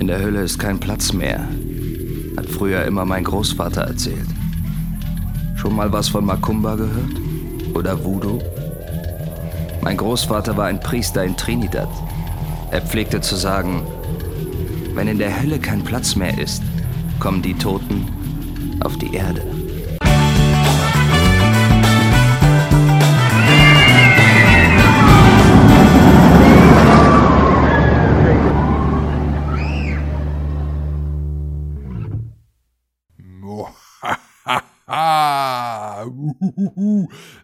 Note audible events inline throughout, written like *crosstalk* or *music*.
In der Hölle ist kein Platz mehr, hat früher immer mein Großvater erzählt. Schon mal was von Makumba gehört? Oder Voodoo? Mein Großvater war ein Priester in Trinidad. Er pflegte zu sagen, wenn in der Hölle kein Platz mehr ist, kommen die Toten auf die Erde.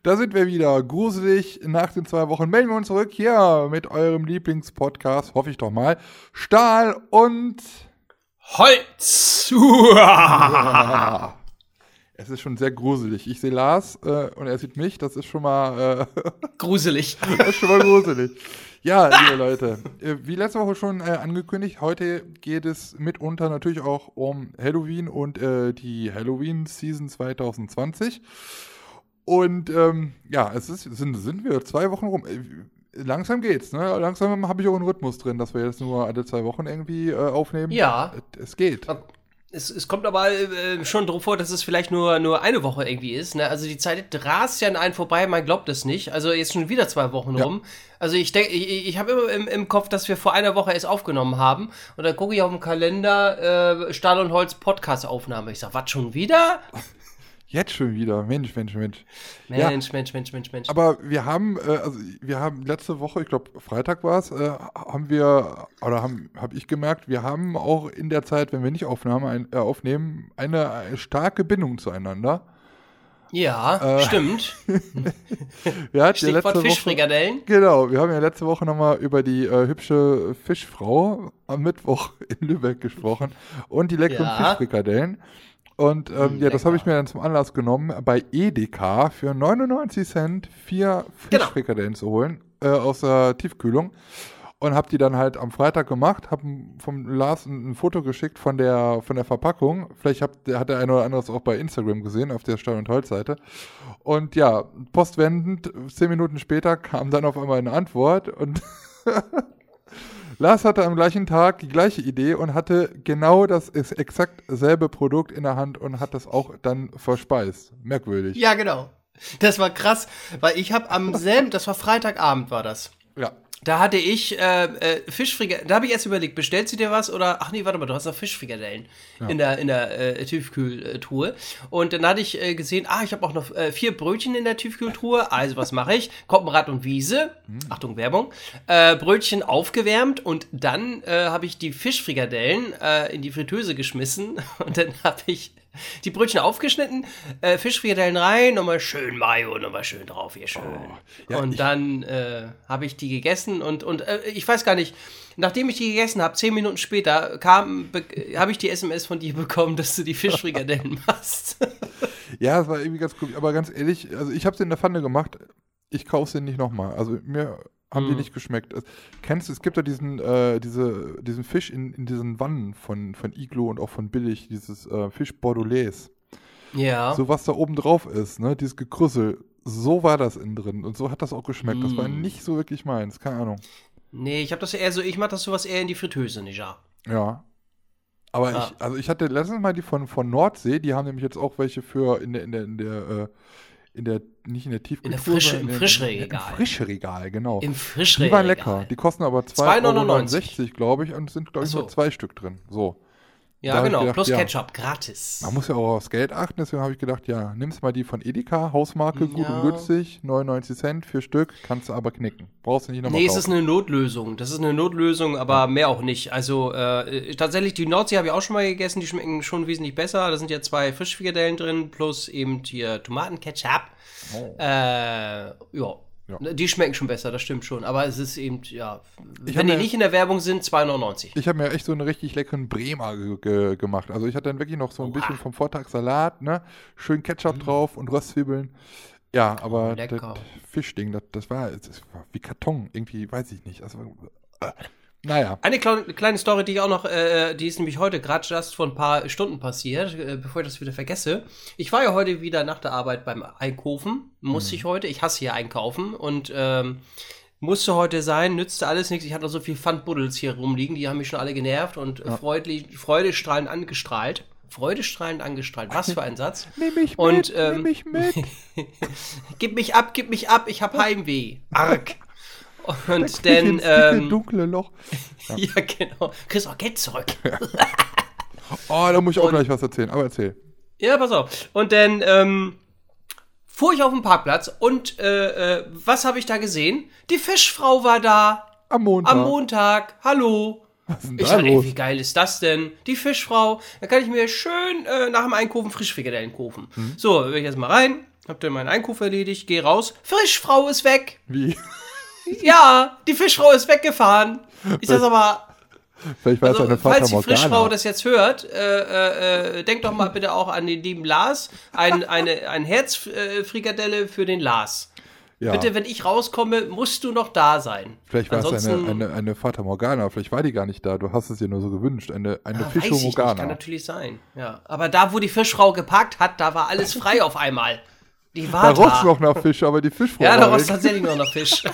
Da sind wir wieder. Gruselig. Nach den zwei Wochen melden wir uns zurück hier mit eurem Lieblingspodcast, hoffe ich doch mal. Stahl und Holz. *laughs* Es ist schon sehr gruselig. Ich sehe Lars äh, und er sieht mich. Das ist schon mal äh, *laughs* gruselig. das ist schon mal gruselig. Ja, *laughs* liebe Leute, äh, wie letzte Woche schon äh, angekündigt, heute geht es mitunter natürlich auch um Halloween und äh, die Halloween-Season 2020. Und ähm, ja, es ist, sind, sind wir zwei Wochen rum. Äh, langsam geht's, ne? Langsam habe ich auch einen Rhythmus drin, dass wir jetzt nur alle zwei Wochen irgendwie äh, aufnehmen. Ja. Es, es geht. Es, es, kommt aber äh, schon darauf vor, dass es vielleicht nur, nur eine Woche irgendwie ist. Ne? Also die Zeit rast ja an einen vorbei, man glaubt es nicht. Also jetzt schon wieder zwei Wochen ja. rum. Also ich denke, ich, ich habe immer im, im, Kopf, dass wir vor einer Woche erst aufgenommen haben. Und dann gucke ich auf dem Kalender äh, Stahl und Holz Podcast-Aufnahme. Ich sage, was schon wieder? *laughs* Jetzt schon wieder. Mensch, Mensch, Mensch. Mensch, ja, Mensch, Mensch, Mensch, Mensch. Aber wir haben, äh, also wir haben letzte Woche, ich glaube Freitag war es, äh, haben wir, oder haben habe ich gemerkt, wir haben auch in der Zeit, wenn wir nicht Aufnahme ein, äh, aufnehmen, eine, eine, starke Bindung zueinander. Ja, äh, stimmt. *laughs* ja, Stichwort Fischfrikadellen. Genau, wir haben ja letzte Woche nochmal über die äh, hübsche Fischfrau am Mittwoch *laughs* in Lübeck gesprochen und die leckeren ja. Fischfrikadellen. Und ähm, hm, ja, das habe ich mir dann zum Anlass genommen, bei Edeka für 99 Cent vier. Fischfrikadellen genau. zu holen äh, aus der Tiefkühlung. Und habe die dann halt am Freitag gemacht, habe vom Lars ein, ein, Foto geschickt von der, von der Verpackung. Vielleicht habt, hat der eine oder andere es auch bei Instagram gesehen, auf der Stall- und Holzseite. Und ja, postwendend, zehn Minuten später kam dann auf einmal eine Antwort und *laughs* Lars hatte am gleichen Tag die gleiche Idee und hatte genau das exakt selbe Produkt in der Hand und hat das auch dann verspeist. Merkwürdig. Ja, genau. Das war krass, weil ich habe am selben, das war Freitagabend war das. Ja. Da hatte ich äh, äh, Fischfrikadellen. Da habe ich erst überlegt, bestellst du dir was oder ach nee, warte mal, du hast doch Fischfrikadellen ja. in der in der äh, Tiefkühltruhe. Und dann hatte ich äh, gesehen, ah, ich habe auch noch äh, vier Brötchen in der Tiefkühltruhe. Also was mache ich? *laughs* Koppenrad und Wiese. Hm. Achtung Werbung. Äh, Brötchen aufgewärmt und dann äh, habe ich die Fischfrikadellen in die Fritteuse geschmissen *laughs* und dann habe ich die Brötchen aufgeschnitten, äh, Fischfrikadellen rein, nochmal schön Mayo, nochmal schön drauf, hier schön. Oh, ja, und dann äh, habe ich die gegessen und, und äh, ich weiß gar nicht, nachdem ich die gegessen habe, zehn Minuten später kam, habe ich die SMS von dir bekommen, dass du die Fischfrikadellen *laughs* machst. ja, das war irgendwie ganz cool. Aber ganz ehrlich, also ich habe es in der Pfanne gemacht. Ich kaufe sie nicht nochmal. Also mir haben mm. die nicht geschmeckt. Also, kennst du, es gibt ja diesen, äh, diese, diesen Fisch in, in diesen Wannen von, von Iglo und auch von Billig, dieses äh, Fisch Bordelaise. Ja. So was da oben drauf ist, ne, dieses Gekrüssel. So war das innen drin und so hat das auch geschmeckt. Mm. Das war mhm. nicht so wirklich meins, keine Ahnung. Nee, ich habe das eher so, ich mach das sowas eher in die Fritteuse, nicht ja. Ja. Aber ja. ich, also ich hatte letztens mal die von, von Nordsee, die haben nämlich jetzt auch welche für in der, in der, in der, äh, in der nicht in der Tiefkühltruhe. In der Frische, im Frischregal. Im Frischregal, genau. Im Frischregal. Die waren lecker. Die kosten aber 2,69 Euro, glaube ich, und sind, glaube ich, so. nur zwei Stück drin. So. Ja, genau, gedacht, plus ja, Ketchup, gratis. Man muss ja auch aufs Geld achten, deswegen habe ich gedacht, ja, nimmst mal die von Edeka, Hausmarke, ja. gut und günstig, 99 Cent, vier Stück, kannst du aber knicken. Brauchst du nicht nochmal Nee, kaufen. es ist eine Notlösung, das ist eine Notlösung, aber mehr auch nicht. Also äh, tatsächlich, die Nordsee habe ich auch schon mal gegessen, die schmecken schon wesentlich besser. Da sind ja zwei Fischfrikadellen drin, plus eben hier Tomatenketchup. Oh. Äh, ja, ja. Ne, die schmecken schon besser, das stimmt schon. Aber es ist eben, ja, ich wenn die nicht in der Werbung sind, 2,99. Ich habe mir echt so einen richtig leckeren Bremer ge ge gemacht. Also ich hatte dann wirklich noch so ein Oha. bisschen vom Vortag Salat, ne? Schön Ketchup mhm. drauf und Röstzwiebeln. Ja, aber oh, das Fischding, das, das, war, das war wie Karton, irgendwie, weiß ich nicht. Also, äh. Naja. Eine kleine Story, die ich auch noch, äh, die ist nämlich heute gerade just vor ein paar Stunden passiert, äh, bevor ich das wieder vergesse. Ich war ja heute wieder nach der Arbeit beim Einkaufen, musste mhm. ich heute. Ich hasse hier einkaufen und ähm, Musste heute sein, nützte alles nichts. Ich hatte noch so viel Pfandbuddels hier rumliegen, die haben mich schon alle genervt und ja. freudlich, freudestrahlend angestrahlt. Freudestrahlend angestrahlt. Was für ein Satz. Nimm mich und, mit, ähm, nimm mich mit. *laughs* gib mich ab, gib mich ab, ich hab Heimweh. *laughs* Arg. Und dann. Ähm, dunkle Loch. Ja. *laughs* ja, genau. Kriegst auch Geld zurück. *laughs* oh, da muss ich auch und, gleich was erzählen, aber erzähl. Ja, pass auf. Und dann ähm, fuhr ich auf den Parkplatz und äh, äh, was habe ich da gesehen? Die Fischfrau war da. Am Montag. Am Montag. Hallo. Was ist denn ich dachte, ey, wie geil ist das denn? Die Fischfrau. Da kann ich mir schön äh, nach dem Einkaufen Frischfrikadellen kaufen. Hm. So, will ich jetzt mal rein. Hab dann meinen Einkauf erledigt, geh raus. Fischfrau ist weg. Wie? Ja, die Fischfrau ist weggefahren. Ist das aber. Vielleicht war also, eine Fata falls die Frischfrau das jetzt hört, äh, äh, denkt doch mal bitte auch an den lieben Lars. Ein, *laughs* eine, ein Herzfrikadelle für den Lars. Ja. Bitte, wenn ich rauskomme, musst du noch da sein. Vielleicht war Ansonsten, es eine, eine, eine Fata Morgana, vielleicht war die gar nicht da, du hast es dir nur so gewünscht, eine, eine Fischo Morgana. Nicht, kann natürlich sein, ja. Aber da, wo die Fischfrau geparkt hat, da war alles frei *laughs* auf einmal. Die war da. Da noch nach Fisch, aber die Fischfrau Ja, da roch tatsächlich noch nach Fisch. *laughs*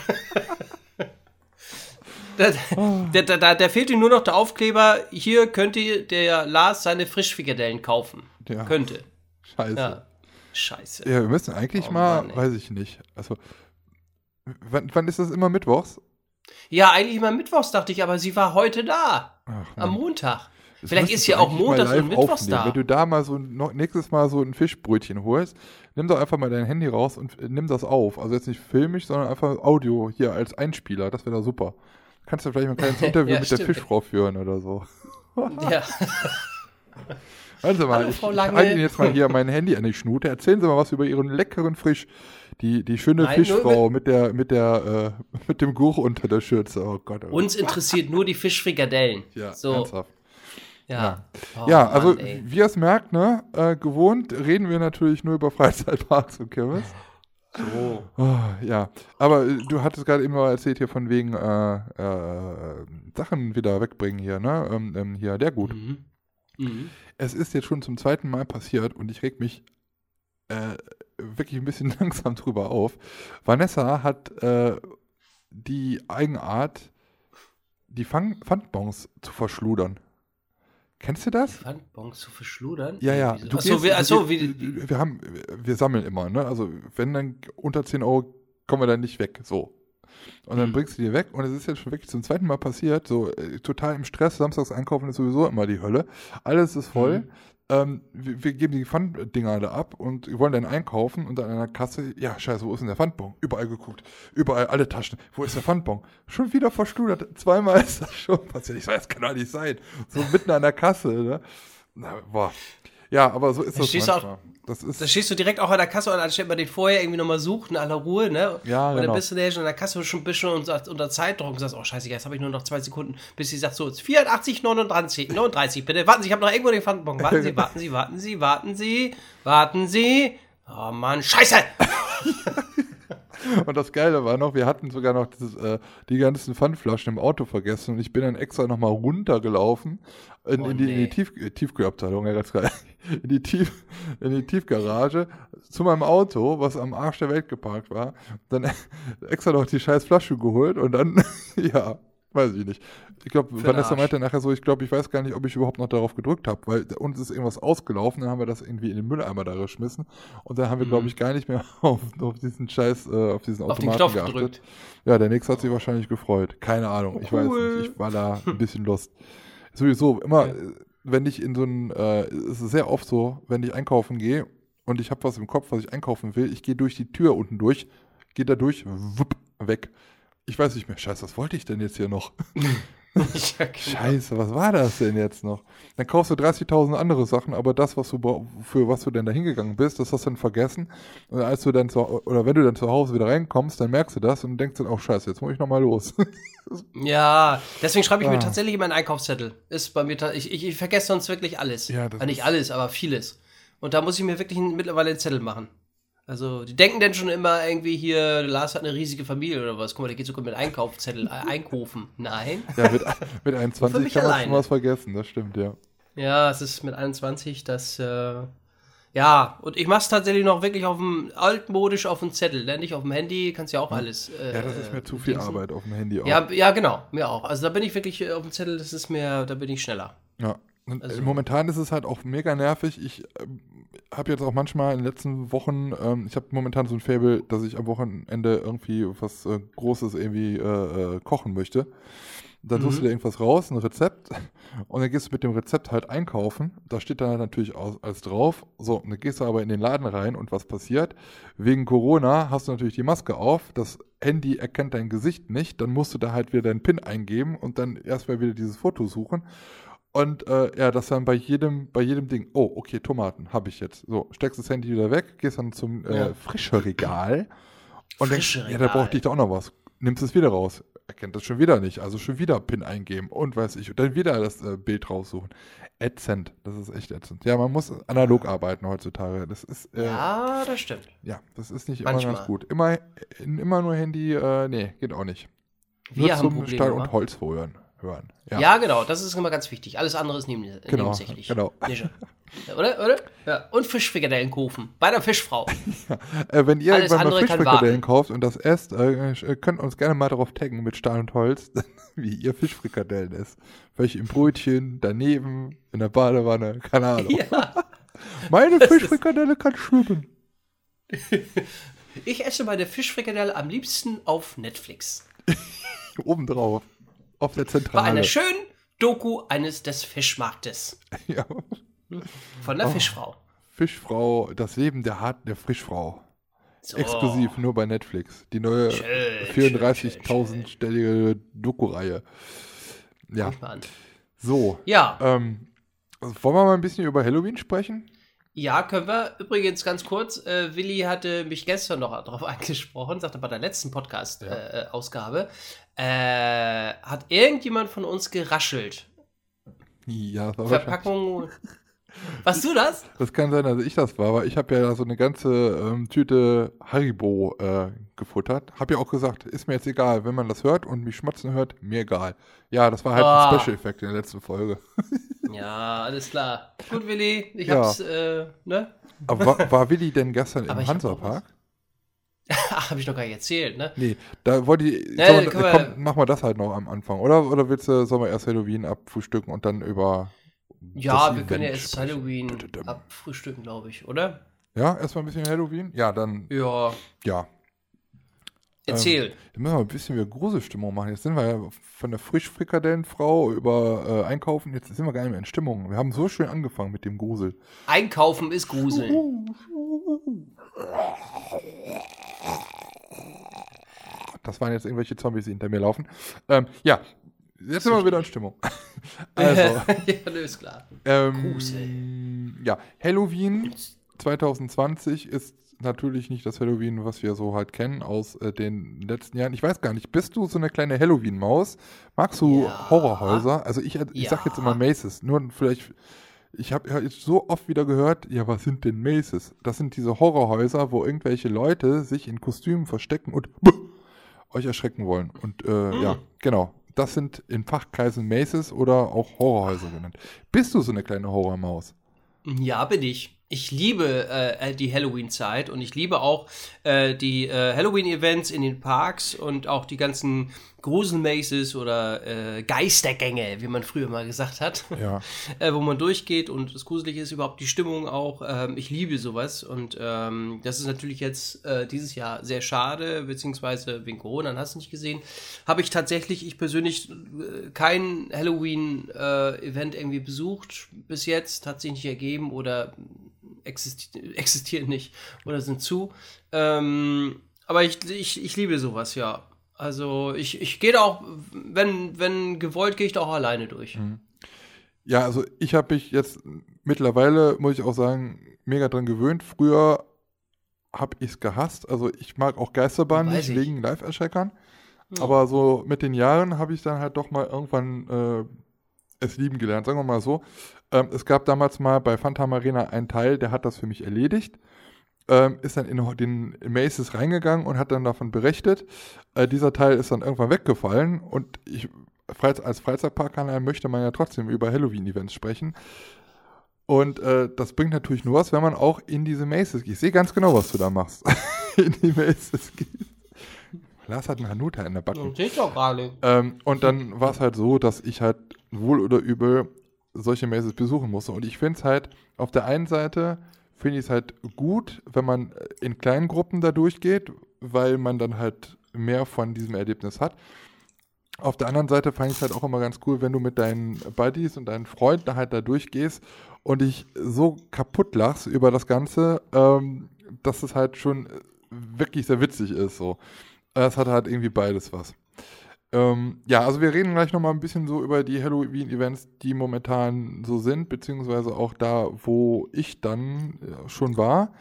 da, da, da, da fehlt ihm nur noch der Aufkleber, hier könnte der Lars seine Frischfrikadellen kaufen. Ja. Könnte. Scheiße. Ja. Scheiße. Ja, wir müssen eigentlich oh, mal, Mann, weiß ich nicht. Also, wann, wann, ist das immer mittwochs? Ja, eigentlich immer mittwochs, dachte ich, aber sie war heute da. Ach, am Montag. Vielleicht ist ja auch montags und mittwochs da. Wenn du da mal so nächstes Mal so ein Fischbrötchen holst, nimm doch einfach mal dein Handy raus und nimm das auf. Also jetzt nicht filmisch, sondern einfach Audio hier als Einspieler. Das wäre da super. Kannst du vielleicht mal ein kleines *laughs* Interview ja, mit stimmt. der Fischfrau führen oder so. *laughs* ja. *laughs* Also mal, ich, ich halte Ihnen jetzt mal hier mein Handy an die Schnute. Erzählen Sie mal was über Ihren leckeren Frisch, die, die schöne Nein, Fischfrau mit der, mit der, äh, mit dem Guch unter der Schürze. Oh Gott. Oh. Uns interessiert nur die Fischfrikadellen. Ja, so. ernsthaft. Ja, ja. Oh, ja also Mann, wie ihr es merkt, ne, äh, gewohnt reden wir natürlich nur über Freizeitparks und Kirmes. So. Oh, ja, aber äh, du hattest gerade eben mal erzählt hier von wegen äh, äh, Sachen wieder wegbringen hier, ne? Ähm, ähm, hier, der gut. Mhm. Mhm. Es ist jetzt schon zum zweiten Mal passiert und ich reg mich äh, wirklich ein bisschen *laughs* langsam drüber auf. Vanessa hat äh, die Eigenart, die Fang Pfandbons zu verschludern. Kennst du das? Pfandbons zu verschludern? Ja, ja. Du achso, gehst, wir, achso, wie, wir, haben, wir sammeln immer, ne? Also, wenn dann unter 10 Euro kommen wir dann nicht weg, so. Und dann mhm. bringst du die weg und es ist jetzt schon wirklich zum zweiten Mal passiert, so äh, total im Stress, samstags einkaufen ist sowieso immer die Hölle. Alles ist voll. Mhm. Ähm, wir, wir, geben die Pfanddinger da ab und wollen dann einkaufen und dann an der Kasse, ja, scheiße, wo ist denn der Pfandbon? Überall geguckt, überall alle Taschen, wo ist der Pfandbon? Schon wieder verschludert, zweimal ist das schon passiert. Ich weiß, das kann doch nicht sein. So mitten an der Kasse, ne? Na, boah. Ja, aber so ist das manchmal. Auch, das ist da stehst du direkt auch an der Kasse und anstatt man den vorher irgendwie nochmal sucht in aller Ruhe, ne? Ja, und genau. dann bist du schon an der Kasse schon ein bisschen unter, unter Zeitdruck und sagst, oh scheiße, jetzt habe ich nur noch zwei Sekunden, bis sie sagt so, 84, 39, 39, bitte, warten Sie, ich habe noch irgendwo den Pfandbon. Warten Sie, warten Sie, warten Sie, warten Sie, warten Sie. Oh Mann, scheiße! *laughs* *laughs* Und das Geile war noch, wir hatten sogar noch dieses, äh, die ganzen Pfandflaschen im Auto vergessen und ich bin dann extra nochmal runtergelaufen in, oh, in, die, nee. in die Tief, Tiefkühlabteilung, ja, ganz geil. *laughs* In die, Tief, in die Tiefgarage zu meinem Auto, was am Arsch der Welt geparkt war. Dann *laughs* extra noch die scheiß Flasche geholt und dann, ja, Weiß ich nicht. Ich glaube, Vanessa meinte nachher so, ich glaube, ich weiß gar nicht, ob ich überhaupt noch darauf gedrückt habe, weil uns ist irgendwas ausgelaufen, dann haben wir das irgendwie in den Mülleimer da geschmissen und dann haben wir, mhm. glaube ich, gar nicht mehr *laughs* auf, auf diesen Scheiß, äh, auf diesen Automaten auf geachtet. Gedrückt. Ja, der Nächste hat sich wahrscheinlich gefreut. Keine Ahnung, ich cool. weiß nicht. Ich war da ein bisschen lost. *laughs* Sowieso, immer, ja. wenn ich in so ein, äh, es ist sehr oft so, wenn ich einkaufen gehe und ich habe was im Kopf, was ich einkaufen will, ich gehe durch die Tür unten durch, gehe da durch, wupp, weg ich weiß nicht mehr, scheiße, was wollte ich denn jetzt hier noch? *laughs* ja, genau. Scheiße, was war das denn jetzt noch? Dann kaufst du 30.000 andere Sachen, aber das, was du für was du denn da hingegangen bist, das hast du dann vergessen. Und als du dann zu, oder wenn du dann zu Hause wieder reinkommst, dann merkst du das und denkst dann auch, scheiße, jetzt muss ich nochmal los. *laughs* ja, deswegen schreibe ich ah. mir tatsächlich immer einen Einkaufszettel. Ist bei mir, ich, ich, ich vergesse sonst wirklich alles. Ja, das nicht alles, aber vieles. Und da muss ich mir wirklich mittlerweile einen Zettel machen. Also, die denken denn schon immer irgendwie hier, Lars hat eine riesige Familie oder was. Guck mal, der geht sogar mit Einkaufszettel äh, einkaufen. Nein. Ja, mit, mit *laughs* 21 kann man schon was vergessen, das stimmt, ja. Ja, es ist mit 21, das, äh, Ja, und ich mache es tatsächlich noch wirklich auf dem altmodisch auf dem Zettel, ne? nicht auf dem Handy, kannst ja auch alles. Äh, ja, das ist mir zu viel dingsen. Arbeit auf dem Handy auch. Ja, ja, genau, mir auch. Also da bin ich wirklich äh, auf dem Zettel, das ist mir, da bin ich schneller. Ja. Also, momentan ist es halt auch mega nervig. Ich äh, habe jetzt auch manchmal in den letzten Wochen, ähm, ich habe momentan so ein Fable, dass ich am Wochenende irgendwie was äh, Großes irgendwie äh, äh, kochen möchte. Dann suchst mhm. du dir irgendwas raus, ein Rezept, und dann gehst du mit dem Rezept halt einkaufen. Da steht dann halt natürlich alles drauf. So, dann gehst du aber in den Laden rein und was passiert? Wegen Corona hast du natürlich die Maske auf. Das Handy erkennt dein Gesicht nicht. Dann musst du da halt wieder deinen PIN eingeben und dann erstmal wieder dieses Foto suchen. Und äh, ja, das dann bei jedem, bei jedem Ding, oh, okay, Tomaten habe ich jetzt. So, steckst das Handy wieder weg, gehst dann zum äh, ja. Frische-Regal *laughs* und Frische denkst, ja, da brauchte ich doch auch noch was. Nimmst es wieder raus, erkennt das schon wieder nicht, also schon wieder PIN eingeben und weiß ich, und dann wieder das äh, Bild raussuchen. Ätzend, das ist echt ätzend. Ja, man muss analog arbeiten heutzutage. Das ist, äh, ja, das stimmt. Ja, das ist nicht Manchmal. immer ganz gut. Immer, immer nur Handy, äh, nee, geht auch nicht. Wir nur zum Stahl und Holz hören hören. Ja. ja. genau, das ist immer ganz wichtig. Alles andere ist neben, genau, nebensächlich. Genau. *laughs* Oder? Oder? Ja. Und Fischfrikadellen kaufen. Bei der Fischfrau. *laughs* Ja. Äh, wenn ihr irgendwann mal Fischfrikadellen kauft und das esst, äh, äh, könnt uns gerne mal darauf taggen mit Stahl und Holz, *laughs* wie ihr Fischfrikadellen isst. Welche im Brötchen, daneben, in der Badewanne, keine Ahnung. Ja. Meine Fischfrikadelle kann schwimmen. Ich esse meine Fischfrikadelle am liebsten auf Netflix. Obendrauf auf der Zentrale. Bei einer schönen Doku eines des Fischmarktes. *laughs* ja. Von der oh, Fischfrau. Fischfrau, das Leben der harten der Fischfrau. So. Exklusiv nur bei Netflix. Die neue 34.000-stellige Doku-Reihe. Ja. So. Ja. Ähm, wollen wir mal ein bisschen über Halloween sprechen? Ja, können wir. Übrigens ganz kurz, äh, Willi hatte mich gestern noch darauf *laughs* angesprochen, sagte bei der letzten Podcast-Ausgabe, ja. Äh, hat irgendjemand von uns geraschelt? Ja, war Verpackung. Warst du das? Das kann sein, dass ich das war, aber ich habe ja so eine ganze ähm, Tüte Haribo äh, gefuttert. Habe ja auch gesagt, ist mir jetzt egal, wenn man das hört und mich schmatzen hört, mir egal. Ja, das war halt oh. ein ah. Special-Effekt in der letzten Folge. *laughs* Ja, alles klar. Gut, Willi, ich ja. hab's, äh, ne? Aber war, war Willi denn gestern im Hansapark? Ach, *laughs* hab ich doch gar nicht erzählt, ne? Nee, da wollte ich. Nee, soll, komm, mach mal das halt noch am Anfang, oder? Oder willst du, sollen wir erst Halloween abfrühstücken und dann über. Ja, wir Event können ja erst Halloween abfrühstücken, glaube ich, oder? Ja, erstmal ein bisschen Halloween? Ja, dann. Ja. Ja, Erzähl. Ähm, wir müssen wir ein bisschen wieder Gruselstimmung machen. Jetzt sind wir ja von der Frischfrikadellenfrau über äh, Einkaufen, jetzt sind wir gar nicht mehr in Stimmung. Wir haben so schön angefangen mit dem Grusel. Einkaufen ist Gruseln. Das waren jetzt irgendwelche Zombies, die hinter mir laufen. Ähm, ja, jetzt sind wir wieder in Stimmung. *laughs* also. *laughs* ja, ist klar. Ähm, Grusel. Ja, Halloween 2020 ist natürlich nicht das Halloween, was wir so halt kennen aus äh, den letzten Jahren. Ich weiß gar nicht, bist du so eine kleine Halloween-Maus? Magst du ja. Horrorhäuser? Also ich, ich ja. sag jetzt immer Maces, nur vielleicht, ich habe jetzt so oft wieder gehört, ja, was sind denn Maces? Das sind diese Horrorhäuser, wo irgendwelche Leute sich in Kostümen verstecken und euch erschrecken wollen. Und äh, mhm. ja, genau. Das sind in Fachkreisen Maces oder auch Horrorhäuser genannt. Bist du so eine kleine Horrormaus? Ja, bin ich ich liebe äh, die Halloween-Zeit und ich liebe auch äh, die äh, Halloween-Events in den Parks und auch die ganzen Gruselmaces oder äh, Geistergänge, wie man früher mal gesagt hat, ja. *laughs* äh, wo man durchgeht und das gruselig ist überhaupt die Stimmung auch. Ähm, ich liebe sowas und ähm, das ist natürlich jetzt äh, dieses Jahr sehr schade, beziehungsweise wegen Corona, hast du nicht gesehen, habe ich tatsächlich, ich persönlich, äh, kein Halloween-Event äh, irgendwie besucht bis jetzt, hat sich nicht ergeben oder existi existieren nicht oder sind zu. Ähm, aber ich, ich, ich liebe sowas, ja. Also ich, ich gehe da auch, wenn, wenn gewollt, gehe ich da auch alleine durch. Mhm. Ja, also ich habe mich jetzt mittlerweile, muss ich auch sagen, mega dran gewöhnt. Früher habe ich es gehasst. Also ich mag auch Geisterbahn nicht ich. wegen Live-Erschreckern. Ja. Aber so mit den Jahren habe ich dann halt doch mal irgendwann äh, es lieben gelernt, sagen wir mal so. Ähm, es gab damals mal bei Phantom Arena einen Teil, der hat das für mich erledigt. Ähm, ist dann in den Maces reingegangen und hat dann davon berichtet. Äh, dieser Teil ist dann irgendwann weggefallen und ich, als Freizeitparkkanal möchte man ja trotzdem über Halloween-Events sprechen. Und äh, das bringt natürlich nur was, wenn man auch in diese Maces geht. Ich sehe ganz genau, was du da machst. *laughs* in die Maces gehst. Lars hat einen Hanuta in der Backe. Das ich doch gerade. Ähm, und dann war es halt so, dass ich halt wohl oder übel solche Maces besuchen musste. Und ich finde es halt, auf der einen Seite finde ich es halt gut, wenn man in kleinen Gruppen da durchgeht, weil man dann halt mehr von diesem Erlebnis hat. Auf der anderen Seite fand ich es halt auch immer ganz cool, wenn du mit deinen Buddies und deinen Freunden halt da durchgehst und dich so kaputt lachst über das Ganze, ähm, dass es halt schon wirklich sehr witzig ist. So. Es hat halt irgendwie beides was. Ähm, ja, also wir reden gleich nochmal ein bisschen so über die Halloween-Events, die momentan so sind, beziehungsweise auch da, wo ich dann schon war.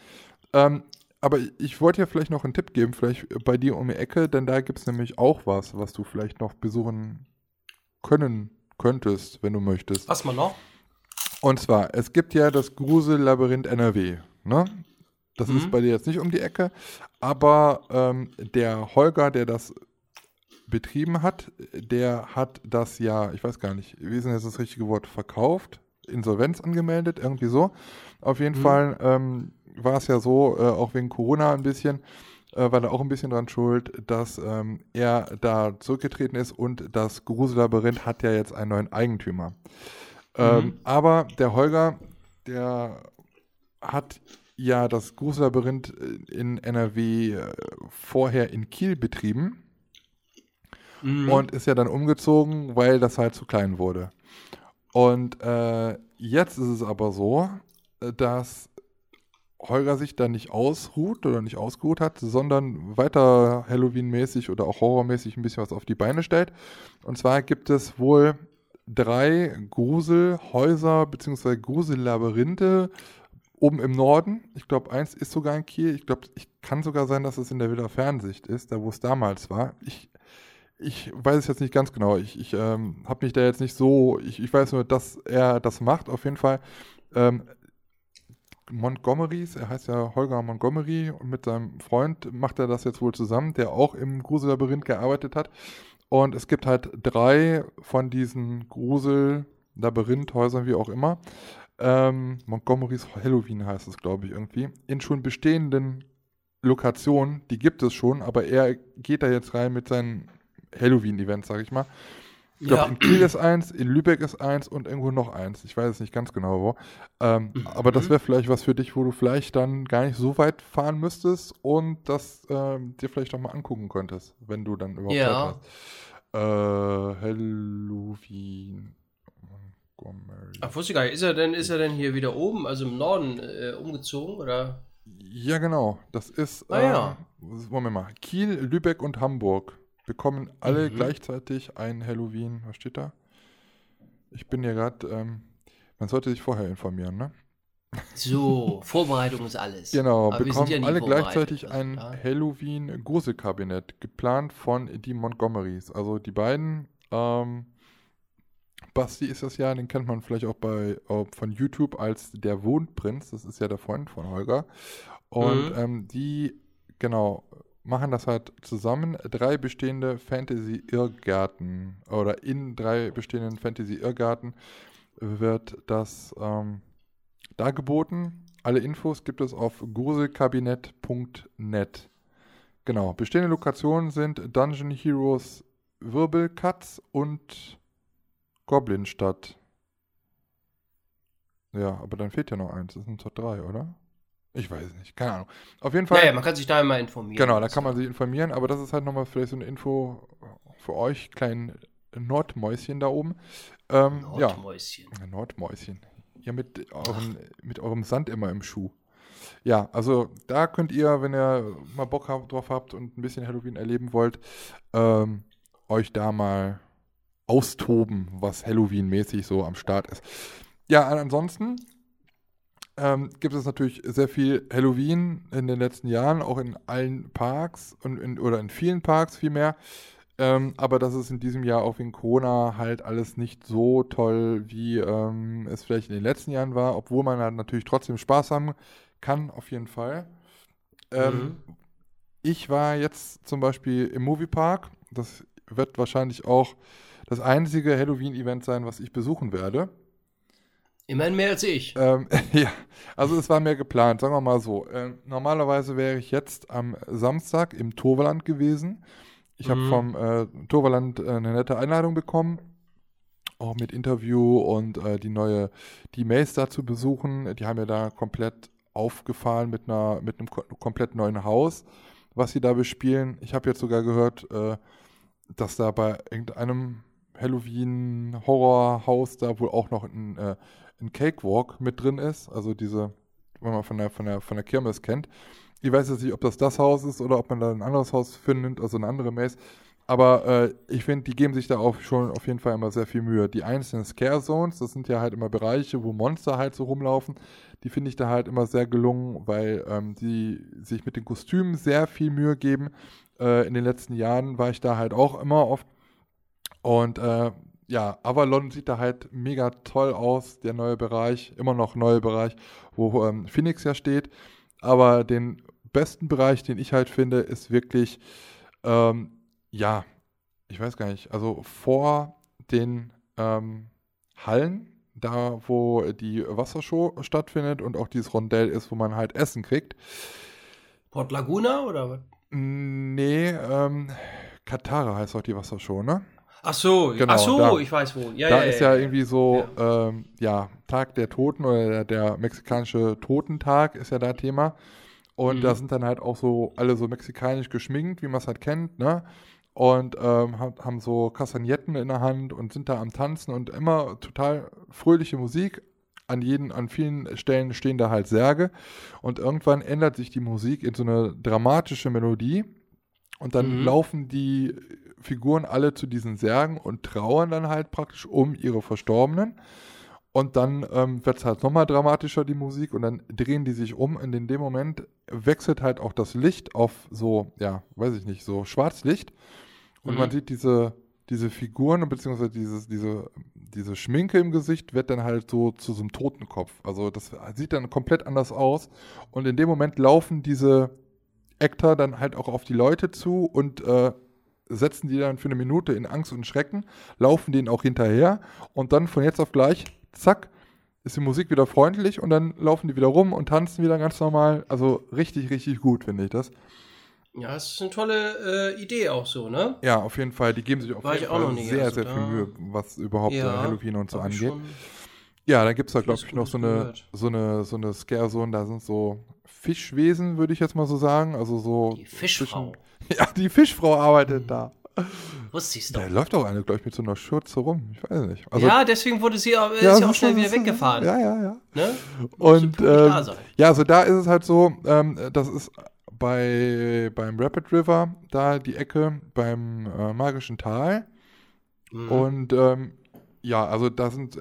Ähm, aber ich wollte ja vielleicht noch einen Tipp geben, vielleicht bei dir um die Ecke, denn da gibt es nämlich auch was, was du vielleicht noch besuchen können könntest, wenn du möchtest. Was man noch? Und zwar, es gibt ja das Grusel-Labyrinth NRW, ne? Das mhm. ist bei dir jetzt nicht um die Ecke, aber ähm, der Holger, der das betrieben hat, der hat das ja, ich weiß gar nicht, wie ist denn jetzt das richtige Wort, verkauft, Insolvenz angemeldet, irgendwie so. Auf jeden mhm. Fall ähm, war es ja so, äh, auch wegen Corona ein bisschen, äh, war da auch ein bisschen dran schuld, dass ähm, er da zurückgetreten ist und das Grusel-Labyrinth hat ja jetzt einen neuen Eigentümer. Ähm, mhm. Aber der Holger, der hat ja das Grusel-Labyrinth in NRW äh, vorher in Kiel betrieben mhm. und ist ja dann umgezogen, weil das halt zu klein wurde. Und äh, jetzt ist es aber so, äh, dass Holger sich da nicht ausruht oder nicht ausgeruht hat, sondern weiter Halloween-mäßig oder auch horrormäßig ein bisschen was auf die Beine stellt. Und zwar gibt es wohl drei Gruselhäuser bzw. Grusellabyrinthe oben im Norden. Ich glaube, eins ist sogar in Kiel. Ich glaube, ich kann sogar sein, dass es in der Willer Fernsicht ist, da wo es damals war. Ich ich weiß es jetzt nicht ganz genau. Ich, ich ähm, habe mich da jetzt nicht so, ich, ich weiß nur, dass er das macht, auf jeden Fall. Ähm, Montgomerys, er heißt ja Holger Montgomery und mit seinem Freund macht er das jetzt wohl zusammen, der auch im Grusel-Labyrinth gearbeitet hat. Und es gibt halt drei von diesen Grusel-Labyrinth-Häusern, wie auch immer. Ähm, Montgomerys Halloween heißt es, glaube ich, irgendwie. In schon bestehenden Lokationen, die gibt es schon, aber er geht da jetzt rein mit seinen Halloween-Event, sag ich mal. Ich glaube, ja. in Kiel ist eins, in Lübeck ist eins und irgendwo noch eins. Ich weiß es nicht ganz genau wo. Ähm, mhm. Aber das wäre vielleicht was für dich, wo du vielleicht dann gar nicht so weit fahren müsstest und das ähm, dir vielleicht auch mal angucken könntest, wenn du dann überhaupt ja. hast. Äh, Halloween. Montgomery. Ach, wusste ich gar nicht. Ist er denn, ist er denn hier wieder oben, also im Norden, äh, umgezogen, oder? Ja, genau. Das ist, ah, äh, ja. wollen wir mal, Kiel, Lübeck und Hamburg bekommen alle mhm. gleichzeitig ein Halloween. Was steht da? Ich bin ja gerade, ähm, man sollte sich vorher informieren, ne? So, *laughs* Vorbereitung ist alles. Genau, Aber bekommen ja alle gleichzeitig ein Halloween Gruselkabinett, geplant von die Montgomerys. Also die beiden, ähm, Basti ist das ja, den kennt man vielleicht auch bei äh, von YouTube als der Wohnprinz, das ist ja der Freund von Holger. Und mhm. ähm, die, genau, machen das halt zusammen. Drei bestehende Fantasy-Irrgärten oder in drei bestehenden Fantasy-Irrgärten wird das ähm, dargeboten. Alle Infos gibt es auf gruselkabinett.net. Genau, bestehende Lokationen sind Dungeon Heroes Wirbelkatz und Goblinstadt. Ja, aber dann fehlt ja noch eins. Das sind doch drei, oder? Ich weiß nicht, keine Ahnung. Auf jeden Fall. Ja, ja, man kann sich da immer informieren. Genau, da kann man sich informieren, aber das ist halt nochmal vielleicht so eine Info für euch, kleinen Nordmäuschen da oben. Ähm, Nordmäuschen. Ja, Nordmäuschen. Ja, mit, euren, mit eurem Sand immer im Schuh. Ja, also da könnt ihr, wenn ihr mal Bock drauf habt und ein bisschen Halloween erleben wollt, ähm, euch da mal austoben, was Halloween-mäßig so am Start ist. Ja, ansonsten ähm, gibt es natürlich sehr viel Halloween in den letzten Jahren, auch in allen Parks und in, oder in vielen Parks vielmehr. Ähm, aber das ist in diesem Jahr auch wegen Corona halt alles nicht so toll, wie ähm, es vielleicht in den letzten Jahren war, obwohl man halt natürlich trotzdem Spaß haben kann, auf jeden Fall. Ähm, mhm. Ich war jetzt zum Beispiel im Moviepark. Das wird wahrscheinlich auch das einzige Halloween-Event sein, was ich besuchen werde. Immerhin mehr als ich. Ähm, *laughs* ja, also es war mehr geplant, sagen wir mal so. Äh, normalerweise wäre ich jetzt am Samstag im Toverland gewesen. Ich habe mhm. vom äh, Toverland äh, eine nette Einladung bekommen, auch mit Interview und äh, die neue, die Maze da zu besuchen. Die haben ja da komplett aufgefahren mit, einer, mit einem komplett neuen Haus, was sie da bespielen. Ich habe jetzt sogar gehört, äh, dass da bei irgendeinem Halloween-Horrorhaus da wohl auch noch ein, ein Cakewalk mit drin ist. Also diese, wenn man von der, von der, von der Kirmes kennt. Ich weiß jetzt nicht, ob das das Haus ist oder ob man da ein anderes Haus findet, also eine andere Maze. Aber äh, ich finde, die geben sich da auch schon auf jeden Fall immer sehr viel Mühe. Die einzelnen Scare Zones, das sind ja halt immer Bereiche, wo Monster halt so rumlaufen. Die finde ich da halt immer sehr gelungen, weil ähm, die sich mit den Kostümen sehr viel Mühe geben. Äh, in den letzten Jahren war ich da halt auch immer oft. Und äh, ja, Avalon sieht da halt mega toll aus, der neue Bereich, immer noch neue Bereich, wo ähm, Phoenix ja steht. Aber den besten Bereich, den ich halt finde, ist wirklich ähm, ja, ich weiß gar nicht, also vor den ähm, Hallen, da wo die Wassershow stattfindet und auch dieses Rondell ist, wo man halt Essen kriegt. Port Laguna oder was? Nee, ähm, Katara heißt auch die Wassershow, ne? Ach so, genau, ach so, da, ich weiß wo. Ja, da ja, ist ja, ja, irgendwie so, ja. Ähm, ja, Tag der Toten oder der, der, mexikanische Totentag ist ja da Thema. Und mhm. da sind dann halt auch so alle so mexikanisch geschminkt, wie man es halt kennt, ne? und ähm, haben so Kastagnetten in der Hand und sind da am Tanzen und immer total fröhliche Musik. An, jeden, an vielen Stellen stehen da halt Särge und irgendwann ändert sich die Musik in so eine dramatische Melodie und dann mhm. laufen die Figuren alle zu diesen Särgen und trauern dann halt praktisch um ihre Verstorbenen. Und dann ähm, wird es halt nochmal dramatischer, die Musik, und dann drehen die sich um. Und in dem Moment wechselt halt auch das Licht auf so, ja, weiß ich nicht, so Schwarzlicht. Und mhm. man sieht diese, diese Figuren, beziehungsweise dieses, diese, diese Schminke im Gesicht wird dann halt so zu so einem Totenkopf. Also das sieht dann komplett anders aus. Und in dem Moment laufen diese Actor dann halt auch auf die Leute zu und äh, setzen die dann für eine Minute in Angst und Schrecken, laufen denen auch hinterher und dann von jetzt auf gleich, zack, ist die Musik wieder freundlich und dann laufen die wieder rum und tanzen wieder ganz normal. Also richtig, richtig gut, finde ich das. Ja, das ist eine tolle äh, Idee auch so, ne? Ja, auf jeden Fall. Die geben sich auf War jeden Fall sehr, also sehr viel Mühe, was überhaupt ja, Halloween und so angeht. Ja, dann gibt es da, glaube ich, noch so eine, so eine, so eine Scare-Zone, da sind so Fischwesen, würde ich jetzt mal so sagen. Also so. Die Fischfrau. Zwischen, *laughs* ja, die Fischfrau arbeitet da. Wusste ich doch. Da läuft auch eine, glaube ich, mit so einer Schürze rum. Ich weiß nicht. Also, ja, deswegen wurde sie, äh, ja, ist ja auch schnell wieder weggefahren. Ja, ja, ja. Ne? Und ähm, ja, also da ist es halt so, ähm, das ist bei, beim Rapid River, da die Ecke beim äh, Magischen Tal. Mhm. Und ähm, ja, also da sind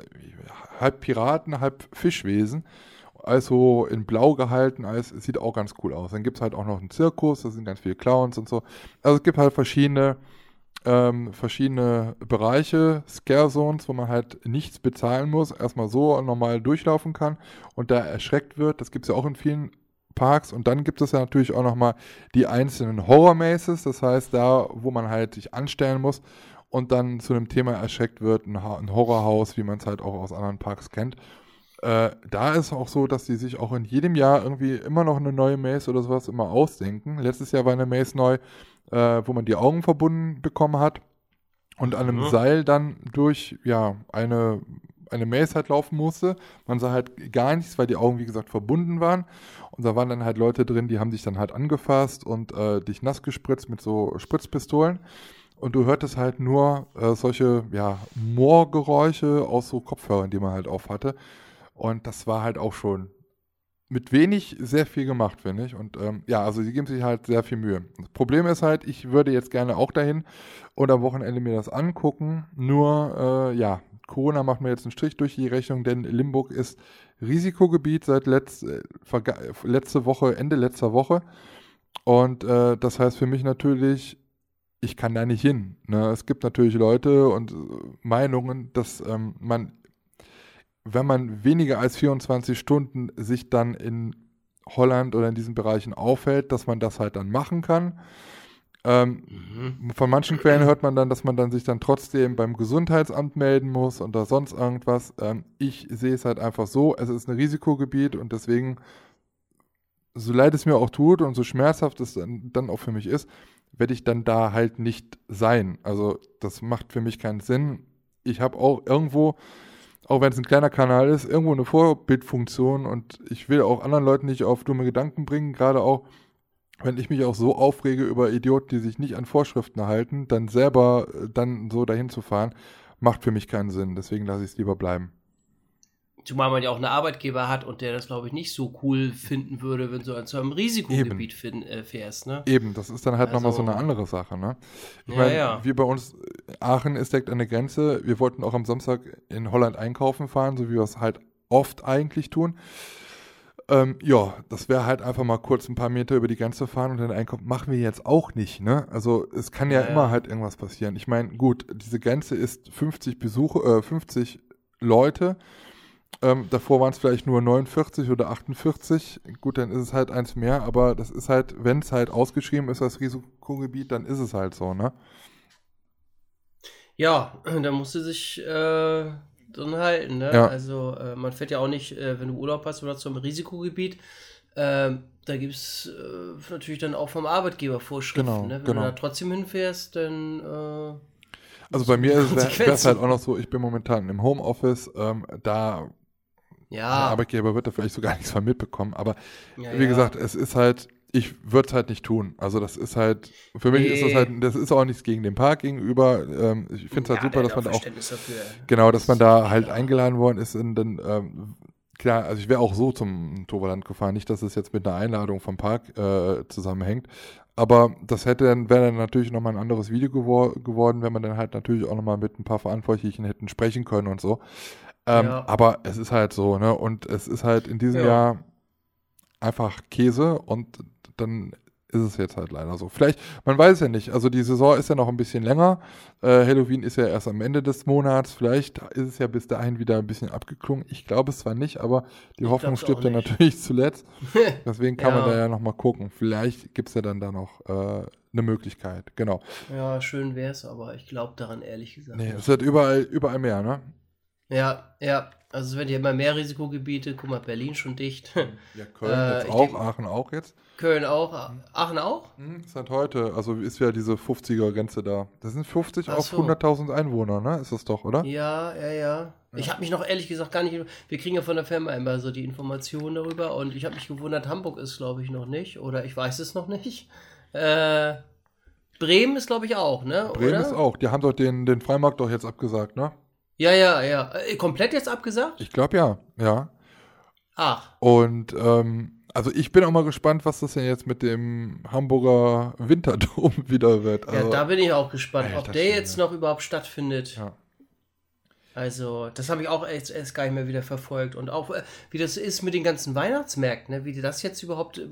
halb Piraten, halb Fischwesen. Also in Blau gehalten, alles sieht auch ganz cool aus. Dann gibt es halt auch noch einen Zirkus, da sind ganz viele Clowns und so. Also es gibt halt verschiedene, ähm, verschiedene Bereiche, Scare Zones, wo man halt nichts bezahlen muss, erstmal so normal durchlaufen kann und da erschreckt wird. Das gibt es ja auch in vielen Parks. Und dann gibt es ja natürlich auch nochmal die einzelnen Horror-Maces, das heißt da, wo man halt sich anstellen muss und dann zu einem Thema erschreckt wird, ein Horrorhaus, wie man es halt auch aus anderen Parks kennt. Äh, da ist auch so, dass die sich auch in jedem Jahr irgendwie immer noch eine neue Maze oder sowas immer ausdenken. Letztes Jahr war eine Maze neu, äh, wo man die Augen verbunden bekommen hat und an einem mhm. Seil dann durch ja eine eine Maze halt laufen musste. Man sah halt gar nichts, weil die Augen, wie gesagt, verbunden waren. Und da waren dann halt Leute drin, die haben dich dann halt angefasst und äh, dich nass gespritzt mit so Spritzpistolen. Und du hörtest halt nur äh, solche, ja, Moorgeräusche aus so Kopfhörern, die man halt auf hatte. Und das war halt auch schon mit wenig sehr viel gemacht, finde ich. Und ähm, ja, also sie geben sich halt sehr viel Mühe. Das Problem ist halt, ich würde jetzt gerne auch dahin und am Wochenende mir das angucken. Nur, äh, ja, Corona macht mir jetzt einen Strich durch die Rechnung, denn Limburg ist Risikogebiet seit letzt, äh, letzte Woche, Ende letzter Woche. Und äh, das heißt für mich natürlich, ich kann da nicht hin. Ne? Es gibt natürlich Leute und äh, Meinungen, dass ähm, man, wenn man weniger als 24 Stunden sich dann in Holland oder in diesen Bereichen aufhält, dass man das halt dann machen kann. Ähm, mhm. Von manchen Quellen hört man dann, dass man dann sich dann trotzdem beim Gesundheitsamt melden muss oder sonst irgendwas. Ähm, ich sehe es halt einfach so, es ist ein Risikogebiet und deswegen, so leid es mir auch tut und so schmerzhaft es dann, dann auch für mich ist, werde ich dann da halt nicht sein. Also das macht für mich keinen Sinn. Ich habe auch irgendwo, auch wenn es ein kleiner Kanal ist, irgendwo eine Vorbildfunktion und ich will auch anderen Leuten nicht auf dumme Gedanken bringen, gerade auch wenn ich mich auch so aufrege über Idioten, die sich nicht an Vorschriften halten, dann selber äh, dann so dahin zu fahren, macht für mich keinen Sinn. Deswegen lasse ich es lieber bleiben. Zumal man ja auch einen Arbeitgeber hat und der das, glaube ich, nicht so cool finden würde, wenn du zu einem Risikogebiet find, äh, fährst. Ne? Eben, das ist dann halt also, nochmal so eine andere Sache. Ne? Ich ja, meine, ja. wie bei uns, Aachen ist direkt an der Grenze. Wir wollten auch am Samstag in Holland einkaufen fahren, so wie wir es halt oft eigentlich tun. Ähm, ja, das wäre halt einfach mal kurz ein paar Meter über die Grenze fahren und dann einkaufen. Machen wir jetzt auch nicht, ne? Also es kann ja, ja immer halt irgendwas passieren. Ich meine, gut, diese Grenze ist 50 Besuche, äh, 50 Leute. Ähm, davor waren es vielleicht nur 49 oder 48. Gut, dann ist es halt eins mehr, aber das ist halt, wenn es halt ausgeschrieben ist als Risikogebiet, dann ist es halt so, ne? Ja, *clears throat* da musste sich äh, drin halten. Ne? Ja. Also äh, man fährt ja auch nicht, äh, wenn du Urlaub hast oder zum Risikogebiet. Äh, da gibt es äh, natürlich dann auch vom Arbeitgeber Vorschriften. Genau, ne? Wenn genau. du da trotzdem hinfährst, dann. Äh, also bei mir wäre es halt auch noch so, ich bin momentan im Homeoffice, ähm, da ja. der Arbeitgeber wird da vielleicht sogar *laughs* nichts von mitbekommen, aber ja, wie ja. gesagt, es ist halt, ich würde es halt nicht tun. Also das ist halt, für mich nee. ist das halt, das ist auch nichts gegen den Park gegenüber. Ähm, ich finde es halt ja, super, dass man da auch, dafür. genau, dass man da halt ja. eingeladen worden ist. Und dann, ähm, klar, also ich wäre auch so zum Toverland gefahren. Nicht, dass es jetzt mit einer Einladung vom Park äh, zusammenhängt. Aber das hätte dann, wäre dann natürlich nochmal ein anderes Video gewor geworden, wenn man dann halt natürlich auch nochmal mit ein paar Verantwortlichen hätten sprechen können und so. Ähm, ja. Aber es ist halt so, ne? Und es ist halt in diesem Jahr einfach Käse und dann ist es jetzt halt leider so. Vielleicht, man weiß ja nicht. Also die Saison ist ja noch ein bisschen länger. Äh, Halloween ist ja erst am Ende des Monats. Vielleicht ist es ja bis dahin wieder ein bisschen abgeklungen. Ich glaube es zwar nicht, aber die ich Hoffnung stirbt ja natürlich *laughs* zuletzt. *laughs* Deswegen kann ja. man da ja nochmal gucken. Vielleicht gibt es ja dann da noch äh, eine Möglichkeit. Genau. Ja, schön wäre es, aber ich glaube daran ehrlich gesagt. Nee, es wird überall, überall mehr, ne? Ja, ja. Also es werden ja immer mehr Risikogebiete. Guck mal, Berlin schon dicht. Ja, *laughs* Köln äh, jetzt auch, denke, Aachen auch jetzt. Köln auch, Aachen auch? Mhm, seit heute, also ist ja diese 50er-Grenze da. Das sind 50 Ach auf so. 100.000 Einwohner, ne? Ist das doch, oder? Ja, ja, ja. Ich habe mich noch ehrlich gesagt gar nicht. Wir kriegen ja von der Firma immer so die Informationen darüber und ich habe mich gewundert, Hamburg ist, glaube ich, noch nicht. Oder ich weiß es noch nicht. *laughs* Äh, Bremen ist, glaube ich, auch, ne? Bremen oder? ist auch. Die haben doch den, den Freimarkt doch jetzt abgesagt, ne? Ja, ja, ja. Äh, komplett jetzt abgesagt? Ich glaube ja, ja. Ach. Und ähm, also ich bin auch mal gespannt, was das denn jetzt mit dem Hamburger Winterdom *laughs* wieder wird. Also, ja, da bin ich auch gespannt, Alter, ob der jetzt noch überhaupt stattfindet. Ja. Also, das habe ich auch erst, erst, gar nicht mehr wieder verfolgt. Und auch, äh, wie das ist mit den ganzen Weihnachtsmärkten, ne? wie die das jetzt überhaupt äh,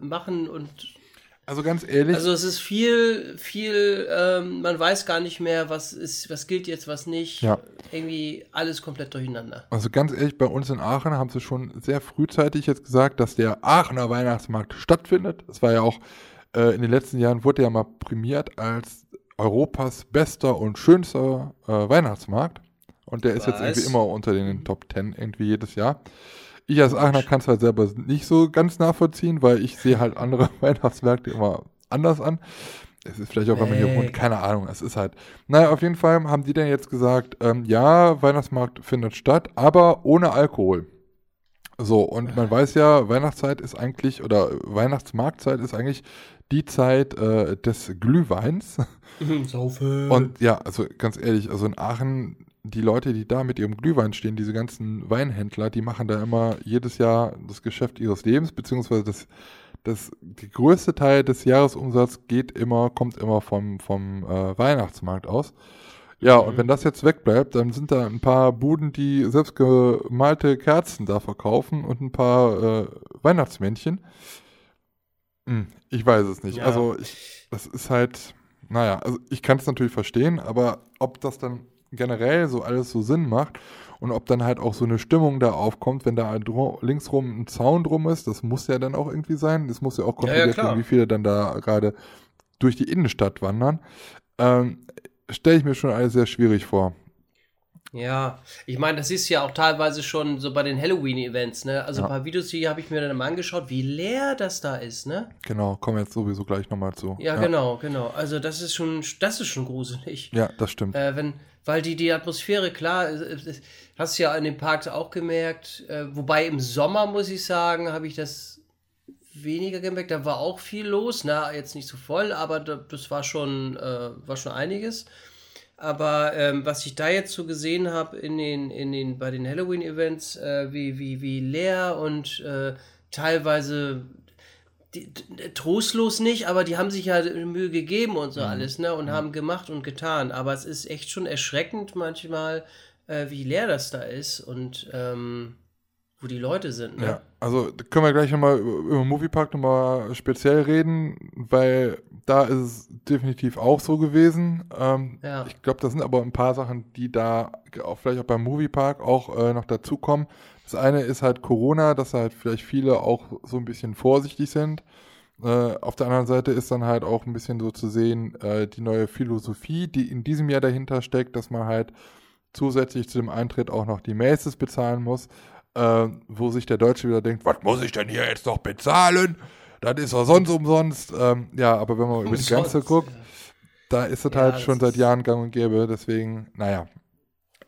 machen und also ganz ehrlich. Also es ist viel, viel, ähm, man weiß gar nicht mehr, was ist, was gilt jetzt, was nicht. Ja. Irgendwie alles komplett durcheinander. Also ganz ehrlich, bei uns in Aachen haben sie schon sehr frühzeitig jetzt gesagt, dass der Aachener Weihnachtsmarkt stattfindet. Das war ja auch äh, in den letzten Jahren wurde ja mal prämiert als Europas bester und schönster äh, Weihnachtsmarkt. Und der was? ist jetzt irgendwie immer unter den Top Ten irgendwie jedes Jahr. Ich als Aachener kann es halt selber nicht so ganz nachvollziehen, weil ich sehe halt andere *laughs* Weihnachtsmärkte immer anders an. Es ist vielleicht auch, wenn man hier wohnt, keine Ahnung. Es ist halt. Naja, auf jeden Fall haben die dann jetzt gesagt, ähm, ja, Weihnachtsmarkt findet statt, aber ohne Alkohol. So, und man weiß ja, Weihnachtszeit ist eigentlich, oder Weihnachtsmarktzeit ist eigentlich die Zeit äh, des Glühweins. *laughs* Saufe. Und ja, also ganz ehrlich, also in Aachen die Leute, die da mit ihrem Glühwein stehen, diese ganzen Weinhändler, die machen da immer jedes Jahr das Geschäft ihres Lebens, beziehungsweise das, das die größte Teil des Jahresumsatzes geht immer, kommt immer vom, vom äh, Weihnachtsmarkt aus. Ja, mhm. und wenn das jetzt wegbleibt, dann sind da ein paar Buden, die selbstgemalte Kerzen da verkaufen und ein paar äh, Weihnachtsmännchen. Hm, ich weiß es nicht. Ja. Also, ich, das ist halt, naja, also ich kann es natürlich verstehen, aber ob das dann generell so alles so Sinn macht und ob dann halt auch so eine Stimmung da aufkommt, wenn da linksrum ein Zaun drum ist, das muss ja dann auch irgendwie sein. Das muss ja auch kontrolliert ja, ja, werden, wie viele dann da gerade durch die Innenstadt wandern, ähm, stelle ich mir schon alles sehr schwierig vor. Ja, ich meine, das ist ja auch teilweise schon so bei den Halloween-Events, ne? Also ja. ein paar Videos hier habe ich mir dann mal angeschaut, wie leer das da ist, ne? Genau, kommen wir jetzt sowieso gleich nochmal zu. Ja, ja, genau, genau. Also das ist schon, das ist schon gruselig. Ja, das stimmt. Äh, wenn, weil die, die Atmosphäre, klar, hast du ja in den Parks auch gemerkt, äh, wobei im Sommer, muss ich sagen, habe ich das weniger gemerkt. Da war auch viel los, na, jetzt nicht so voll, aber das war schon, äh, war schon einiges. Aber ähm, was ich da jetzt so gesehen habe in den, in den, bei den Halloween-Events, äh, wie, wie, wie leer und äh, teilweise die, trostlos nicht, aber die haben sich ja Mühe gegeben und so mhm. alles, ne? Und mhm. haben gemacht und getan. Aber es ist echt schon erschreckend manchmal, äh, wie leer das da ist und ähm, wo die Leute sind. Ne? Ja, also können wir gleich nochmal über Moviepark nochmal speziell reden, weil da ist es definitiv auch so gewesen. Ähm, ja. Ich glaube, das sind aber ein paar Sachen, die da auch vielleicht auch beim Moviepark auch äh, noch dazukommen. Das eine ist halt Corona, dass halt vielleicht viele auch so ein bisschen vorsichtig sind. Äh, auf der anderen Seite ist dann halt auch ein bisschen so zu sehen, äh, die neue Philosophie, die in diesem Jahr dahinter steckt, dass man halt zusätzlich zu dem Eintritt auch noch die Maces bezahlen muss äh, wo sich der Deutsche wieder denkt, was muss ich denn hier jetzt noch bezahlen? Das ist doch sonst umsonst. Ähm, ja, aber wenn man über die Grenze guckt, da ist es ja, halt schon seit Jahren gang und gäbe. Deswegen, naja.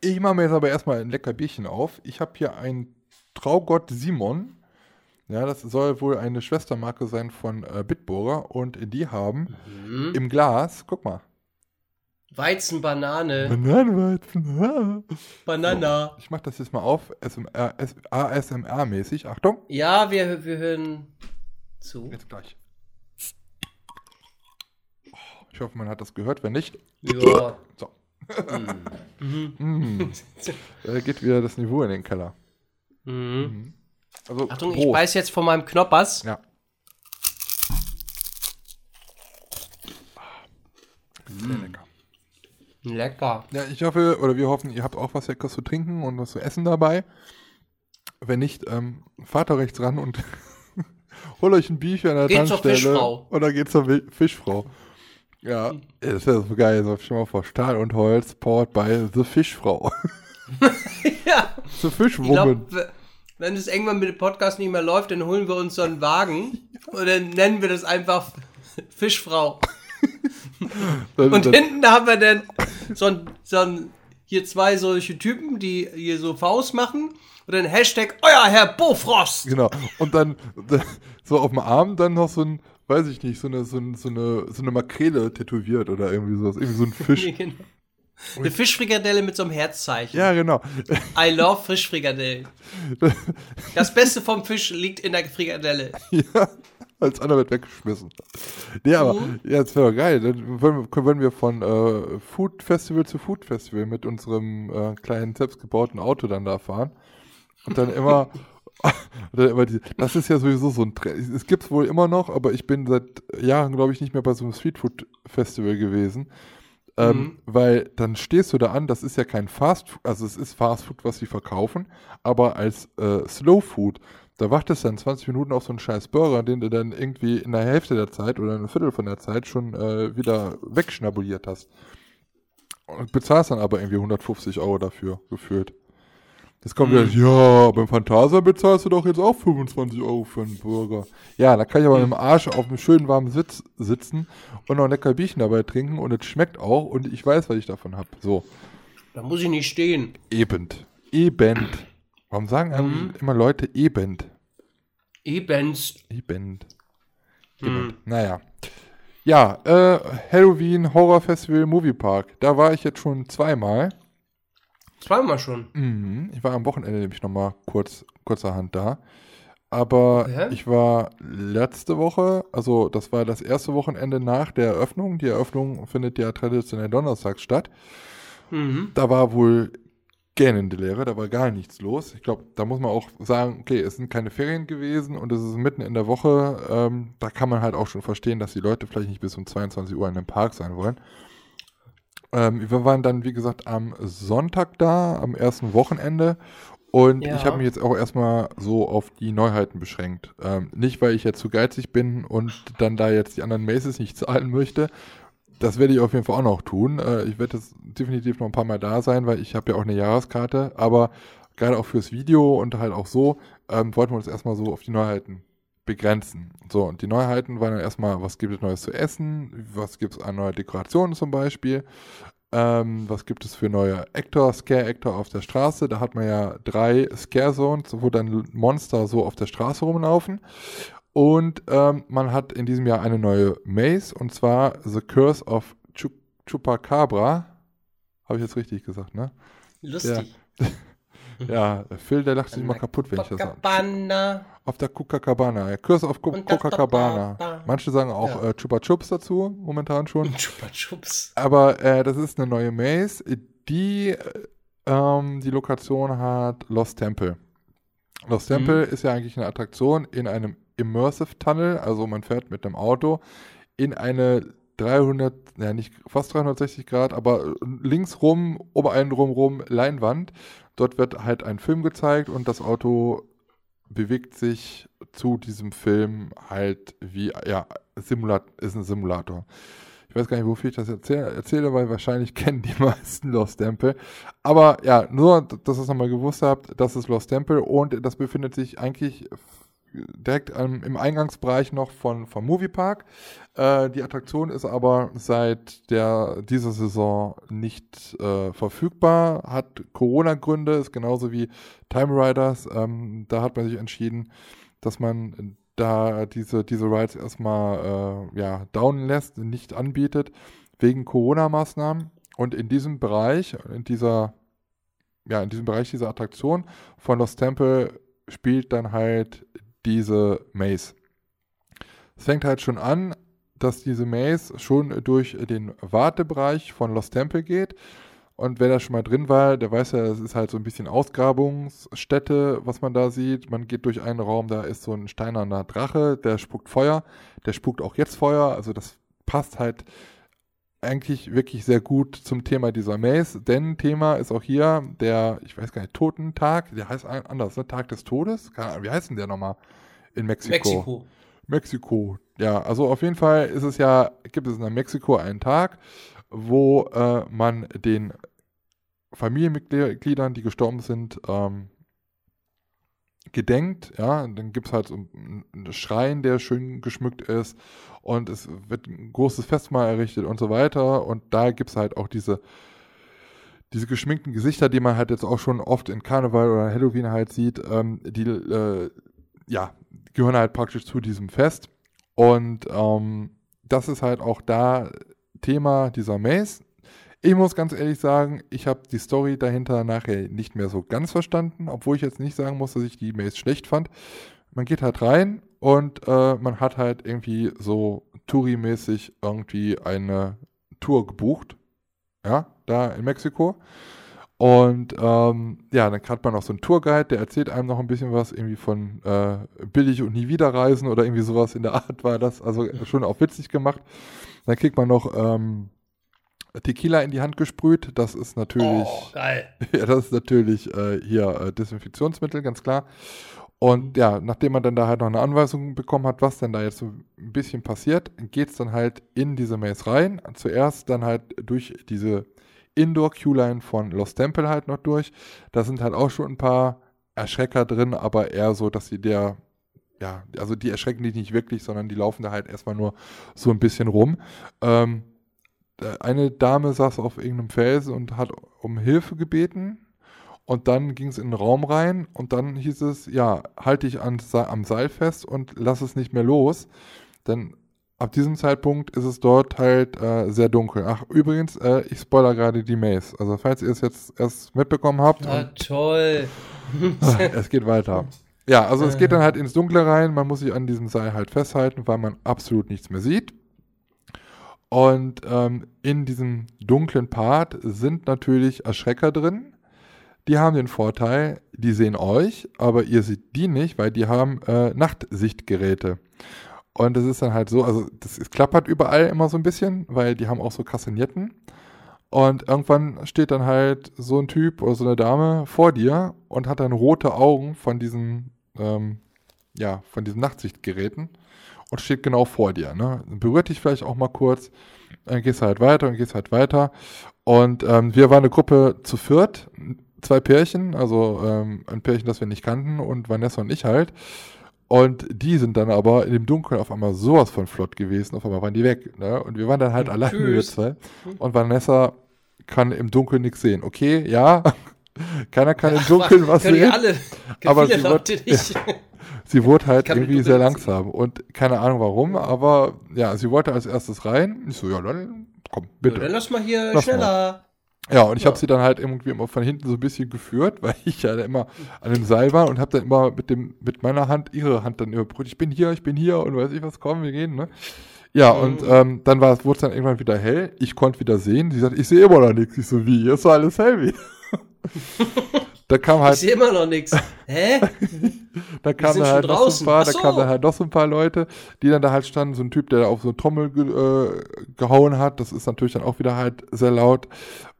Ich mache mir jetzt aber erstmal ein lecker Bierchen auf. Ich habe hier ein Traugott Simon. Ja, das soll wohl eine Schwestermarke sein von äh, Bitburger. Und die haben mhm. im Glas, guck mal, Weizen, Banane. Bananenweizen. Banana. So, ich mach das jetzt mal auf. ASMR-mäßig. Achtung. Ja, wir, wir hören zu. Jetzt gleich. Oh, ich hoffe, man hat das gehört. Wenn nicht. Ja. So. Mhm. mm. *laughs* Da geht wieder das Niveau in den Keller. Mhm. mhm. Also, Achtung, Prost. ich beiß jetzt von meinem Knoppers. Ja. Sehr lecker. Lecker. Ja, ich hoffe, oder wir hoffen, ihr habt auch was Leckeres zu trinken und was zu essen dabei. Wenn nicht, ähm, fahrt da rechts ran und *laughs* holt euch ein Bierchen an der geht Tankstelle. Zur Fischfrau. Oder geht zur Fischfrau. Ja, das wäre so geil. So, schon mal vor Stahl und Holz, powered by The Fischfrau. *laughs* ja. The Fischwoman. wenn es irgendwann mit dem Podcast nicht mehr läuft, dann holen wir uns so einen Wagen *laughs* und dann nennen wir das einfach Fischfrau. *laughs* und hinten haben wir dann so ein, so ein, hier zwei solche Typen, die hier so Faust machen und dann Hashtag Euer Herr Bofrost. Genau. Und dann so auf dem Arm dann noch so ein, weiß ich nicht, so eine, so, eine, so eine, so eine Makrele tätowiert oder irgendwie sowas. Irgendwie so ein Fisch. *laughs* genau. Eine Fischfrikadelle mit so einem Herzzeichen. Ja, genau. I love Fischfrikadellen. *laughs* Das Beste vom Fisch liegt in der Frikadelle. Ja. Als andere wird weggeschmissen. Nee, aber mhm. ja, das wäre geil. Dann wollen wir, von äh, Food Festival zu Food Festival mit unserem äh, kleinen selbstgebauten Auto dann da fahren. Und dann immer, *laughs* *laughs* das ist ja sowieso so ein Trend. Es gibt es wohl immer noch, aber ich bin seit Jahren, glaube ich, nicht mehr bei so einem Streetfood Festival gewesen. Ähm, mhm. Weil dann stehst du da an, das ist ja kein Fast Food, also es ist Fast Food, was sie verkaufen, aber als äh, Slow Food. Da wartest du dann 20 Minuten auf so einen scheiß Burger, den du dann irgendwie in der Hälfte der Zeit oder ein Viertel von der Zeit schon äh, wieder wegschnabuliert hast. Und bezahlst dann aber irgendwie 150 Euro dafür, gefühlt. Jetzt kommt mhm. wieder, ja, beim Phantasa bezahlst du doch jetzt auch 25 Euro für einen Burger. Ja, da kann ich aber mhm. mit dem Arsch auf einem schönen warmen Sitz sitzen und noch ein lecker Bierchen dabei trinken und es schmeckt auch und ich weiß, was ich davon habe. So. Da muss ich nicht stehen. Eben. Eben. Warum sagen mhm. immer Leute Ebend? Ebend. Ebend. Mhm. Naja. Ja, äh, Halloween Horror Festival Moviepark. Da war ich jetzt schon zweimal. Zweimal schon? Mhm. Ich war am Wochenende nämlich nochmal kurz, kurzerhand da. Aber okay. ich war letzte Woche, also das war das erste Wochenende nach der Eröffnung. Die Eröffnung findet ja traditionell donnerstags statt. Mhm. Da war wohl gähnende Leere, da war gar nichts los. Ich glaube, da muss man auch sagen, okay, es sind keine Ferien gewesen und es ist mitten in der Woche. Ähm, da kann man halt auch schon verstehen, dass die Leute vielleicht nicht bis um 22 Uhr in dem Park sein wollen. Ähm, wir waren dann, wie gesagt, am Sonntag da, am ersten Wochenende. Und ja. ich habe mich jetzt auch erstmal so auf die Neuheiten beschränkt. Ähm, nicht, weil ich jetzt zu geizig bin und dann da jetzt die anderen Maces nicht *laughs* zahlen möchte. Das werde ich auf jeden Fall auch noch tun. Äh, ich werde jetzt definitiv noch ein paar Mal da sein, weil ich habe ja auch eine Jahreskarte. Aber gerade auch fürs Video und halt auch so, ähm, wollten wir uns erstmal so auf die Neuheiten begrenzen. So, und die Neuheiten waren dann erstmal, was gibt es Neues zu essen, was gibt es an neue Dekorationen zum Beispiel, ähm, was gibt es für neue Actor, Scare-Actor auf der Straße? Da hat man ja drei Scare-Zones, wo dann Monster so auf der Straße rumlaufen. Und ähm, man hat in diesem Jahr eine neue Maze, und zwar The Curse of Chup Chupacabra. Habe ich jetzt richtig gesagt, ne? Lustig. Ja. *laughs* *laughs* Ja, Phil, der lacht sich immer kaputt, wenn ich das sage. Auf der Coca-Cabana. Ja, Kurs auf Coca-Cabana. Manche sagen auch ja. äh, Chupa Chups dazu, momentan schon. *laughs* Chupa Chups. Aber äh, das ist eine neue Maze, die äh, ähm, die Lokation hat Lost Temple. Lost mhm. Temple ist ja eigentlich eine Attraktion in einem Immersive Tunnel, also man fährt mit einem Auto in eine 300, ja nicht fast 360 Grad, aber links rum, um einen drumherum Leinwand Dort wird halt ein Film gezeigt und das Auto bewegt sich zu diesem Film halt wie, ja, Simulat ist ein Simulator. Ich weiß gar nicht, wofür ich das erzähle, erzähle weil wahrscheinlich *laughs* kennen die meisten Lost Temple. Aber ja, nur, dass ihr es nochmal gewusst habt, das ist Lost Temple und das befindet sich eigentlich direkt ähm, im Eingangsbereich noch von, vom Moviepark. Äh, die Attraktion ist aber seit der, dieser Saison nicht äh, verfügbar, hat Corona-Gründe, ist genauso wie Time Riders. Ähm, da hat man sich entschieden, dass man da diese, diese Rides erstmal äh, ja, down lässt, nicht anbietet, wegen Corona-Maßnahmen. Und in diesem Bereich, in dieser, ja, in diesem Bereich dieser Attraktion von Lost Temple spielt dann halt diese Maze. Es fängt halt schon an, dass diese Maze schon durch den Wartebereich von Lost Temple geht. Und wer da schon mal drin war, der weiß ja, es ist halt so ein bisschen Ausgrabungsstätte, was man da sieht. Man geht durch einen Raum, da ist so ein steinerner Drache, der spuckt Feuer. Der spuckt auch jetzt Feuer. Also das passt halt eigentlich wirklich sehr gut zum Thema dieser Maze. Denn Thema ist auch hier der, ich weiß gar nicht, Totentag. Der heißt anders, ne? Tag des Todes. Ahnung, wie heißt denn der nochmal in Mexiko? Mexiko. Mexiko. Ja, also auf jeden Fall ist es ja, gibt es in Mexiko einen Tag, wo äh, man den Familienmitgliedern, die gestorben sind, ähm, gedenkt. Ja, dann gibt es halt so einen Schrein, der schön geschmückt ist und es wird ein großes Festmahl errichtet und so weiter. Und da gibt es halt auch diese, diese geschminkten Gesichter, die man halt jetzt auch schon oft in Karneval oder Halloween halt sieht, ähm, die äh, ja, gehören halt praktisch zu diesem Fest. Und ähm, das ist halt auch da Thema dieser Maze. Ich muss ganz ehrlich sagen, ich habe die Story dahinter nachher nicht mehr so ganz verstanden, obwohl ich jetzt nicht sagen muss, dass ich die Maze schlecht fand. Man geht halt rein und äh, man hat halt irgendwie so Touri-mäßig irgendwie eine Tour gebucht. Ja, da in Mexiko. Und ähm, ja, dann hat man auch so einen Tourguide, der erzählt einem noch ein bisschen was, irgendwie von äh, billig und nie wieder reisen oder irgendwie sowas in der *laughs* Art war das. Also schon auch witzig gemacht. Dann kriegt man noch ähm, Tequila in die Hand gesprüht. Das ist natürlich. Oh, geil. *laughs* Ja, das ist natürlich äh, hier äh, Desinfektionsmittel, ganz klar. Und ja, nachdem man dann da halt noch eine Anweisung bekommen hat, was denn da jetzt so ein bisschen passiert, geht es dann halt in diese Maze rein. Zuerst dann halt durch diese Indoor-Q-Line von Lost Temple halt noch durch. Da sind halt auch schon ein paar Erschrecker drin, aber eher so, dass sie der, ja, also die erschrecken dich nicht wirklich, sondern die laufen da halt erstmal nur so ein bisschen rum. Ähm, eine Dame saß auf irgendeinem Felsen und hat um Hilfe gebeten. Und dann ging es in den Raum rein und dann hieß es, ja, halte dich an, am Seil fest und lass es nicht mehr los. Denn ab diesem Zeitpunkt ist es dort halt äh, sehr dunkel. Ach, übrigens, äh, ich spoiler gerade die Maze. Also, falls ihr es jetzt erst mitbekommen habt. Ah, toll. es geht weiter. Ja, also es geht dann halt ins Dunkle rein. Man muss sich an diesem Seil halt festhalten, weil man absolut nichts mehr sieht. Und ähm, in diesem dunklen Part sind natürlich Erschrecker drin. Die haben den Vorteil, die sehen euch, aber ihr seht die nicht, weil die haben äh, Nachtsichtgeräte. Und es ist dann halt so, also das, es klappert überall immer so ein bisschen, weil die haben auch so Kassenjetten. Und irgendwann steht dann halt so ein Typ oder so eine Dame vor dir und hat dann rote Augen von diesen, ähm, ja, von diesen Nachtsichtgeräten und steht genau vor dir. Ne? Berührt dich vielleicht auch mal kurz, dann gehst du halt weiter und gehst halt weiter. Und ähm, wir waren eine Gruppe zu viert, zwei Pärchen, also ähm, ein Pärchen, das wir nicht kannten und Vanessa und ich halt. Und die sind dann aber in dem Dunkeln auf einmal sowas von flott gewesen. Auf einmal waren die weg. Ne? Und wir waren dann halt allein mit zwei. Und Vanessa kann im Dunkeln nichts sehen. Okay, ja. *laughs* Keiner kann ja, im Dunkeln *laughs* was sehen. Alle, *laughs* aber sie wurde, ja, sie wurde halt irgendwie sehr langsam. Und keine Ahnung warum, aber ja, sie wollte als erstes rein. Ich so, ja, dann komm, bitte. Ja, dann lass mal hier lass schneller. Mal. Ja, und ich ja. habe sie dann halt irgendwie immer von hinten so ein bisschen geführt, *laughs* weil ich ja immer an dem Seil war und habe dann immer mit dem mit meiner Hand ihre Hand dann überbrückt. Ich bin hier, ich bin hier und weiß ich was, komm, wir gehen, ne? Ja, mhm. und ähm, dann war wurde es dann irgendwann wieder hell. Ich konnte wieder sehen. Sie sagt, ich sehe immer noch nichts. Ich so, wie? Hier ist doch alles hell wie. *laughs* da kam halt. Ich sehe immer noch nichts. Hä? *laughs* da kamen da halt noch so ein paar, so. da kamen da halt noch so ein paar Leute, die dann da halt standen. So ein Typ, der auf so eine Trommel ge äh, gehauen hat. Das ist natürlich dann auch wieder halt sehr laut.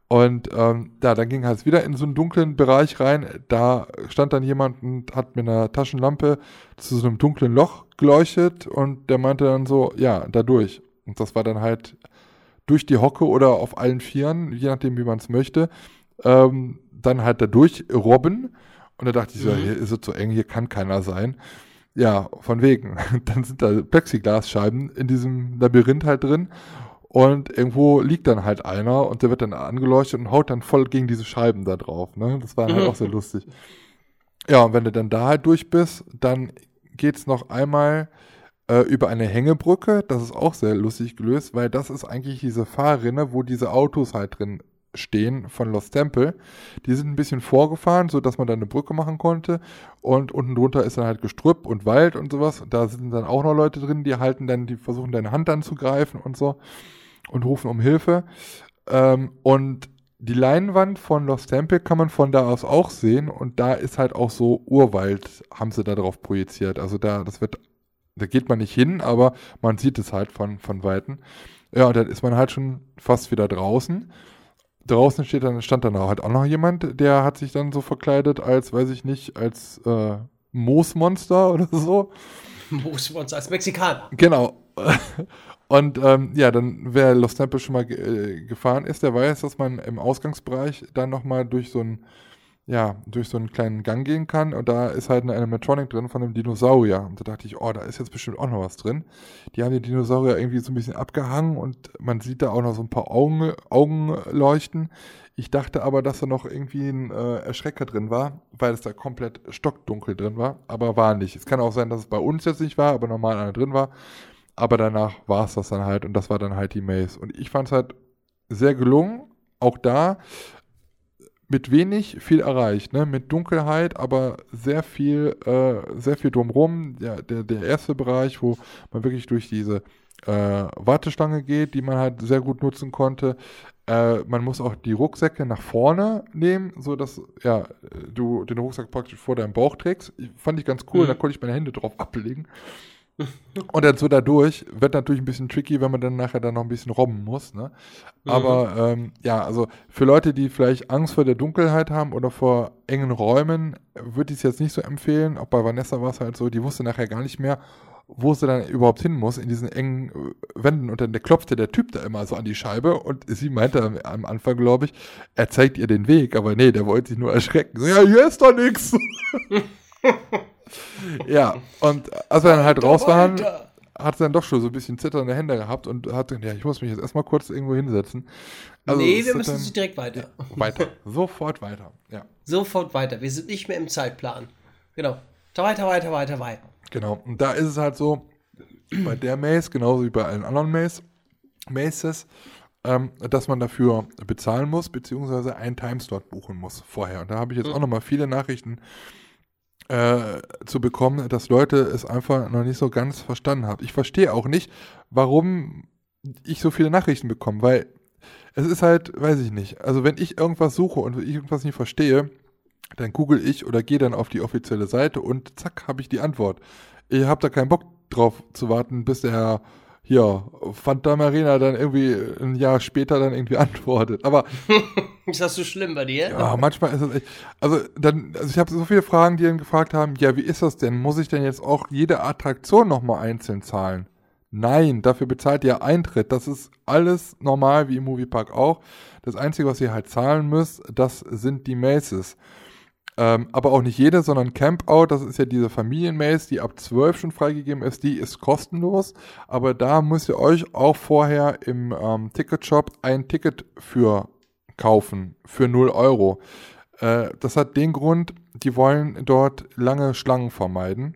Und ähm, ja, dann ging halt wieder in so einen dunklen Bereich rein. Da stand dann jemand und hat mit einer Taschenlampe zu so einem dunklen Loch geleuchtet und der meinte dann so, ja, da durch. Und das war dann halt durch die Hocke oder auf allen Vieren, je nachdem, wie man es möchte, ähm, dann halt da durch robben. Und da dachte ich so, mhm. hier ist es so eng, hier kann keiner sein. Ja, von wegen. *laughs* Dann sind da Plexiglasscheiben in diesem Labyrinth halt drin. Und irgendwo liegt dann halt einer und der wird dann angeleuchtet und haut dann voll gegen diese Scheiben da drauf. Ne? Das war halt auch sehr *laughs* lustig. Ja, und wenn du dann da halt durch bist, dann geht's noch einmal äh, über eine Hängebrücke. Das ist auch sehr lustig gelöst, weil das ist eigentlich diese Fahrrinne, wo diese Autos halt drin stehen von Lost Temple. Die sind ein bisschen vorgefahren, sodass man da eine Brücke machen konnte. Und unten drunter ist dann halt Gestrüpp und Wald und sowas. Da sind dann auch noch Leute drin, die halten dann, die versuchen deine Hand anzugreifen und so und rufen um Hilfe. Ähm, und die Leinwand von Lost Temple kann man von da aus auch sehen und da ist halt auch so Urwald, haben sie da drauf projiziert. Also da, das wird, da geht man nicht hin, aber man sieht es halt von, von Weitem. Ja, und dann ist man halt schon fast wieder draußen. Draußen steht dann, stand dann halt auch noch jemand, der hat sich dann so verkleidet als, weiß ich nicht, als äh, Moosmonster *laughs* oder so. Moosmonster, als Mexikaner. Genau. Und ähm, ja, dann, wer Los Temple schon mal äh, gefahren ist, der weiß, dass man im Ausgangsbereich dann nochmal durch so einen, ja, durch so einen kleinen Gang gehen kann. Und da ist halt eine Animatronic drin von einem Dinosaurier. Und da dachte ich, oh, da ist jetzt bestimmt auch noch was drin. Die haben die Dinosaurier irgendwie so ein bisschen abgehangen und man sieht da auch noch so ein paar Augen, Augen leuchten. Ich dachte aber, dass da noch irgendwie ein äh, Erschrecker drin war, weil es da komplett stockdunkel drin war, aber war nicht. Es kann auch sein, dass es bei uns jetzt nicht war, aber normal einer drin war. Aber danach war es das dann halt und das war dann halt die Maze. Und ich fand es halt sehr gelungen, auch da mit wenig viel erreicht, ne? Mit Dunkelheit, aber sehr viel, äh, sehr viel drumrum. Ja, der, der erste Bereich, wo man wirklich durch diese äh, Wartestange geht, die man halt sehr gut nutzen konnte. Äh, man muss auch die Rucksäcke nach vorne nehmen, so dass ja, du den Rucksack praktisch vor deinem Bauch trägst. Fand ich ganz cool, mhm. da konnte ich meine Hände drauf ablegen. Und dann so dadurch wird natürlich ein bisschen tricky, wenn man dann nachher dann noch ein bisschen robben muss. Ne? Aber mhm. ähm, ja, also für Leute, die vielleicht Angst vor der Dunkelheit haben oder vor engen Räumen, würde ich es jetzt nicht so empfehlen. Auch bei Vanessa war es halt so, die wusste nachher gar nicht mehr, wo sie dann überhaupt hin muss, in diesen engen äh, Wänden. Und dann klopfte der Typ da immer so an die Scheibe und sie meinte am Anfang, glaube ich, er zeigt ihr den Weg, aber nee, der wollte sich nur erschrecken. So, ja, hier ist doch nichts. *laughs* *laughs* ja, und als wir dann halt raus waren, hat sie dann doch schon so ein bisschen zitternde Hände gehabt und hat gesagt, ja, ich muss mich jetzt erstmal kurz irgendwo hinsetzen. Also nee, wir müssen direkt weiter. Weiter, sofort weiter, ja. Sofort weiter, wir sind nicht mehr im Zeitplan. Genau, weiter, weiter, weiter, weiter. Genau, und da ist es halt so, bei der Maze, genauso wie bei allen anderen Maze, Maces, ähm, dass man dafür bezahlen muss, beziehungsweise einen Timeslot buchen muss vorher. Und da habe ich jetzt mhm. auch nochmal viele Nachrichten äh, zu bekommen, dass Leute es einfach noch nicht so ganz verstanden haben. Ich verstehe auch nicht, warum ich so viele Nachrichten bekomme, weil es ist halt, weiß ich nicht, also wenn ich irgendwas suche und ich irgendwas nicht verstehe, dann google ich oder gehe dann auf die offizielle Seite und zack, habe ich die Antwort. Ich habe da keinen Bock drauf zu warten, bis der Hier Phantom Arena dann irgendwie ein Jahr später dann irgendwie *laughs* antwortet. Aber *laughs* ist das so schlimm bei dir? Ja, manchmal ist es echt. Also dann, also ich habe so viele Fragen, die dann gefragt haben, ja, wie ist das denn? Muss ich denn jetzt auch jede Attraktion nochmal einzeln zahlen? Nein, dafür bezahlt ihr Eintritt. Das ist alles normal wie im Moviepark auch. Das Einzige, was ihr halt zahlen müsst, das sind die Maces. Ähm, aber auch nicht jede, sondern Campout, das ist ja diese Familienmaze, die ab 12 schon freigegeben ist, die ist kostenlos. Aber da müsst ihr euch auch vorher im ähm, Ticketshop ein Ticket für kaufen, für 0 Euro. Äh, das hat den Grund, die wollen dort lange Schlangen vermeiden.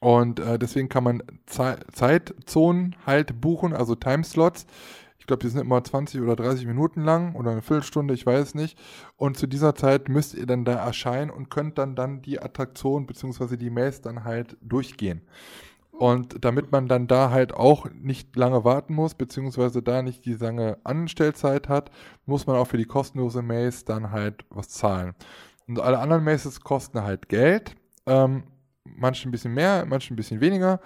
Und äh, deswegen kann man Ze Zeitzonen halt buchen, also Timeslots. Ich glaube, die sind immer 20 oder 30 Minuten lang oder eine Viertelstunde, ich weiß nicht. Und zu dieser Zeit müsst ihr dann da erscheinen und könnt dann dann die Attraktion bzw. die Maze dann halt durchgehen. Und damit man dann da halt auch nicht lange warten muss, beziehungsweise da nicht die lange Anstellzeit hat, muss man auch für die kostenlose Maze dann halt was zahlen. Und alle anderen Maces kosten halt Geld. Ähm, manche ein bisschen mehr, manche ein bisschen weniger.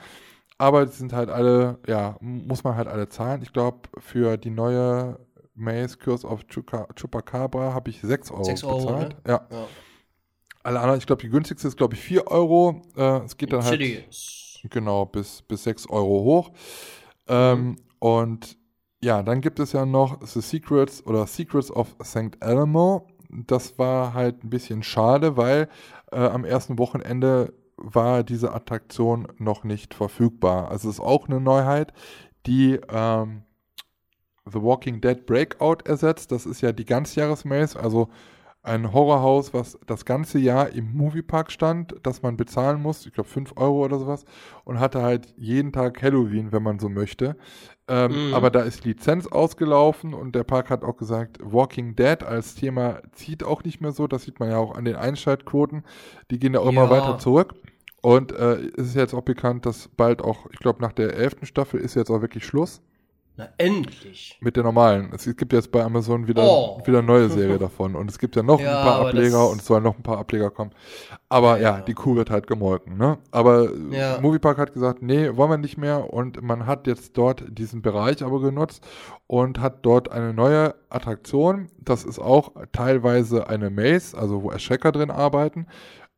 Aber die sind halt alle, ja, muss man halt alle zahlen. Ich glaube, für die neue Maze Curse of Chupacabra habe ich 6 Euro, 6 Euro bezahlt. Ne? Ja. ja. Alle anderen, ich glaube, die günstigste ist, glaube ich, 4 Euro. Äh, es geht dann halt genau bis, bis 6 Euro hoch. Ähm, mhm. Und ja, dann gibt es ja noch The Secrets oder Secrets of St. Elmo. Das war halt ein bisschen schade, weil äh, am ersten Wochenende war diese Attraktion noch nicht verfügbar. Also es ist auch eine Neuheit, die ähm, The Walking Dead Breakout ersetzt. Das ist ja die Ganzjahresmaze, also ein Horrorhaus, was das ganze Jahr im Moviepark stand, das man bezahlen muss, ich glaube 5 Euro oder sowas, und hatte halt jeden Tag Halloween, wenn man so möchte. Ähm, mhm. Aber da ist Lizenz ausgelaufen und der Park hat auch gesagt, Walking Dead als Thema zieht auch nicht mehr so. Das sieht man ja auch an den Einschaltquoten. Die gehen ja auch ja. immer weiter zurück. Und äh, es ist jetzt auch bekannt, dass bald auch, ich glaube, nach der elften Staffel ist jetzt auch wirklich Schluss. Na, endlich. Mit der normalen. Es gibt jetzt bei Amazon wieder, oh. wieder eine neue Serie *laughs* davon. Und es gibt ja noch ja, ein paar Ableger und es sollen noch ein paar Ableger kommen. Aber ja, ja die Kuh wird halt gemolken. Ne? Aber ja. Moviepark hat gesagt, nee, wollen wir nicht mehr. Und man hat jetzt dort diesen Bereich aber genutzt und hat dort eine neue Attraktion. Das ist auch teilweise eine Maze, also wo Erschrecker drin arbeiten.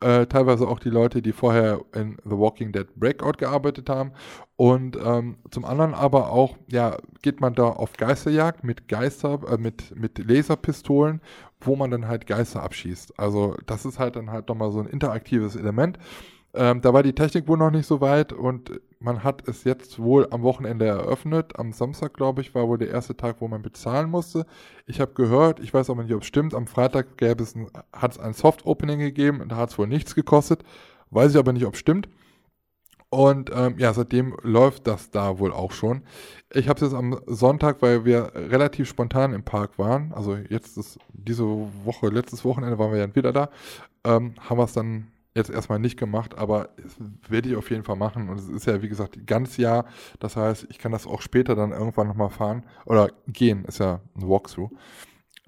Äh, teilweise auch die Leute, die vorher in The Walking Dead Breakout gearbeitet haben. Und ähm, zum anderen aber auch, ja, geht man da auf Geisterjagd mit Geister, äh, mit, mit Laserpistolen, wo man dann halt Geister abschießt. Also das ist halt dann halt nochmal so ein interaktives Element. Ähm, da war die Technik wohl noch nicht so weit und man hat es jetzt wohl am Wochenende eröffnet. Am Samstag, glaube ich, war wohl der erste Tag, wo man bezahlen musste. Ich habe gehört, ich weiß aber nicht, ob es stimmt, am Freitag gäbe es ein, hat es ein Soft-Opening gegeben und da hat es wohl nichts gekostet. Weiß ich aber nicht, ob es stimmt. Und ähm, ja, seitdem läuft das da wohl auch schon. Ich habe es jetzt am Sonntag, weil wir relativ spontan im Park waren, also jetzt ist diese Woche, letztes Wochenende waren wir ja wieder da, ähm, haben wir es dann jetzt erstmal nicht gemacht, aber werde ich auf jeden Fall machen. Und es ist ja, wie gesagt, ganz Jahr. Das heißt, ich kann das auch später dann irgendwann nochmal fahren oder gehen. Ist ja ein Walkthrough.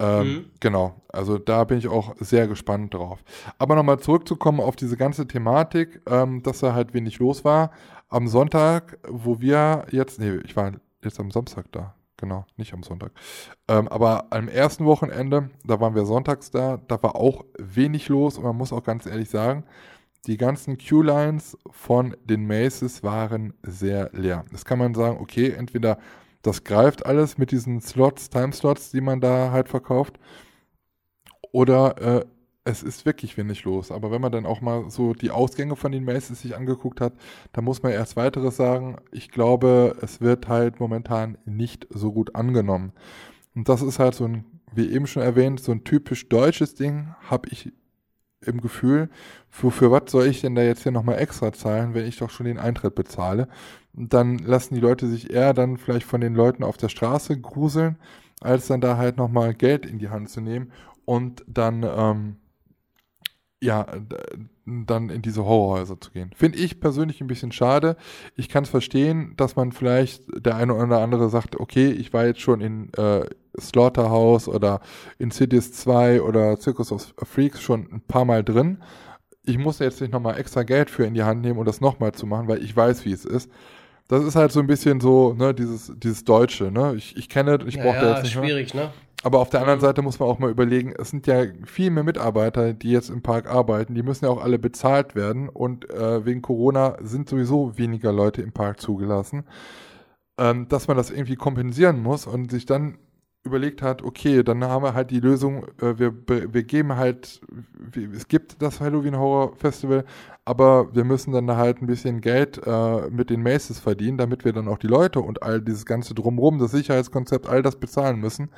Ähm, mhm. Genau, also da bin ich auch sehr gespannt drauf. Aber nochmal zurückzukommen auf diese ganze Thematik, ähm, dass da halt wenig los war. Am Sonntag, wo wir jetzt, nee, ich war jetzt am Samstag da, genau, nicht am Sonntag. Ähm, aber am ersten Wochenende, da waren wir sonntags da, da war auch wenig los und man muss auch ganz ehrlich sagen, die ganzen Q-Lines von den Maces waren sehr leer. Das kann man sagen, okay, entweder das greift alles mit diesen Slots, Timeslots, die man da halt verkauft, oder äh, es ist wirklich wenig los. Aber wenn man dann auch mal so die Ausgänge von den Maces sich angeguckt hat, dann muss man erst weiteres sagen. Ich glaube, es wird halt momentan nicht so gut angenommen. Und das ist halt so ein, wie eben schon erwähnt, so ein typisch deutsches Ding, habe ich im Gefühl, für, für was soll ich denn da jetzt hier nochmal extra zahlen, wenn ich doch schon den Eintritt bezahle? Und dann lassen die Leute sich eher dann vielleicht von den Leuten auf der Straße gruseln, als dann da halt nochmal Geld in die Hand zu nehmen und dann ähm, ja, dann in diese Horrorhäuser zu gehen. Finde ich persönlich ein bisschen schade. Ich kann es verstehen, dass man vielleicht der eine oder andere sagt, okay, ich war jetzt schon in äh, Slaughterhouse oder in Cities 2 oder Circus of Freaks schon ein paar Mal drin. Ich muss jetzt nicht nochmal extra Geld für in die Hand nehmen, um das nochmal zu machen, weil ich weiß, wie es ist. das ist halt so ein bisschen so, ne, dieses, dieses Deutsche, ne? Ich, ich kenne, ich ja, brauche ja, da jetzt nicht schwierig, mehr. ne? Aber auf der anderen mhm. Seite muss man auch mal überlegen, es sind ja viel mehr Mitarbeiter, die jetzt im Park arbeiten, die müssen ja auch alle bezahlt werden und äh, wegen Corona sind sowieso weniger Leute im Park zugelassen, ähm, dass man das irgendwie kompensieren muss und sich dann überlegt hat, okay, dann haben wir halt die Lösung, äh, wir, wir geben halt, es gibt das Halloween Horror Festival, aber wir müssen dann halt ein bisschen Geld äh, mit den Maces verdienen, damit wir dann auch die Leute und all dieses ganze Drumherum, das Sicherheitskonzept, all das bezahlen müssen.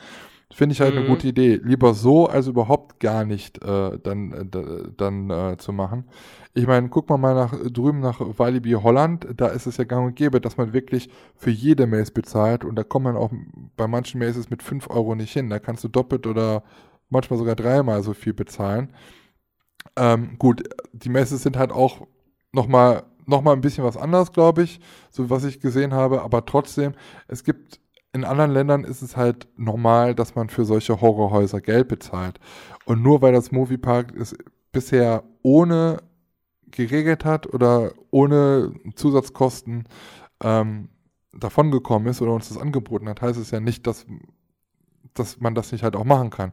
Finde ich halt mhm. eine gute Idee. Lieber so, als überhaupt gar nicht äh, dann, äh, dann äh, zu machen. Ich meine, guck mal mal nach drüben nach Walibi Holland, da ist es ja gang und gäbe, dass man wirklich für jede Maze bezahlt und da kommt man auch bei manchen Maces mit 5 Euro nicht hin. Da kannst du doppelt oder manchmal sogar dreimal so viel bezahlen. Ähm, gut, die Maces sind halt auch nochmal noch mal ein bisschen was anderes, glaube ich, so was ich gesehen habe, aber trotzdem, es gibt in anderen Ländern ist es halt normal, dass man für solche Horrorhäuser Geld bezahlt. Und nur weil das Moviepark es bisher ohne geregelt hat oder ohne Zusatzkosten ähm, davongekommen ist oder uns das angeboten hat, heißt es ja nicht, dass, dass man das nicht halt auch machen kann.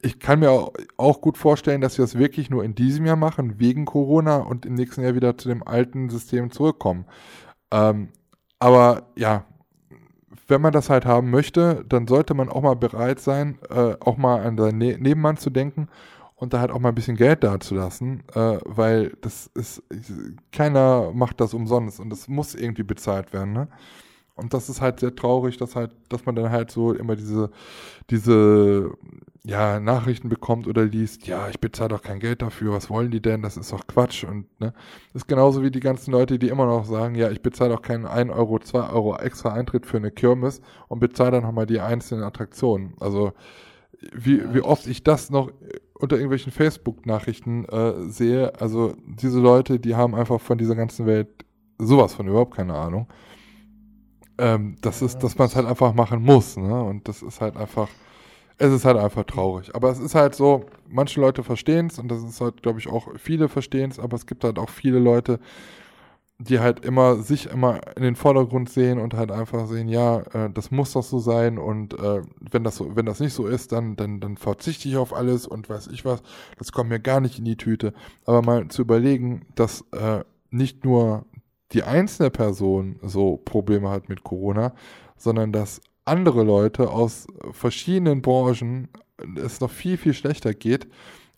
Ich kann mir auch gut vorstellen, dass wir das wirklich nur in diesem Jahr machen, wegen Corona und im nächsten Jahr wieder zu dem alten System zurückkommen. Ähm, aber ja, wenn man das halt haben möchte, dann sollte man auch mal bereit sein, äh, auch mal an seinen ne Nebenmann zu denken und da halt auch mal ein bisschen Geld dazulassen, äh, weil das ist, keiner macht das umsonst und das muss irgendwie bezahlt werden, ne? Und das ist halt sehr traurig, dass halt, dass man dann halt so immer diese, diese, ja, Nachrichten bekommt oder liest, ja, ich bezahle doch kein Geld dafür, was wollen die denn? Das ist doch Quatsch. Und ne, das ist genauso wie die ganzen Leute, die immer noch sagen, ja, ich bezahle doch keinen 1 Euro, 2 Euro extra Eintritt für eine Kirmes und bezahle dann nochmal die einzelnen Attraktionen. Also wie, wie oft ich das noch unter irgendwelchen Facebook-Nachrichten äh, sehe, also diese Leute, die haben einfach von dieser ganzen Welt sowas von überhaupt keine Ahnung. Ähm, das ist, dass man es halt einfach machen muss, ne? Und das ist halt einfach, es ist halt einfach traurig. Aber es ist halt so, manche Leute verstehen es und das ist halt, glaube ich, auch viele verstehen es, aber es gibt halt auch viele Leute, die halt immer sich immer in den Vordergrund sehen und halt einfach sehen, ja, äh, das muss doch so sein und äh, wenn das so, wenn das nicht so ist, dann, dann, dann verzichte ich auf alles und weiß ich was, das kommt mir gar nicht in die Tüte. Aber mal zu überlegen, dass äh, nicht nur die einzelne Person so Probleme hat mit Corona, sondern dass andere Leute aus verschiedenen Branchen es noch viel, viel schlechter geht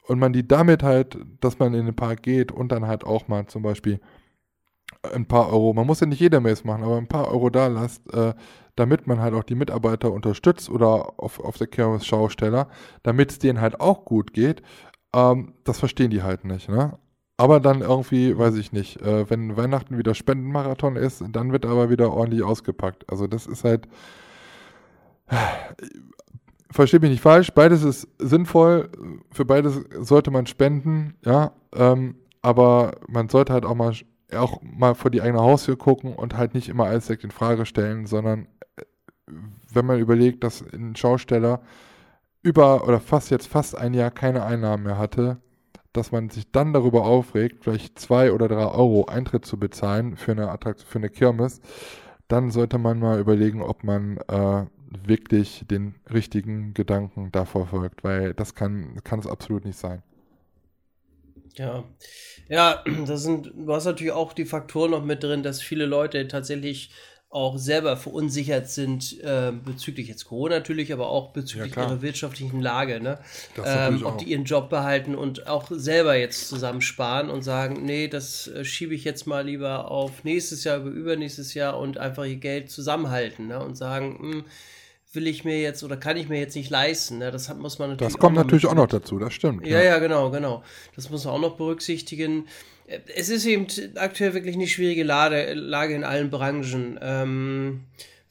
und man die damit halt, dass man in den Park geht und dann halt auch mal zum Beispiel ein paar Euro, man muss ja nicht jeder Mails machen, aber ein paar Euro da lasst, äh, damit man halt auch die Mitarbeiter unterstützt oder auf, auf der Kirmes Schausteller, damit es denen halt auch gut geht, ähm, das verstehen die halt nicht, ne? Aber dann irgendwie, weiß ich nicht, äh, wenn Weihnachten wieder Spendenmarathon ist, dann wird aber wieder ordentlich ausgepackt. Also das ist halt, äh, verstehe mich nicht falsch, beides ist sinnvoll, für beides sollte man spenden, ja, ähm, aber man sollte halt auch mal auch mal vor die eigene Haustür gucken und halt nicht immer alles direkt in Frage stellen, sondern äh, wenn man überlegt, dass ein Schausteller über oder fast jetzt fast ein Jahr keine Einnahmen mehr hatte, dass man sich dann darüber aufregt, vielleicht zwei oder drei Euro Eintritt zu bezahlen für eine Attraktion, für eine Kirmes, dann sollte man mal überlegen, ob man äh, wirklich den richtigen Gedanken da verfolgt, weil das kann, kann es absolut nicht sein. Ja, ja, *clears throat* das sind, du hast natürlich auch die Faktoren noch mit drin, dass viele Leute tatsächlich auch selber verunsichert sind äh, bezüglich jetzt Corona natürlich, aber auch bezüglich ja, ihrer wirtschaftlichen Lage, ne? Ähm, ob die ihren Job behalten und auch selber jetzt zusammensparen und sagen, nee, das äh, schiebe ich jetzt mal lieber auf nächstes Jahr, über übernächstes Jahr und einfach ihr Geld zusammenhalten, ne? Und sagen, mh, hm, will ich mir jetzt oder kann ich mir jetzt nicht leisten. Ne? Das hat, muss man natürlich. Das kommt natürlich auch noch dazu, das stimmt. Ja, ja, ja, genau, genau. Das muss man auch noch berücksichtigen. Es ist eben aktuell wirklich eine schwierige Lage, Lage in allen Branchen, ähm,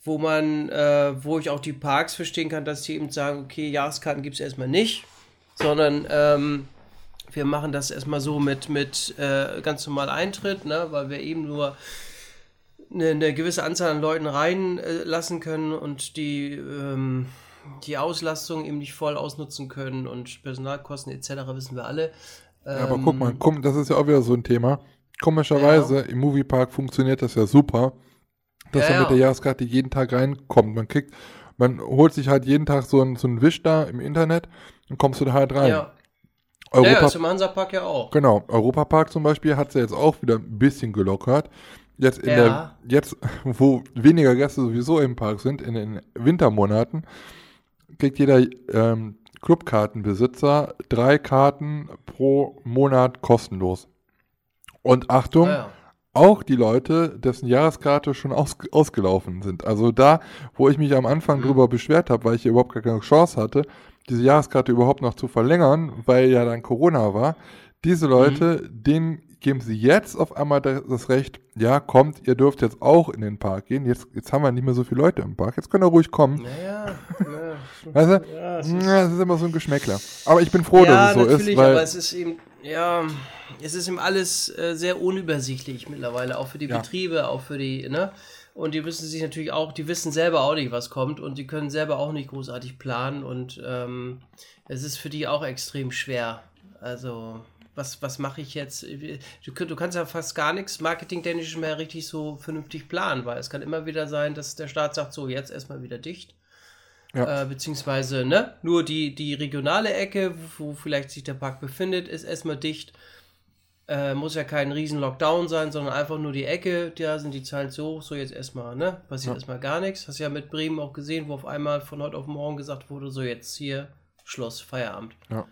wo man, äh, wo ich auch die Parks verstehen kann, dass die eben sagen, okay, Jahreskarten gibt es erstmal nicht, sondern ähm, wir machen das erstmal so mit, mit äh, ganz normal Eintritt, ne, weil wir eben nur eine, eine gewisse Anzahl an Leuten reinlassen äh, können und die, ähm, die Auslastung eben nicht voll ausnutzen können und Personalkosten etc. wissen wir alle. Ja, aber guck mal, ähm, komm, das ist ja auch wieder so ein Thema. Komischerweise ja. im Moviepark funktioniert das ja super. dass Ja, ja. mit der Jahreskarte jeden Tag reinkommt. Man kriegt, man holt sich halt jeden Tag so einen, so einen Wisch da im Internet und kommst du da halt rein. Ja. Europa, Ja, ist im Hansapark ja auch. genau, Europapark zum Beispiel hat es ja jetzt auch wieder ein bisschen gelockert. Jetzt in der, jetzt, wo weniger Gäste sowieso im Park sind, in den Wintermonaten, kriegt jeder ähm, Clubkartenbesitzer drei Karten pro Monat kostenlos. Und Achtung, Ah, ja. auch die Leute, dessen Jahreskarte schon aus, ausgelaufen sind. Also da, wo ich mich am Anfang Mhm. drüber beschwert habe, weil ich hier überhaupt gar keine Chance hatte, diese Jahreskarte überhaupt noch zu verlängern, weil ja dann Corona war, diese Leute, Mhm. denen geben sie jetzt auf einmal das Recht, ja, kommt, ihr dürft jetzt auch in den Park gehen. Jetzt, jetzt haben wir nicht mehr so viele Leute im Park. Jetzt könnt ihr ruhig kommen. Naja, ja. *laughs* Weißt du? Ja, es Ja, ist- das ist immer so ein Geschmäckler. Aber ich bin froh, ja, dass es so natürlich, ist, weil aber es ist eben, ja, es ist eben alles äh, sehr unübersichtlich mittlerweile, auch für die Ja. Betriebe, auch für die, ne? Und die wissen sich natürlich auch, die wissen selber auch nicht, was kommt und die können selber auch nicht großartig planen und ähm, es ist für die auch extrem schwer. Also, was, was mache ich jetzt? Du, du kannst ja fast gar nichts marketingtechnisch mehr richtig so vernünftig planen, weil es kann immer wieder sein, dass der Staat sagt, so, jetzt erstmal wieder dicht. Ja. Äh, beziehungsweise, ne, nur die, die regionale Ecke, wo, wo vielleicht sich der Park befindet, ist erstmal dicht. Äh, muss ja kein riesen Lockdown sein, sondern einfach nur die Ecke, da sind die Zahlen so hoch, so jetzt erstmal, ne? Passiert Ja. erstmal gar nichts. Hast ja mit Bremen auch gesehen, wo auf einmal von heute auf morgen gesagt wurde, so jetzt hier Schluss, Feierabend. Ja.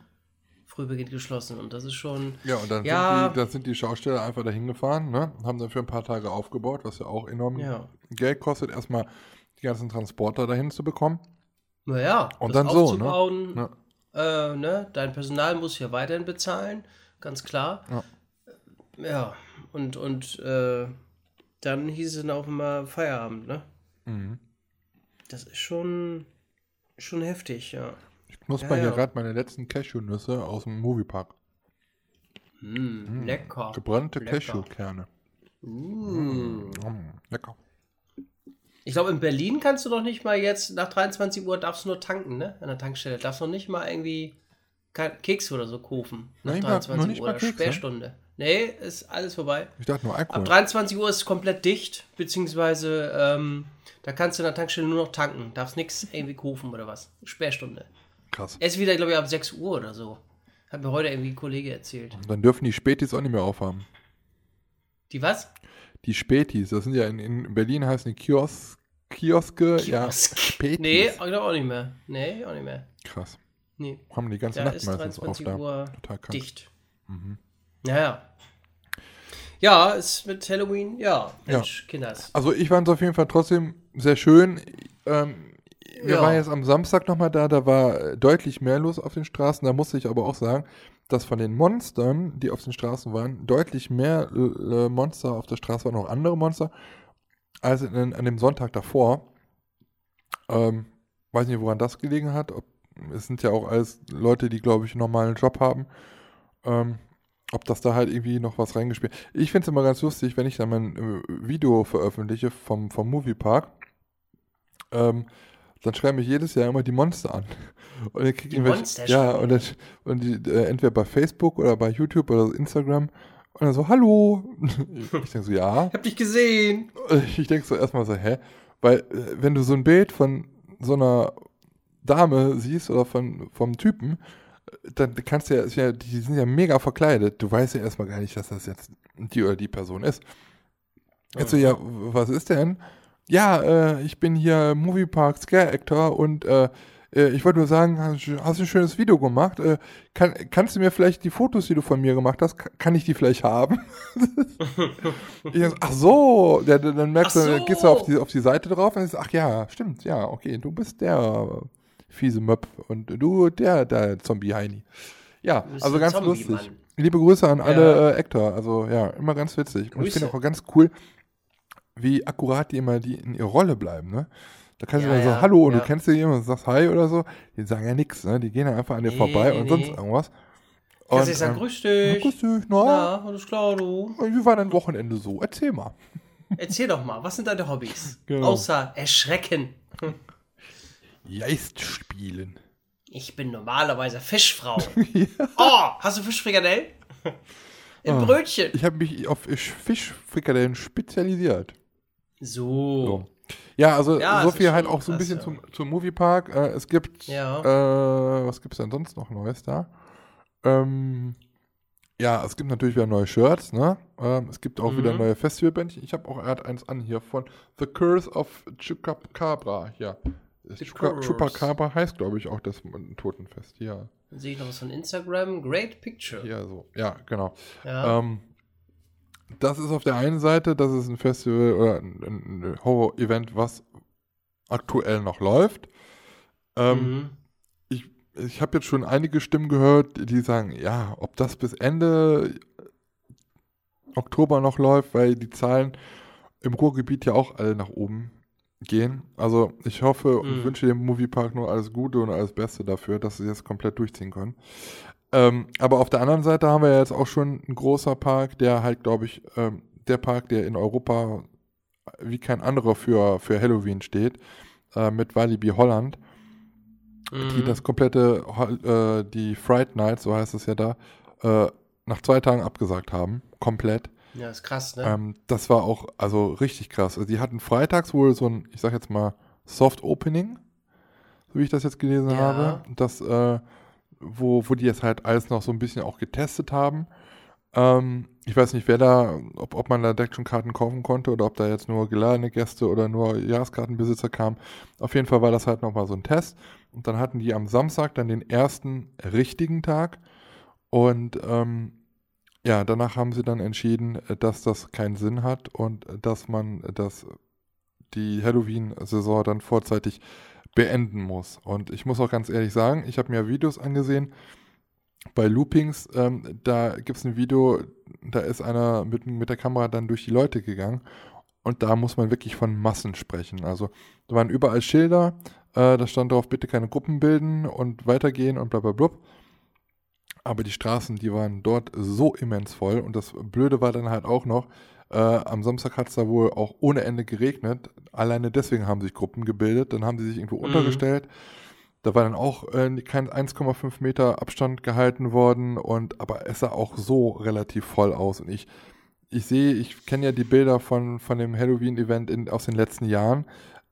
Frühbeginn geschlossen und das ist schon. Ja, und dann, Ja. Sind, die, dann sind die Schausteller einfach dahin gefahren, ne? haben dann für ein paar Tage aufgebaut, was ja auch enorm Ja. Geld kostet, erstmal die ganzen Transporter dahin zu bekommen. Naja, Und dann so, ne? Ja. Äh, ne? Dein Personal muss ja weiterhin bezahlen, ganz klar. Ja. Ja, und, und äh, dann hieß es dann auch immer Feierabend, ne? Mhm. Das ist schon, schon heftig, ja. Ich knusper Ja, hier ja. gerade meine letzten Cashewnüsse aus dem Moviepark. Mm, Lecker. Gebrannte Lecker. Cashewkerne. Mm. Mm, lecker. Ich glaube, in Berlin kannst du doch nicht mal jetzt, nach 23 Uhr darfst du nur tanken, ne? An der Tankstelle. Darfst noch nicht mal irgendwie Ke- Kekse oder so kaufen. Nach mal- 23 noch nicht Uhr oder Kekse? Sperrstunde. Nee, ist alles vorbei. Ich dachte nur Alkohol. Ab 23 Uhr ist es komplett dicht, beziehungsweise ähm, da kannst du in der Tankstelle nur noch tanken. Darfst nichts irgendwie kaufen oder was. Sperrstunde. Krass. Erst wieder, glaube ich, ab 6 Uhr oder so. Hat mir heute irgendwie ein Kollege erzählt. Dann dürfen die Spätis auch nicht mehr aufhaben. Die was? Die Spätis, das sind ja in, in Berlin heißen die Kios, Kioske, ja, Kiosk. Spätis. Nee, ich glaube auch nicht mehr. Nee, auch nicht mehr. Krass. Nee. Haben die ganze Da Nacht ist meistens auf 23 da. Uhr Total kalt. dicht. Mhm. Naja. Ja, ist mit Halloween, ja. Mensch, Kinders. Also ich fand es auf jeden Fall trotzdem sehr schön. Ähm, wir Ja. waren jetzt am Samstag nochmal da, da war deutlich mehr los auf den Straßen. Da musste ich aber auch sagen, dass von den Monstern, die auf den Straßen waren, deutlich mehr äh, Monster auf der Straße waren, auch andere Monster, als in, an dem Sonntag davor. Ähm, weiß nicht, woran das gelegen hat. Ob, es sind ja auch alles Leute, die, glaube ich, einen normalen Job haben. Ähm, ob das da halt irgendwie noch was reingespielt. Ich finde es immer ganz lustig, wenn ich dann mein äh, Video veröffentliche vom, vom Moviepark. Ähm, dann schreiben mich jedes Jahr immer die Monster an. Und dann krieg Die ich Monster Ja, und, dann, und die, äh, entweder bei Facebook oder bei YouTube oder Instagram. Und dann so, hallo. *laughs* Ich denke so, ja. Ich hab dich gesehen. *laughs* Ich denke so erstmal so, hä? Weil, äh, wenn du so ein Bild von so einer Dame siehst oder von, vom Typen, äh, dann kannst du ja, die sind ja mega verkleidet. Du weißt ja erstmal gar nicht, dass das jetzt die oder die Person ist. Jetzt so, ja, was ist denn? Ja, äh, ich bin hier Moviepark Scare Actor und äh, äh, ich wollte nur sagen, hast, hast du ein schönes Video gemacht? Äh, kann, kannst du mir vielleicht die Fotos, die du von mir gemacht hast, ka- kann ich die vielleicht haben? *laughs* so, ach so, ja, dann merkst Ach du, dann so. gehst du auf die, auf die Seite drauf und sagst, ach ja, stimmt, ja, okay, du bist der fiese Möp und du der, der Zombie-Heini. Ja, also ganz Zombie, lustig. Mann. Liebe Grüße an Ja. alle äh, Actor, also ja, immer ganz witzig. Und ich finde Grüße. auch ganz cool, wie akkurat die immer die in ihrer Rolle bleiben, ne? Da kannst du Ja, dann so, ja, hallo, und ja. du kennst die jemand und sagst Hi oder so, die sagen ja nichts, ne? Die gehen dann einfach an dir Nee, vorbei nee, und sonst nee. irgendwas. Kannst Und, du sagen, ähm, grüß ja, dich. grüß dich, na, Na, alles klar, du. wie war dein Wochenende so? Erzähl mal. Erzähl doch mal, was sind deine Hobbys? *laughs* Genau. Außer Erschrecken. Geist spielen. Ich bin normalerweise Fischfrau. *laughs* Oh, hast du Fischfrikadellen? *laughs* Im Ah. Brötchen. Ich habe mich auf Fischfrikadellen spezialisiert. So. so. Ja, also ja, so viel halt auch so ein bisschen ja. zum, zum Moviepark. Äh, es gibt, ja. äh, was gibt es denn sonst noch Neues da? Ähm, ja, es gibt natürlich wieder neue Shirts, ne? Ähm, es gibt auch mhm. wieder neue Festivalbändchen. Ich habe auch gerade eins an hier von The Curse of Chupacabra. Ja. Chupacabra heißt, glaube ich, auch das Totenfest. Ja. Dann sehe ich noch was von Instagram. Great Picture. Ja, so. Ja, genau. Ja. Ähm, das ist auf der einen Seite, das ist ein Festival oder ein, ein Horror-Event, was aktuell noch läuft. Ähm, mhm. Ich, ich habe jetzt schon einige Stimmen gehört, die sagen, ja, ob das bis Ende Oktober noch läuft, weil die Zahlen im Ruhrgebiet ja auch alle nach oben gehen. Also ich hoffe und mhm. wünsche dem Moviepark nur alles Gute und alles Beste dafür, dass sie das komplett durchziehen können. Ähm, aber auf der anderen Seite haben wir ja jetzt auch schon einen großer Park, der halt, glaube ich, ähm, der Park, der in Europa wie kein anderer für, für Halloween steht, äh, mit Walibi Holland, mhm. die das komplette, äh, die Fright Night, so heißt es ja da, äh, nach zwei Tagen abgesagt haben. Komplett. Ja, ist krass, ne? Ähm, das war auch, also richtig krass. Also die hatten freitags wohl so ein, ich sag jetzt mal, Soft Opening, so wie ich das jetzt gelesen ja. habe. Das, äh, wo, wo die jetzt halt alles noch so ein bisschen auch getestet haben. Ähm, ich weiß nicht, wer da, ob, ob man da direkt schon Karten kaufen konnte oder ob da jetzt nur geladene Gäste oder nur Jahreskartenbesitzer kamen. Auf jeden Fall war das halt nochmal so ein Test. Und dann hatten die am Samstag dann den ersten richtigen Tag. Und ähm, ja, danach haben sie dann entschieden, dass das keinen Sinn hat und dass man das, die Halloween-Saison dann vorzeitig beenden muss. Und ich muss auch ganz ehrlich sagen, ich habe mir Videos angesehen bei Loopings, ähm, da gibt es ein Video, da ist einer mit, mit der Kamera dann durch die Leute gegangen und da muss man wirklich von Massen sprechen. Also da waren überall Schilder, äh, da stand drauf, bitte keine Gruppen bilden und weitergehen und bla bla bla. Aber die Straßen, die waren dort so immens voll und das Blöde war dann halt auch noch, äh, am Samstag hat es da wohl auch ohne Ende geregnet. Alleine deswegen haben sich Gruppen gebildet. Dann haben sie sich irgendwo mhm. untergestellt. Da war dann auch äh, kein 1,5 Meter Abstand gehalten worden. Und aber es sah auch so relativ voll aus. Und ich, ich sehe, ich kenne ja die Bilder von, von dem Halloween-Event aus den letzten Jahren.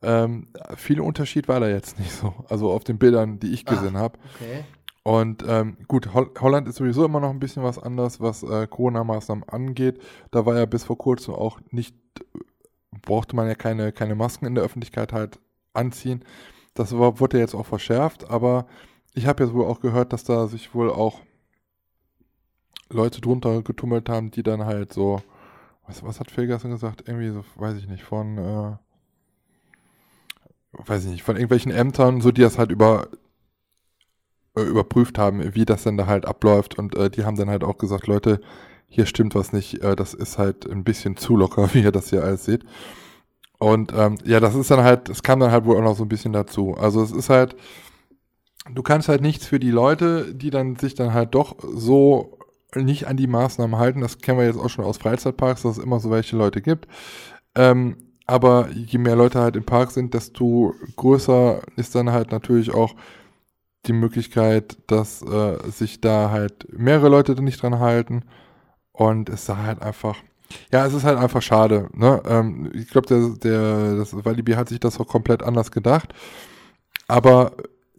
Ähm, viel Unterschied war da jetzt nicht so. Also auf den Bildern, die ich gesehen habe. Okay. Und ähm, gut, Ho Holland ist sowieso immer noch ein bisschen was anders, was äh, Corona-Maßnahmen angeht. Da war ja bis vor kurzem auch nicht, brauchte man ja keine, keine Masken in der Öffentlichkeit halt anziehen. Das war, wurde jetzt auch verschärft, aber ich habe jetzt wohl auch gehört, dass da sich wohl auch Leute drunter getummelt haben, die dann halt so, was, was hat Felgassen gesagt? Irgendwie so, weiß ich nicht, von, äh, weiß ich nicht, von irgendwelchen Ämtern, so die das halt über überprüft haben, wie das denn da halt abläuft. Und äh, die haben dann halt auch gesagt, Leute, hier stimmt was nicht, äh, das ist halt ein bisschen zu locker, *laughs* wie ihr das hier alles seht. Und ähm, ja, das ist dann halt, es kam dann halt wohl auch noch so ein bisschen dazu. Also es ist halt, du kannst halt nichts für die Leute, die dann sich dann halt doch so nicht an die Maßnahmen halten. Das kennen wir jetzt auch schon aus Freizeitparks, dass es immer so welche Leute gibt. Ähm, aber je mehr Leute halt im Park sind, desto größer ist dann halt natürlich auch die Möglichkeit, dass äh, sich da halt mehrere Leute nicht dran halten. Und es ist halt einfach, ja, es ist halt einfach schade. Ne? Ähm, ich glaube, der, der, das Walibi hat sich das auch komplett anders gedacht. Aber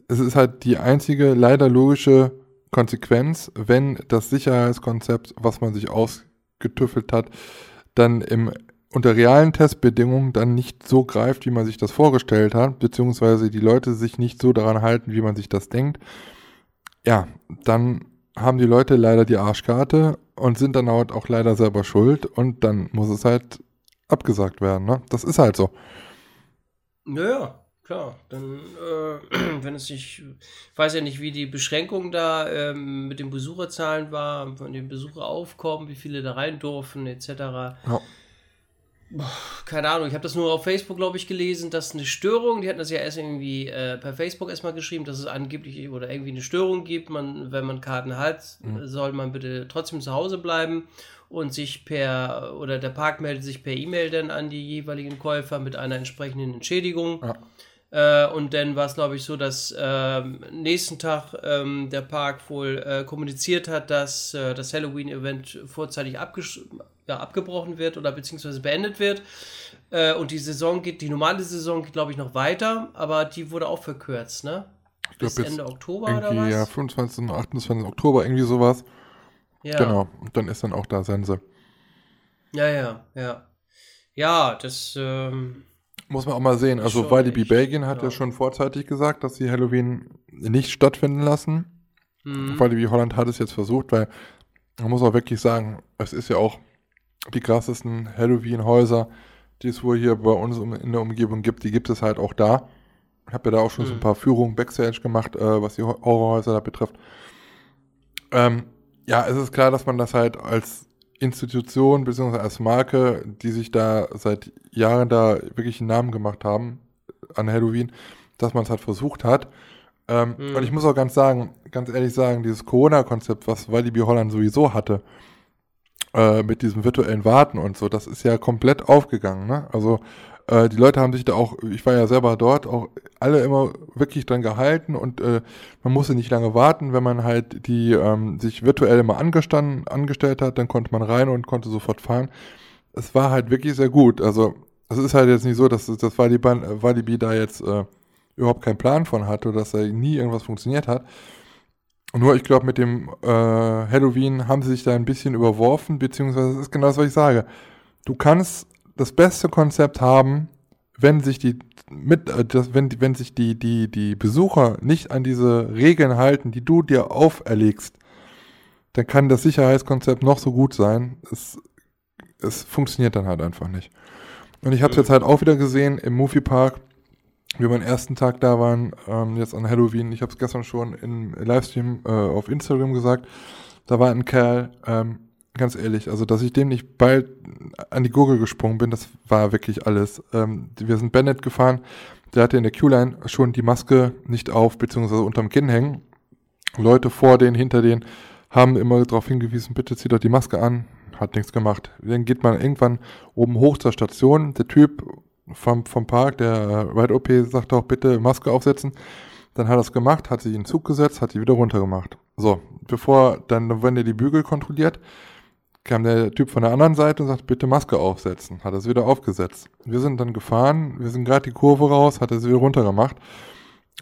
es ist halt die einzige leider logische Konsequenz, wenn das Sicherheitskonzept, was man sich ausgetüffelt hat, dann im unter realen Testbedingungen dann nicht so greift, wie man sich das vorgestellt hat, beziehungsweise die Leute sich nicht so daran halten, wie man sich das denkt, ja, dann haben die Leute leider die Arschkarte und sind dann halt auch leider selber schuld und dann muss es halt abgesagt werden, ne? Das ist halt so. Naja, klar. Dann, äh, *clears throat* wenn es sich, ich weiß ja nicht, wie die Beschränkung da ähm, mit den Besucherzahlen war, von den Besucheraufkommen, wie viele da rein durften, etc. Ja keine Ahnung, ich habe das nur auf Facebook, glaube ich, gelesen, dass eine Störung, die hatten das ja erst irgendwie äh, per Facebook erstmal geschrieben, dass es angeblich oder irgendwie eine Störung gibt. Man, wenn man Karten hat, mhm. soll man bitte trotzdem zu Hause bleiben und sich per, oder der Park meldet sich per E-Mail dann an die jeweiligen Käufer mit einer entsprechenden Entschädigung. Ja. Äh, und dann war es, glaube ich, so, dass äh, nächsten Tag ähm, der Park wohl äh, kommuniziert hat, dass äh, das Halloween-Event vorzeitig ja, abgebrochen wird oder beziehungsweise beendet wird. Äh, und die Saison geht, die normale Saison geht, glaube ich, noch weiter, aber die wurde auch verkürzt, ne? Ich Bis Ende Oktober oder was? Ja, 25. und 28. Oktober, irgendwie sowas. Ja. Genau. Und dann ist dann auch da Sense. Ja, ja, ja. Ja, das ähm, muss man auch mal sehen. Also Walibi Belgien hat ja. ja. schon vorzeitig gesagt, dass sie Halloween nicht stattfinden lassen. Mhm. Walibi Holland hat es jetzt versucht, weil man muss auch wirklich sagen, es ist ja auch die krassesten Halloween-Häuser, die es wohl hier bei uns in der Umgebung gibt, die gibt es halt auch da. Ich habe ja da auch schon mhm. so ein mhm. paar Führungen Backstage gemacht, äh, was die Horrorhäuser da betrifft. Ähm, ja, es ist klar, dass man das halt als Institution bzw. als Marke, die sich da seit Jahren da wirklich einen Namen gemacht haben an Halloween, dass man es halt versucht hat. Ähm, mhm. Und ich muss auch ganz sagen, ganz ehrlich sagen, dieses Corona-Konzept, was Walibi Holland sowieso hatte, äh, mit diesem virtuellen Warten und so, das ist ja komplett aufgegangen. Ne? Also äh, die Leute haben sich da auch, ich war ja selber dort, auch alle immer wirklich dran gehalten und äh, man musste nicht lange warten, wenn man halt die ähm, sich virtuell immer angestanden, angestellt hat, dann konnte man rein und konnte sofort fahren. Es war halt wirklich sehr gut. Also es ist halt jetzt nicht so, dass das Walibi, Walibi da jetzt äh, überhaupt keinen Plan von hatte dass da nie irgendwas funktioniert hat. Nur ich glaube, mit dem äh, Halloween haben sie sich da ein bisschen überworfen, beziehungsweise das ist genau das, was ich sage. Du kannst das beste Konzept haben, wenn sich die mit, äh, das, wenn, wenn sich die, die, die Besucher nicht an diese Regeln halten, die du dir auferlegst, dann kann das Sicherheitskonzept noch so gut sein. Es, es funktioniert dann halt einfach nicht. Und ich habe es jetzt halt auch wieder gesehen im Moviepark, wir am ersten Tag da waren, ähm, jetzt an Halloween. Ich habe es gestern schon im Livestream äh, auf Instagram gesagt. Da war ein Kerl, ähm, Ganz ehrlich, also dass ich dem nicht bald an die Gurgel gesprungen bin, das war wirklich alles. Ähm, wir sind Bennett gefahren, der hatte in der Q-Line schon die Maske nicht auf, beziehungsweise unterm Kinn hängen. Leute vor denen, hinter denen haben immer darauf hingewiesen, bitte zieht doch die Maske an. Hat nichts gemacht. Dann geht man irgendwann oben hoch zur Station. Der Typ vom, vom Park, der Ride OP, sagt auch bitte Maske aufsetzen. Dann hat er es gemacht, hat sie in den Zug gesetzt, hat sie wieder runtergemacht. So, bevor, dann wenn er die Bügel kontrolliert, kam der Typ von der anderen Seite und sagt, bitte Maske aufsetzen. Hat es wieder aufgesetzt. Wir sind dann gefahren, wir sind gerade die Kurve raus, hat es wieder runtergemacht.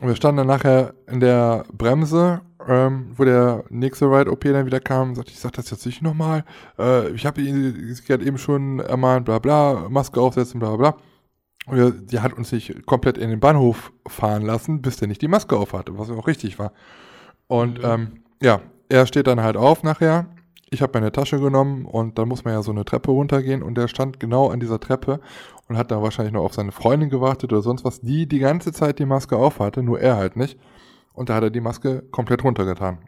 Und wir standen dann nachher in der Bremse, ähm, wo der nächste Ride-OP dann wieder kam und sagte, ich sag das jetzt nicht nochmal. Äh, ich habe ihn gerade eben schon ermahnt, bla bla, Maske aufsetzen, bla bla. Wir, die hat uns nicht komplett in den Bahnhof fahren lassen, bis der nicht die Maske auf hatte, was auch richtig war. Und mhm. ähm, ja, er steht dann halt auf nachher ich habe meine Tasche genommen und dann muss man ja so eine Treppe runtergehen und der stand genau an dieser Treppe und hat da wahrscheinlich noch auf seine Freundin gewartet oder sonst was, die die ganze Zeit die Maske auf hatte, nur er halt nicht. Und da hat er die Maske komplett runtergetan.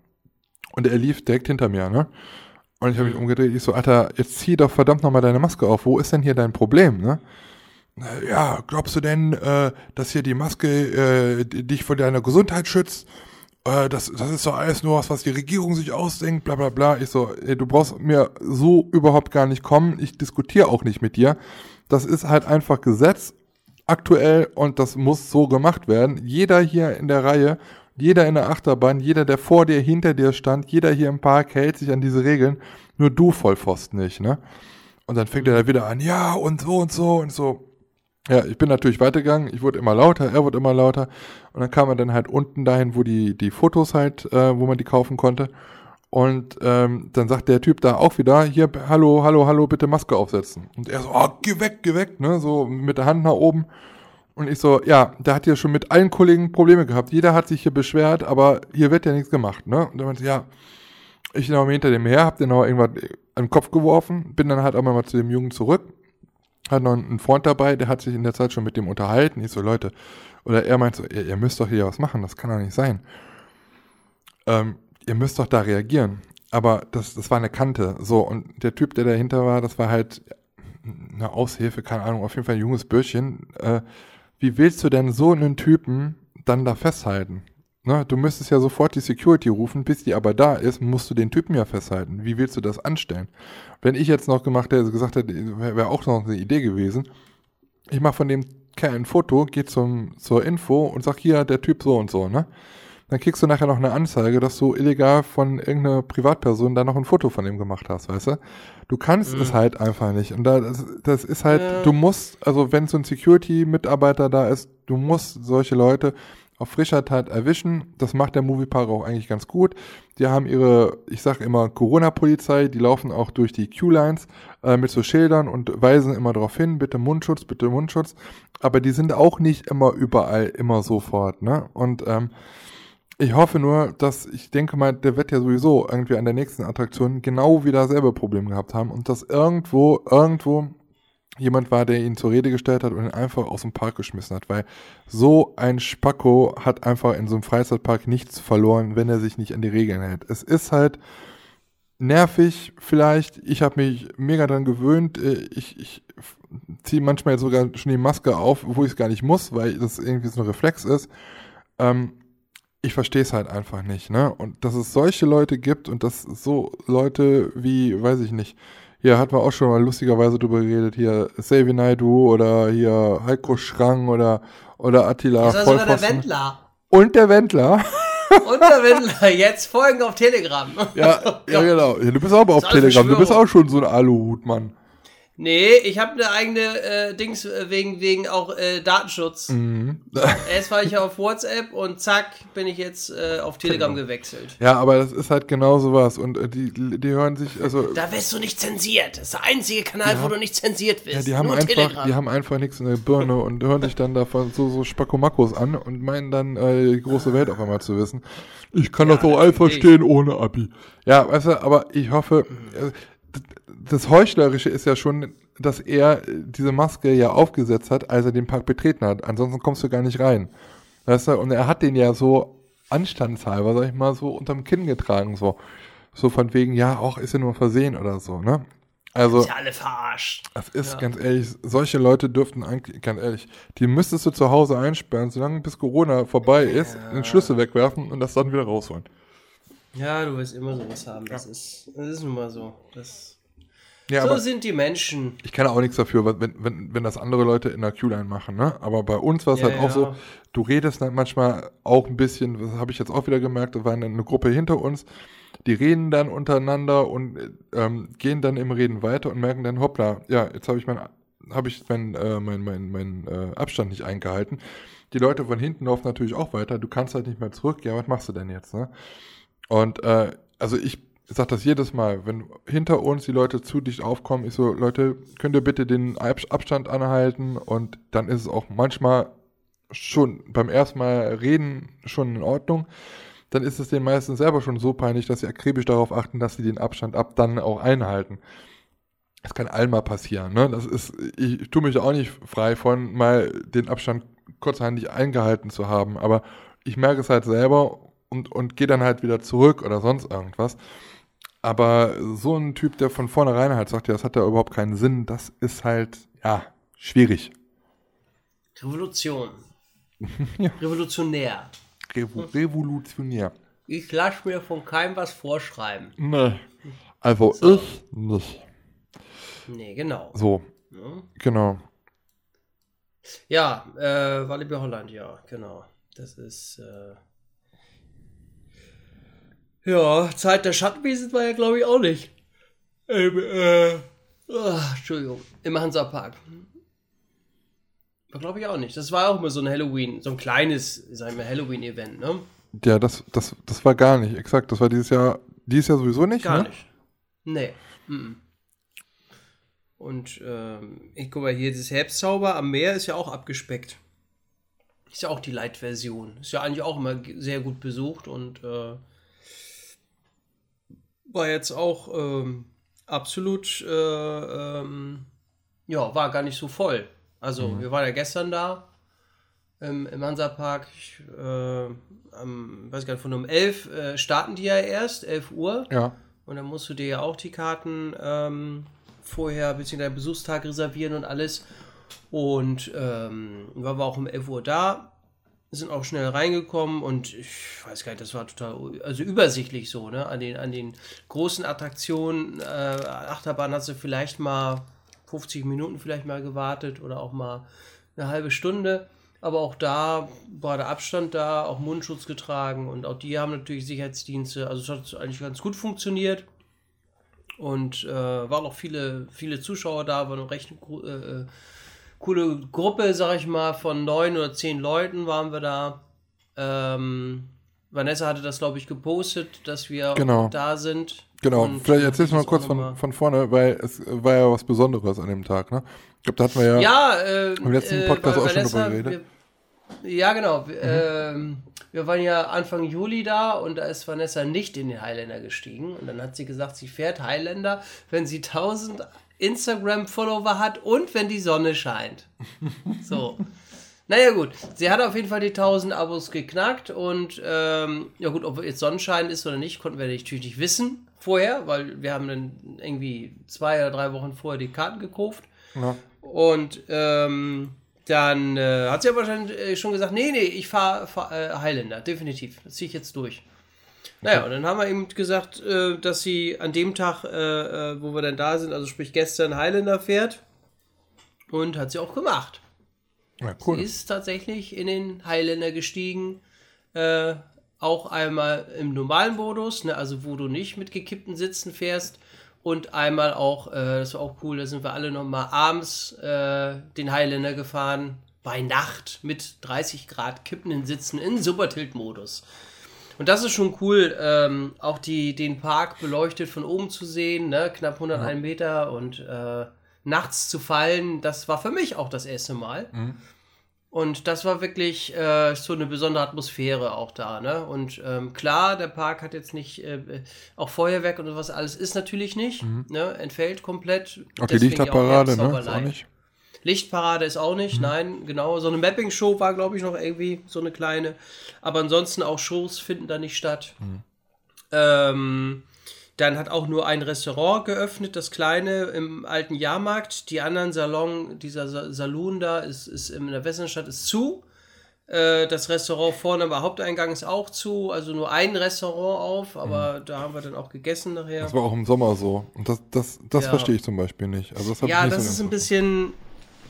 Und er lief direkt hinter mir, ne? Und ich habe mich umgedreht, ich so, Alter, jetzt zieh doch verdammt nochmal deine Maske auf. Wo ist denn hier dein Problem, ne? Ja, glaubst du denn, äh, dass hier die Maske äh, dich vor deiner Gesundheit schützt? äh, das, das ist doch alles nur was, was die Regierung sich ausdenkt, bla bla bla. Ich so, ey, du brauchst mir so überhaupt gar nicht kommen. Ich diskutiere auch nicht mit dir. Das ist halt einfach Gesetz aktuell und das muss so gemacht werden. Jeder hier in der Reihe, jeder in der Achterbahn, jeder, der vor dir, hinter dir stand, jeder hier im Park hält sich an diese Regeln. Nur du Vollpfosten nicht, ne? Und dann fängt er da wieder an, ja und so und so und so. Ja, ich bin natürlich weitergegangen, ich wurde immer lauter, er wurde immer lauter und dann kam er dann halt unten dahin, wo die, die Fotos halt, äh, wo man die kaufen konnte und ähm, dann sagt der Typ da auch wieder, hier, hallo, hallo, hallo, bitte Maske aufsetzen. Und er so, oh, geh weg, geh weg, ne, so mit der Hand nach oben. Und ich so, ja, der hat ja schon mit allen Kollegen Probleme gehabt. Jeder hat sich hier beschwert, aber hier wird ja nichts gemacht, ne. Und er meinte, ja, ich noch hinter dem her, hab den noch irgendwas an den Kopf geworfen, bin dann halt auch mal zu dem Jungen zurück hat noch einen Freund dabei, der hat sich in der Zeit schon mit dem unterhalten. Ich so, Leute, oder er meint so, ihr, ihr müsst doch hier was machen, das kann doch nicht sein. Ähm, ihr müsst doch da reagieren. Aber das, das war eine Kante. So, und der Typ, der dahinter war, das war halt eine Aushilfe, keine Ahnung, auf jeden Fall ein junges Bürschchen. Äh, wie willst du denn so einen Typen dann da festhalten? Ne, du müsstest ja sofort die Security rufen, bis die aber da ist, musst du den Typen ja festhalten. Wie willst du das anstellen? Wenn ich jetzt noch gemacht hätte, gesagt hätte, wäre auch noch eine Idee gewesen. Ich mache von dem Kerl ein Foto, gehe zum, zur Info und sag hier, der Typ so und so, ne? dann kriegst du nachher noch eine Anzeige, dass du illegal von irgendeiner Privatperson da noch ein Foto von ihm gemacht hast, weißt du? Du kannst mhm. es halt einfach nicht. Und da, das, das ist halt, ja. du musst, also wenn so ein Security-Mitarbeiter da ist, du musst solche Leute auf frischer Tat erwischen. Das macht der Moviepark auch eigentlich ganz gut. Die haben ihre, ich sage immer Corona-Polizei, die laufen auch durch die Q-Lines äh, mit so Schildern und weisen immer darauf hin, bitte Mundschutz, bitte Mundschutz. Aber die sind auch nicht immer überall, immer sofort. Ne? Und ähm, ich hoffe nur, dass ich denke mal, der wird ja sowieso irgendwie an der nächsten Attraktion genau wieder selber Probleme gehabt haben und dass irgendwo, irgendwo jemand war, der ihn zur Rede gestellt hat und ihn einfach aus dem Park geschmissen hat, weil so ein Spacko hat einfach in so einem Freizeitpark nichts verloren, wenn er sich nicht an die Regeln hält. Es ist halt nervig vielleicht, ich habe mich mega dran gewöhnt, äh, ich, ich ziehe manchmal sogar schon die Maske auf, wo ich es gar nicht muss, weil das irgendwie so ein Reflex ist. Ähm, ich verstehe es halt einfach nicht, ne? Und dass es solche Leute gibt und dass so Leute wie, weiß ich nicht, hier hatten wir auch schon mal lustigerweise drüber geredet, hier Savi Naidu oder hier Heiko Schrang oder, oder Attila Das ist sogar der Wendler. Und der Wendler. *laughs* Und der Wendler, jetzt folgen auf Telegram. Ja, ja *laughs* genau. Ja, du bist aber auf Telegram, du bist auch schon so ein Aluhut, Mann. Nee, ich habe eine eigene äh, Dings äh, wegen, wegen auch äh, Datenschutz. Mhm. *laughs* Erst war ich auf WhatsApp und zack, bin ich jetzt äh, auf Telegram genau. gewechselt. Ja, aber das ist halt genau sowas. Und äh, die, die hören sich, also. Da wirst du nicht zensiert. Das ist der einzige Kanal, wo du nicht zensiert wirst. Ja, die haben Nur einfach, Telegram. die haben einfach nichts in der Birne und hören sich dann davon so, so Spakomakos an und meinen dann äh, die große Welt auf einmal zu wissen. Ich kann ja, das auch einfach verstehen ohne Abi. Ja, weißt du, aber ich hoffe, mhm das Heuchlerische ist ja schon, dass er diese Maske ja aufgesetzt hat, als er den Park betreten hat. Ansonsten kommst du gar nicht rein. Weißt du, und er hat den ja so anstandshalber, sag ich mal, so unterm Kinn getragen, so. So von wegen, ja, auch ist er nur versehen oder so, ne? Also. Ist ja alle verarscht. Das ist ja. ganz ehrlich, solche Leute dürften eigentlich, ganz ehrlich, die müsstest du zu Hause einsperren, solange bis Corona vorbei ist, ja. den Schlüssel wegwerfen und das dann wieder rausholen. Ja, du wirst immer sowas haben. Das, ja. ist, das ist nun mal so. Das ja, so sind die Menschen. Ich kann auch nichts dafür, wenn, wenn, wenn das andere Leute in der Q-Line machen, ne? Aber bei uns war es ja, halt ja. auch so, du redest dann manchmal auch ein bisschen, das habe ich jetzt auch wieder gemerkt, da war eine, eine Gruppe hinter uns, die reden dann untereinander und ähm, gehen dann im Reden weiter und merken dann, hoppla, ja, jetzt habe ich mein habe ich meinen äh, mein, mein, mein, äh, Abstand nicht eingehalten. Die Leute von hinten laufen natürlich auch weiter. Du kannst halt nicht mehr zurück. Ja, was machst du denn jetzt? Ne? Und äh, also ich ich sage das jedes Mal, wenn hinter uns die Leute zu dicht aufkommen, ich so, Leute, könnt ihr bitte den Abstand anhalten und dann ist es auch manchmal schon beim ersten Mal reden schon in Ordnung. Dann ist es denen meistens selber schon so peinlich, dass sie akribisch darauf achten, dass sie den Abstand ab dann auch einhalten. Das kann allen mal passieren, ne? Das ist, ich tue mich auch nicht frei von, mal den Abstand kurzhandig eingehalten zu haben, aber ich merke es halt selber und, und gehe dann halt wieder zurück oder sonst irgendwas. Aber so ein Typ, der von vornherein halt sagt, ja, das hat ja überhaupt keinen Sinn, das ist halt, ja, schwierig. Revolution. *laughs* ja. Revolutionär. Revo revolutionär. Ich lasse mir von keinem was vorschreiben. Nee. Also so. ich nicht. Nee, genau. So. Ja. Genau. Ja, äh, Walibi Holland, ja, genau. Das ist. Äh ja, Zeit der Schattenwesen war ja, glaube ich, auch nicht. Ähm, äh, oh, Entschuldigung, im Hansapark. War, glaube ich, auch nicht. Das war auch immer so ein Halloween, so ein kleines, sagen wir, Halloween-Event, ne? Ja, das, das, das war gar nicht, exakt. Das war dieses Jahr, dieses Jahr sowieso nicht, Gar ne? nicht. Nee. Mm Und ähm, ich gucke mal hier, das Herbstzauber am Meer ist ja auch abgespeckt. Ist ja auch die Light-Version. Ist ja eigentlich auch immer sehr gut besucht und äh, war jetzt auch ähm, absolut, äh, ähm, ja, war gar nicht so voll. Also, mhm. wir waren ja gestern da im, im Hansapark. Ich, äh, am, weiß gar nicht, von um 11 äh, starten die ja erst, 11 Uhr. Ja. Und dann musst du dir ja auch die Karten ähm, vorher, beziehungsweise Besuchstag reservieren und alles. Und ähm, waren wir auch um 11 Uhr da sind auch schnell reingekommen und ich weiß gar nicht, das war total, also übersichtlich so, ne? An den, an den großen Attraktionen, äh, Achterbahn hast du vielleicht mal 50 Minuten vielleicht mal gewartet oder auch mal eine halbe Stunde. Aber auch da war der Abstand da, auch Mundschutz getragen und auch die haben natürlich Sicherheitsdienste. Also es hat eigentlich ganz gut funktioniert. Und äh, waren auch viele, viele Zuschauer da, war eine recht äh, äh, coole Gruppe, sag ich mal, von neun oder zehn Leuten waren wir da. Ähm, Vanessa hatte das, glaube ich, gepostet, dass wir genau. da sind. Genau, und vielleicht erzählst du mal kurz von, von vorne, weil es war ja was Besonderes an dem Tag, ne? Ich glaube, da hatten wir ja, ja äh, im letzten Podcast äh, auch Vanessa, schon drüber geredet. Wir, ja, genau. Mhm. Ähm, wir waren ja Anfang Juli da und da ist Vanessa nicht in den Highlander gestiegen. Und dann hat sie gesagt, sie fährt Highlander, wenn sie 1000 Instagram-Follower hat und wenn die Sonne scheint. So. Naja, gut. Sie hat auf jeden Fall die 1000 Abos geknackt und ähm, ja, gut, ob jetzt Sonnenschein ist oder nicht, konnten wir natürlich nicht wissen vorher, weil wir haben dann irgendwie zwei oder drei Wochen vorher die Karten gekauft. Ja. Und ähm, dann äh, hat sie aber schon, äh, schon gesagt: Nee, nee, ich fahre fahr, äh, Highlander, definitiv. Das ziehe ich jetzt durch. Naja, und dann haben wir eben gesagt, äh, dass sie an dem Tag, äh, äh, wo wir dann da sind, also sprich gestern Highlander fährt. Und hat sie auch gemacht. Ja, cool. Sie ist tatsächlich in den Highlander gestiegen. Äh, auch einmal im normalen Modus, ne, also wo du nicht mit gekippten Sitzen fährst. Und einmal auch, äh, das war auch cool, da sind wir alle nochmal abends äh, den Highlander gefahren. Bei Nacht mit 30 Grad kippenden Sitzen in Supertilt-Modus. Und das ist schon cool, ähm, auch die, den Park beleuchtet von oben zu sehen, ne? knapp 101 ja. Meter und äh, nachts zu fallen, das war für mich auch das erste Mal. Mhm. Und das war wirklich äh, so eine besondere Atmosphäre auch da. Ne? Und ähm, klar, der Park hat jetzt nicht, äh, auch Feuerwerk und sowas alles ist natürlich nicht. Mhm. Ne? Entfällt komplett. Okay, Lichterparade, ne? Ist auch nicht. Lichtparade ist auch nicht, mhm. nein, genau. So eine Mapping-Show war, glaube ich, noch irgendwie so eine kleine. Aber ansonsten auch Shows finden da nicht statt. Mhm. Ähm, dann hat auch nur ein Restaurant geöffnet, das kleine im alten Jahrmarkt. Die anderen Salon, dieser Saloon da ist, ist in der Westernstadt ist zu. Äh, das Restaurant vorne am Haupteingang ist auch zu, also nur ein Restaurant auf, aber mhm. da haben wir dann auch gegessen nachher. Das war auch im Sommer so. Und das, das, das ja. verstehe ich zum Beispiel nicht. Also das ja, das so ist ein bisschen,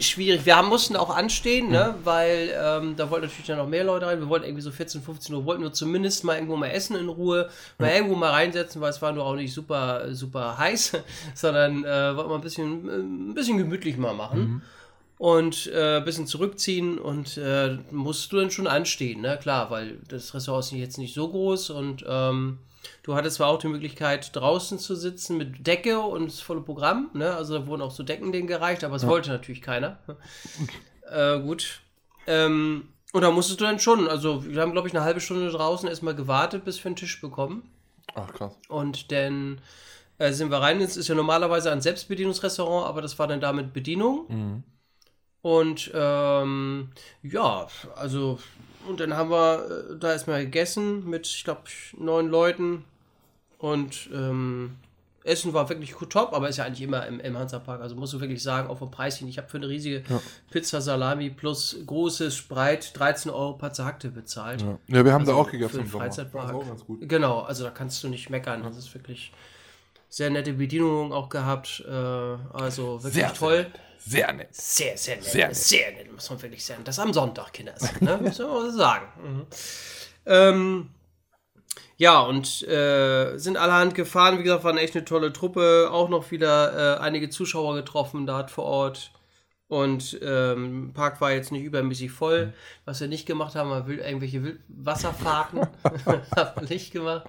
schwierig. Wir haben, mussten auch anstehen, ne? Mhm. weil ähm, da wollten natürlich dann noch mehr Leute rein. Wir wollten irgendwie so 14, 15 Uhr, wollten wir zumindest mal irgendwo mal essen in Ruhe, mal ja. irgendwo mal reinsetzen, weil es war nur auch nicht super, super heiß, *laughs* sondern äh, wollten wir ein bisschen, ein bisschen gemütlich mal machen. Mhm. Und äh, ein bisschen zurückziehen und äh, musst du dann schon anstehen, ne? Klar, weil das Restaurant ist jetzt nicht so groß und ähm, Du hattest zwar auch die Möglichkeit, draußen zu sitzen mit Decke und das volle Programm, ne? Also da wurden auch so Decken denen gereicht, aber es ja. wollte natürlich keiner. äh, gut. Ähm, und da musstest du dann schon, also wir haben, glaube ich, eine halbe Stunde draußen erstmal gewartet, bis wir einen Tisch bekommen. Ach, krass. Und dann äh, sind wir rein. Es ist ja normalerweise ein Selbstbedienungsrestaurant, aber das war dann da mit Bedienung. Mhm. Und ähm, ja, also und dann haben wir äh, da erstmal gegessen mit, ich glaube, neun Leuten. Und ähm, Essen war wirklich top, aber ist ja eigentlich immer im, im Hansapark. Also musst du wirklich sagen, auch vom Preis hin, ich habe für eine riesige ja. Pizza Salami plus großes Spreit 13 Euro per Zerhackte bezahlt. Ja. ja, wir haben also da auch gegessen. Für Freizeitpark. Genau, also da kannst du nicht meckern. Ja. Das ist wirklich sehr nette Bedienung auch gehabt. Äh, also wirklich sehr, toll. Sehr sehr nett. Sehr, sehr nett. Sehr nett, sehr nett muss man wirklich sagen. Das am Sonntag, Kinder. Ne? *laughs* muss man sagen. Mhm. Ähm, ja, und äh, sind allerhand gefahren. Wie gesagt, war eine echt eine tolle Truppe. Auch noch wieder äh, einige Zuschauer getroffen dort vor Ort. Und ähm, Park war jetzt nicht übermäßig voll. Was wir nicht gemacht haben, war irgendwelche Wasserfahrten. *laughs* *laughs* haben wir nicht gemacht.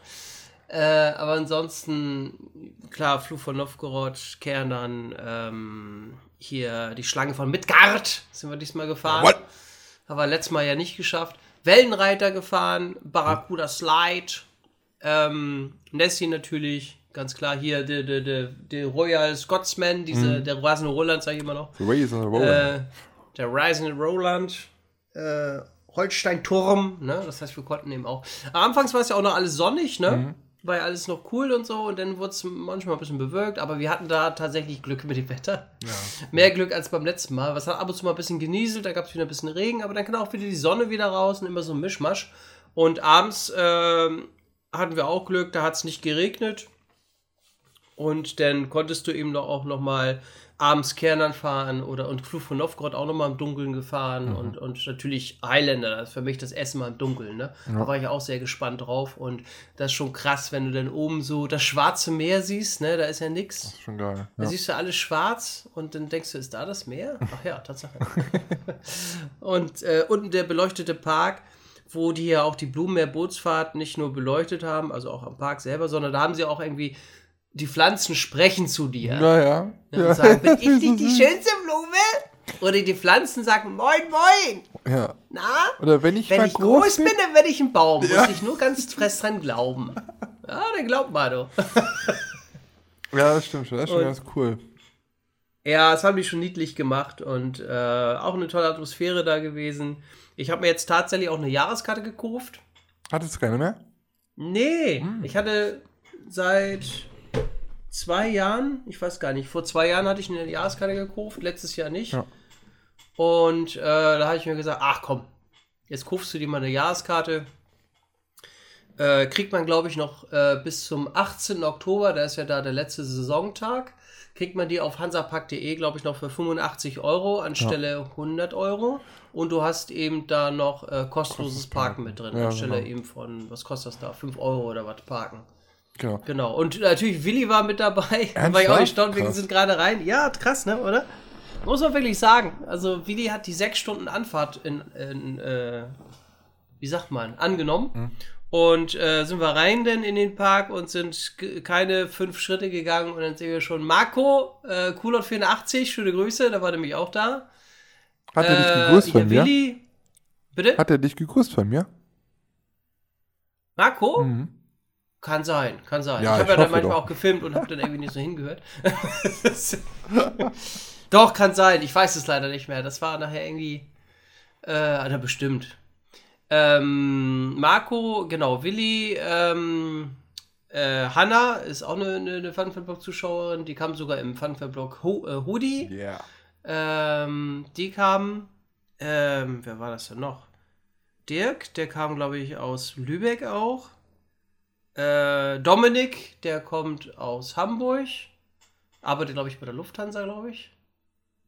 Äh, aber ansonsten, klar, Flug von Novgorod, Kernan, ähm, hier die Schlange von Midgard sind wir diesmal gefahren. What? Haben wir letztes Mal ja nicht geschafft. Wellenreiter gefahren, Barracuda Slide, ähm, Nessie natürlich, ganz klar hier, der de, de, de Royal Scotsman, diese, mhm. der Rising Roland, sag ich immer noch. Rising Roland. Äh, der Rising Roland, äh, Holstein-Turm, ne? Das heißt, wir konnten eben auch. Anfangs war es ja auch noch alles sonnig, ne? Mhm war ja alles noch cool und so und dann wurde es manchmal ein bisschen bewölkt, aber wir hatten da tatsächlich Glück mit dem Wetter. Ja. Mehr Glück als beim letzten Mal. Was hat ab und zu mal ein bisschen genieselt, da gab es wieder ein bisschen Regen, aber dann kann auch wieder die Sonne wieder raus und immer so ein Mischmasch. Und abends äh, hatten wir auch Glück, da hat es nicht geregnet. Und dann konntest du eben noch auch noch mal abends Kernern fahren oder und Flug von Novgorod auch nochmal im Dunkeln gefahren mhm. und, und natürlich Highlander, das ist für mich das Essen mal im Dunkeln, ne? Ja. Da war ich auch sehr gespannt drauf und das ist schon krass, wenn du dann oben so das schwarze Meer siehst, ne? Da ist ja nichts. Das ist schon geil. Ja. Da siehst du alles schwarz und dann denkst du, ist da das Meer? Ach ja, Tatsache. *laughs* und äh, unten der beleuchtete Park wo die ja auch die Blumenmeer-Bootsfahrt nicht nur beleuchtet haben, also auch am Park selber, sondern da haben sie auch irgendwie die Pflanzen sprechen zu dir. Naja. Ja. Und sagen, bin ich nicht die *laughs* schönste Blume? Oder die Pflanzen sagen, moin, moin. Ja. Na? Oder wenn ich, wenn ich groß, groß bin, dann werde ich ein Baum. Ja. Muss ich nur ganz fest dran glauben. Ja, dann glaub mal, du. *laughs* ja, das stimmt schon. Das ist schon und, ganz cool. Ja, das haben die schon niedlich gemacht und äh, auch eine tolle Atmosphäre da gewesen. Ich habe mir jetzt tatsächlich auch eine Jahreskarte gekauft. Hattest du keine mehr? Nee, hm. ich hatte seit zwei Jahren, ich weiß gar nicht, vor zwei Jahren hatte ich eine Jahreskarte gekauft, letztes Jahr nicht. Ja. Und äh, da habe ich mir gesagt, ach komm, jetzt kaufst du dir mal eine Jahreskarte. Äh, kriegt man, glaube ich, noch äh, bis zum 18. Oktober, da ist ja da der letzte Saisontag, kriegt man die auf hansapack.de, glaube ich, noch für 85 Euro anstelle ja. 100 Euro. Und du hast eben da noch äh, kostenloses Parken mit drin, ja, anstelle genau. eben von, was kostet das da, 5 Euro oder was parken. Genau. Genau. Und natürlich Willi war mit dabei. *laughs* Da war ich auch erstaunt, wir sind gerade rein. Ja, krass, ne, oder? Muss man wirklich sagen. Also Willi hat die sechs Stunden Anfahrt in, in äh, wie sagt man, angenommen. Mhm. Und äh, sind wir rein denn in den Park und sind keine fünf Schritte gegangen und dann sehen wir schon Marco, äh, Coolot 84, schöne Grüße, da war nämlich auch da. Hat er dich äh, gegrüßt von mir? Willi, bitte? Hat er dich gegrüßt von mir? Marco? Mhm. Kann sein, kann sein. Ja, ich habe ja dann manchmal doch. auch gefilmt und habe dann irgendwie nicht so hingehört. *laughs* doch, kann sein. Ich weiß es leider nicht mehr. Das war nachher irgendwie. Äh, bestimmt. Ähm, Marco, genau, Willi, ähm, äh, Hanna ist auch eine, eine, eine Funfair-Blog-Zuschauerin. Die kam sogar im Funfair-Blog Ho äh, Hoodie. Ja. Yeah. Ähm, die kam. Ähm, wer war das denn noch? Dirk, der kam, glaube ich, aus Lübeck auch. Äh, Dominik, der kommt aus Hamburg. Arbeitet, glaube ich, bei der Lufthansa, glaube ich.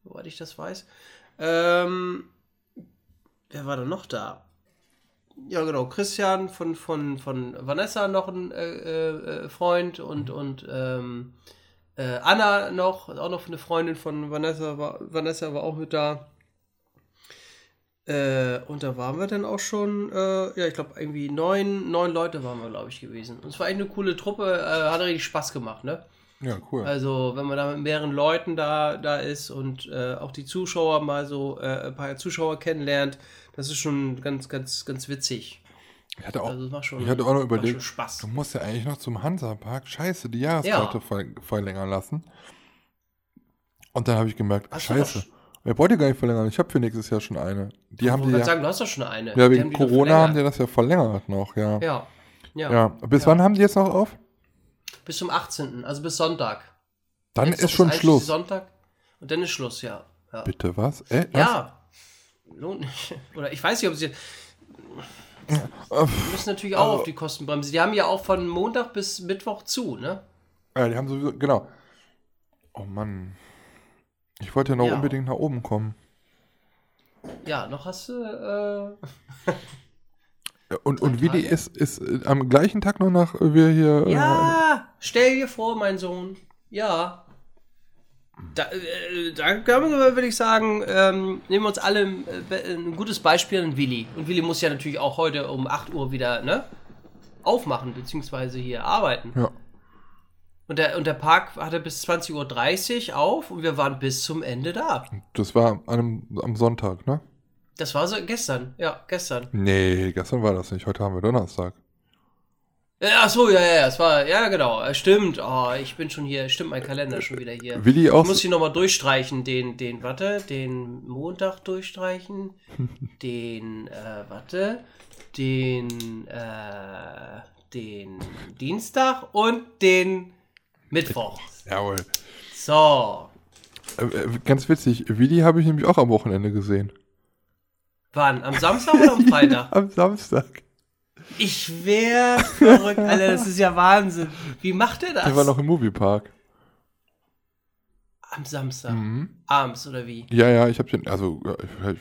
Soweit ich das weiß. Ähm, wer war da noch da? Ja, genau. Christian von, von, von Vanessa noch ein äh, äh, Freund und, und ähm, äh, Anna noch, auch noch eine Freundin von Vanessa war, Vanessa war auch mit da. Äh, und da waren wir dann auch schon, äh, ja, ich glaube, irgendwie neun, neun Leute waren wir, glaube ich, gewesen. Und es war eigentlich eine coole Truppe, äh, hat richtig Spaß gemacht, ne? Ja, cool. Also, wenn man da mit mehreren Leuten da, da ist und äh, auch die Zuschauer mal so, äh, ein paar Zuschauer kennenlernt, das ist schon ganz, ganz, ganz witzig. Ich hatte auch, also schon, ich hatte auch noch überlegt, du musst ja eigentlich noch zum Hansa-Park, scheiße, die Jahreskarte ja. verlängern lassen. Und dann habe ich gemerkt, ach, scheiße. Er wollte gar nicht verlängern. Ich habe für nächstes Jahr schon eine. Die haben die ja, sagen, du hast doch schon eine. Ja, wegen Corona haben die das ja verlängert noch, ja. Ja. Ja. ja. Bis ja. wann haben die jetzt noch auf? Bis zum 18., also bis Sonntag. Dann jetzt ist schon Schluss. Sonntag und dann ist Schluss, ja. ja. Bitte was? Äh, was? Ja. Lohnt nicht. *laughs* Oder ich weiß nicht, ob sie. Die müssen natürlich auch also, auf die Kostenbremse. Die haben ja auch von Montag bis Mittwoch zu, ne? Ja, die haben sowieso, genau. Oh Mann. Ich wollte ja noch ja. unbedingt nach oben kommen. Ja, noch hast du. Äh und, und Willi ist, ist äh, am gleichen Tag noch nach äh, wir hier. Äh, ja, äh, stell dir vor, mein Sohn. Ja. Da, äh, da würde ich sagen, ähm, nehmen wir uns alle äh, ein gutes Beispiel an Willi. Und Willi muss ja natürlich auch heute um 8 Uhr wieder ne, aufmachen, beziehungsweise hier arbeiten. Ja. Und der, und der Park hatte bis 20.30 Uhr auf und wir waren bis zum Ende da. Das war am, am Sonntag, ne? Das war so gestern, ja, gestern. Nee, gestern war das nicht. Heute haben wir Donnerstag. Ja, ach so, ja, ja, es war, ja, genau, äh, stimmt. Oh, ich bin schon hier, stimmt mein Kalender schon wieder hier. Willi auch. Ich muss hier nochmal durchstreichen, den, den, warte, den Montag durchstreichen, *laughs* den, äh, warte, den, äh, den Dienstag und den Mittwoch. Jawohl. So. Äh, äh, ganz witzig, Willi habe ich nämlich auch am Wochenende gesehen. Wann? Am Samstag oder am Freitag? *laughs* am Samstag. Ich wäre verrückt, Alter, das ist ja Wahnsinn. Wie macht er das? Der war noch im Moviepark. Am Samstag. Mhm. Abends oder wie? Ja, ja, ich habe den, also vielleicht,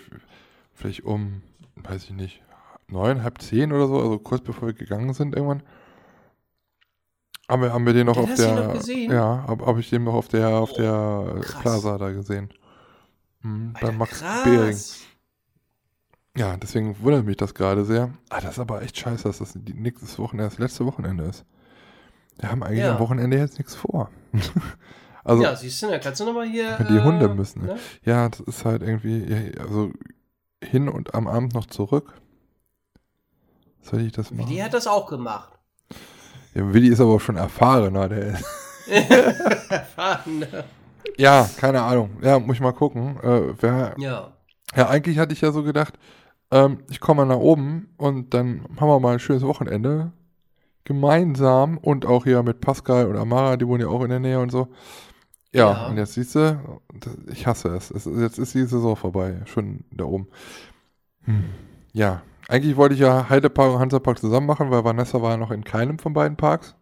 vielleicht um, weiß ich nicht, neun, halb zehn oder so, also kurz bevor wir gegangen sind irgendwann. Haben wir, haben wir den noch den auf der. Noch gesehen? Ja, habe hab ich den noch auf der auf oh, der Plaza da gesehen. Mhm, Alter, bei Max krass. Behring. Ja, deswegen wundert mich das gerade sehr. Ah, das ist aber echt scheiße, dass das nächstes Wochenende, das letzte Wochenende ist. Wir haben eigentlich ja. am Wochenende jetzt nichts vor. *laughs* also, ja, siehst du, da kannst du nochmal hier. Die äh, Hunde müssen. Ne? Ja, das ist halt irgendwie, also hin und am Abend noch zurück. Soll ich das machen? Die hat das auch gemacht. Ja, Willi ist aber schon erfahrener, der ist. Erfahrener. Ja, keine Ahnung. Ja, muss ich mal gucken. Äh, wer, ja. Ja, eigentlich hatte ich ja so gedacht, ähm, ich komme mal nach oben und dann haben wir mal ein schönes Wochenende. Gemeinsam und auch hier mit Pascal und Amara, die wohnen ja auch in der Nähe und so. Ja, ja. und jetzt siehst du, ich hasse es. es. Jetzt ist die Saison vorbei, schon da oben. Hm. Ja, eigentlich wollte ich ja Heidepark und Hansapark zusammen machen, weil Vanessa war ja noch in keinem von beiden Parks.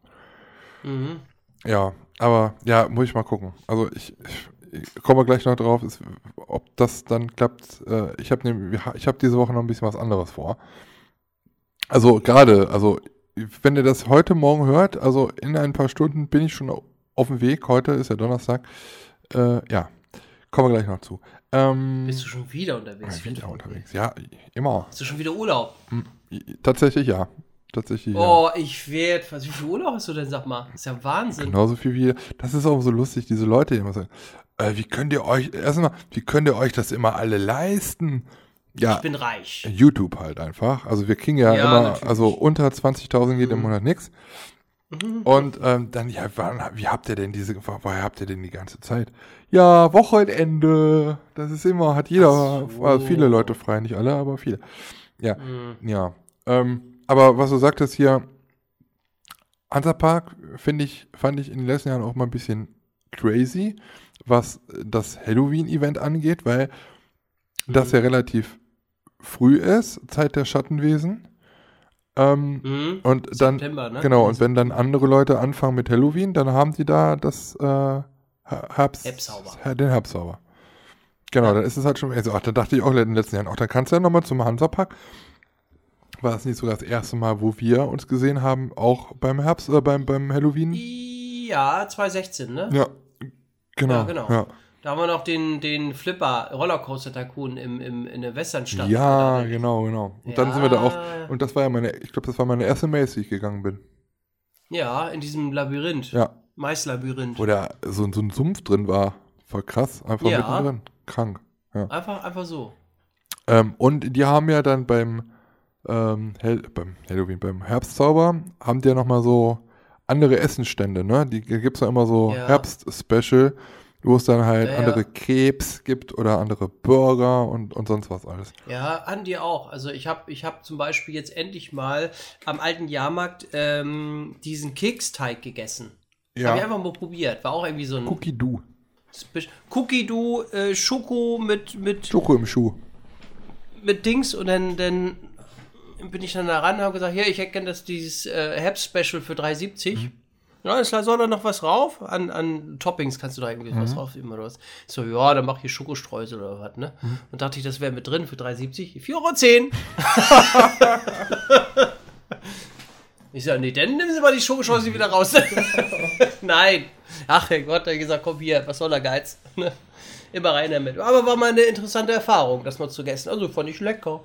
Mhm. Ja, aber ja, muss ich mal gucken. Also ich, ich komme gleich noch drauf, ist, ob das dann klappt. Äh, ich habe ne, ich hab diese Woche noch ein bisschen was anderes vor. Also gerade, also wenn ihr das heute Morgen hört, also in ein paar Stunden bin ich schon auf dem Weg. Heute ist ja Donnerstag. Äh, ja, kommen wir gleich noch zu. Ähm, Bist du schon wieder unterwegs? Ich bin wieder unterwegs, ja, immer. Hast du schon wieder Urlaub? Hm, tatsächlich ja. Tatsächlich, oh, ja. ich werde. Wie viel Urlaub hast du denn, sag mal? Das ist ja Wahnsinn. Genauso viel wie. Das ist auch so lustig, diese Leute immer sagen. Äh, wie könnt ihr euch. Erstmal, wie könnt ihr euch das immer alle leisten? Ja. Ich bin reich. YouTube halt einfach. Also wir kriegen ja, ja immer. Natürlich. Also unter 20.000 geht mhm. im Monat nichts. Und ähm, dann, ja, wann, wie habt ihr denn diese, woher habt ihr denn die ganze Zeit? Ja, Wochenende. Das ist immer, hat jeder, so. also viele Leute frei, nicht alle, aber viele. Ja, mhm. ja. Ähm, aber was du sagtest hier, Hansapark, finde ich, fand ich in den letzten Jahren auch mal ein bisschen crazy, was das Halloween-Event angeht, weil mhm. das ja relativ früh ist, Zeit der Schattenwesen. Ähm, mhm. Und dann, September, ne? genau, und wenn dann andere Leute anfangen mit Halloween, dann haben die da das äh, Herbst, Herbstsauber. den Herbstsauber. Genau, ja. dann ist es halt schon, also, ach, da dachte ich auch in den letzten Jahren, auch dann kannst du ja nochmal zum Hansapack. War es nicht sogar das erste Mal, wo wir uns gesehen haben, auch beim Herbst, äh, beim, beim Halloween? Ja, 2016, ne? Ja, genau. Ja, genau. Ja. Da haben wir noch den, den Flipper, Rollercoaster Tycoon im, im, in der Westernstadt. Ja, genau, genau. Und ja. dann sind wir da auch, und das war ja meine, ich glaube, das war meine erste Maze, die ich gegangen bin. Ja, in diesem Labyrinth. Ja. Maislabyrinth. Wo da so, so ein Sumpf drin war. Voll krass, einfach ja. mittendrin. Krank. Ja. Einfach, einfach so. Ähm, und die haben ja dann beim, ähm, Hell, beim Halloween, beim Herbstzauber, haben die ja nochmal so andere Essensstände, ne? Die gibt es ja immer so ja. Herbst-Special wo es dann halt ja, andere ja. Krebs gibt oder andere Burger und, und sonst was alles. Ja, an dir auch. Also ich habe ich hab zum Beispiel jetzt endlich mal am alten Jahrmarkt ähm, diesen Keksteig gegessen. Ja. Habe ich einfach mal probiert. War auch irgendwie so ein... Cookie Do. Cookie Do, äh, Schoko mit, mit... Schoko im Schuh. Mit Dings und dann, dann bin ich dann da ran und habe gesagt, hier, ich hätte gerne das dieses äh, Herbst-Special für 3,70. Mhm. Ja, ist soll da noch was drauf? An, an Toppings kannst du da irgendwie mhm. was drauf immer was. So, ja, dann mach ich Schokostreusel oder was, ne? Mhm. Und dachte ich, das wäre mit drin für 3,70. 4,10 Euro. *laughs* ich sag, nee, dann nehmen Sie mal die Schokostreusel wieder raus. *laughs* Nein. Ach, Herr Gott, er hat gesagt, komm hier, was soll der Geiz? *laughs* Immer rein damit. Aber war mal eine interessante Erfahrung, das mal zu essen. Also fand ich lecker.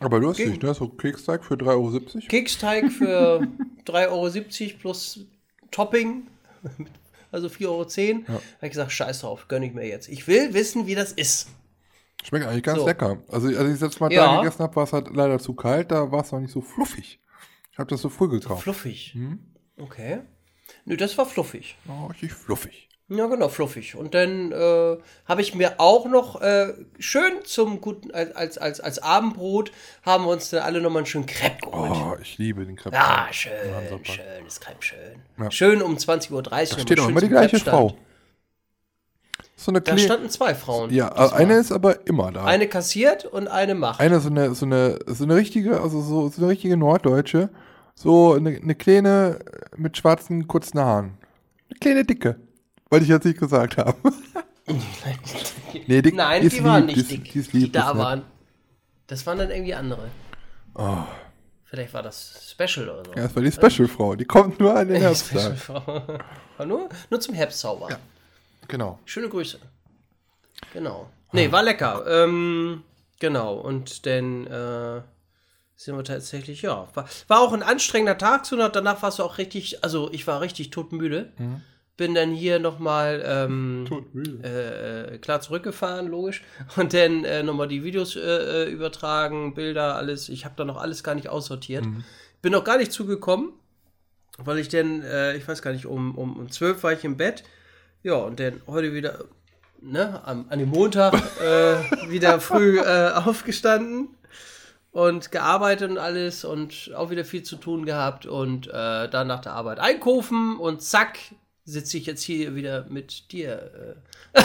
Aber lustig, ne? So Keksteig für 3,70 Euro. Keksteig für *laughs* 3,70 Euro plus Topping, *laughs* also 4,10 Euro. Ja. habe ich gesagt, scheiß drauf, gönne ich mir jetzt. Ich will wissen, wie das ist. Schmeckt eigentlich ganz so. lecker. Also, als ich das letzte Mal ja. da gegessen habe, war es halt leider zu kalt, da war es noch nicht so fluffig. Ich habe das so früh gekauft. So fluffig? Hm? Okay. Nö, das war fluffig. Oh, richtig fluffig. Ja, genau, fluffig. Und dann äh, habe ich mir auch noch äh, schön zum guten, als, als, als Abendbrot, haben wir uns dann alle nochmal einen schönen Crepe geholt. Oh, ich liebe den Crepe. Ja, schön, schön, das Crepe schön. Ja. Schön um 20.30 Uhr. Da steht auch immer die gleiche Frau. So eine da standen zwei Frauen. Ja, eine ist aber immer da. Eine kassiert und eine macht. Eine so eine, so eine, so eine richtige, also so, so eine richtige Norddeutsche. So eine, eine kleine mit schwarzen, kurzen Haaren. Eine kleine Dicke. Wollte ich jetzt nicht gesagt haben. *laughs* nee, die, Nein, die, die waren lieb, nicht die, dick, die, die, die da waren. Das waren dann irgendwie andere. Oh. Vielleicht war das Special oder so. Ja, das war die Special-Frau. Die kommt nur an den *laughs* Herbsttag. war nur, nur zum Herbstzauber. Ja, genau. Schöne Grüße. Genau. Nee, war lecker. Ähm, genau. Und dann äh, sind wir tatsächlich, ja. War, war auch ein anstrengender Tag. So, danach warst du auch richtig, also ich war richtig todmüde. Mhm bin dann hier nochmal ähm, äh, äh, klar zurückgefahren, logisch. Und dann äh, nochmal die Videos äh, äh, übertragen, Bilder, alles. Ich habe da noch alles gar nicht aussortiert. Mhm. Bin noch gar nicht zugekommen, weil ich dann, äh, ich weiß gar nicht, um, um, um 12 war ich im Bett. Ja, und dann heute wieder, ne, am, an dem Montag wieder *laughs* früh aufgestanden und gearbeitet und alles und auch wieder viel zu tun gehabt und äh, dann nach der Arbeit einkaufen und zack, sitze ich jetzt hier wieder mit dir. Äh.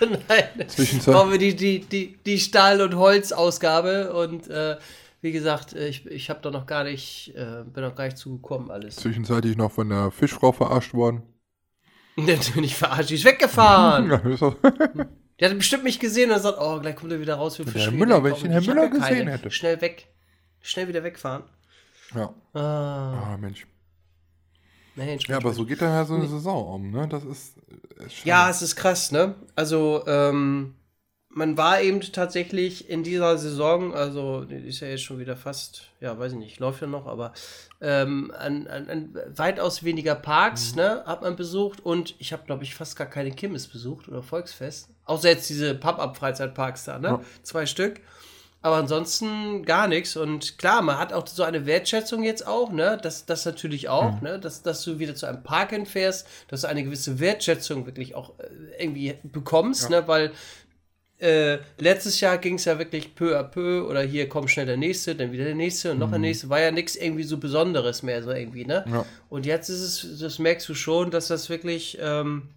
*laughs* Nein. Zwischenzeit. wir die, die, die, die Stahl- und Holz-Ausgabe und äh, wie gesagt, äh, ich, ich habe da noch gar nicht, äh, bin noch gar nicht zugekommen, alles. Zwischenzeitlich noch von der Fischfrau verarscht worden. *laughs* Natürlich verarscht, die ist weggefahren. *laughs* Die hat bestimmt mich gesehen und sagt, oh, gleich kommt er wieder raus für Fisch. Herr Müller, wenn ich den Herrn Müller gesehen keine. hätte. Schnell weg. Schnell wieder wegfahren. Ja. Ah, ah Mensch. Nee, ja, aber so geht dann ja so eine Saison um, ne? Das ist. ist ja, es ist krass, ne? Also, ähm, man war eben tatsächlich in dieser Saison, also ist ja jetzt schon wieder fast, ja, weiß ich nicht, läuft ja noch, aber ähm, an, an, an weitaus weniger Parks, mhm. ne, hat man besucht und ich habe, glaube ich, fast gar keine Kimmes besucht oder Volksfest. Außer jetzt diese Pub-Up-Freizeitparks da, ne? Ja. Zwei Stück. Aber ansonsten gar nichts. Und klar, man hat auch so eine Wertschätzung jetzt auch, ne? Das, das natürlich auch, mhm. ne? Dass, dass du wieder zu einem Park hinfährst, dass du eine gewisse Wertschätzung wirklich auch äh, irgendwie bekommst, ja. ne? Weil äh, letztes Jahr ging es ja wirklich peu à peu oder hier kommt schnell der nächste, dann wieder der nächste und noch mhm. der nächste. War ja nichts irgendwie so Besonderes mehr, so irgendwie, ne? Ja. Und jetzt ist es, das merkst du schon, dass das wirklich. Ähm,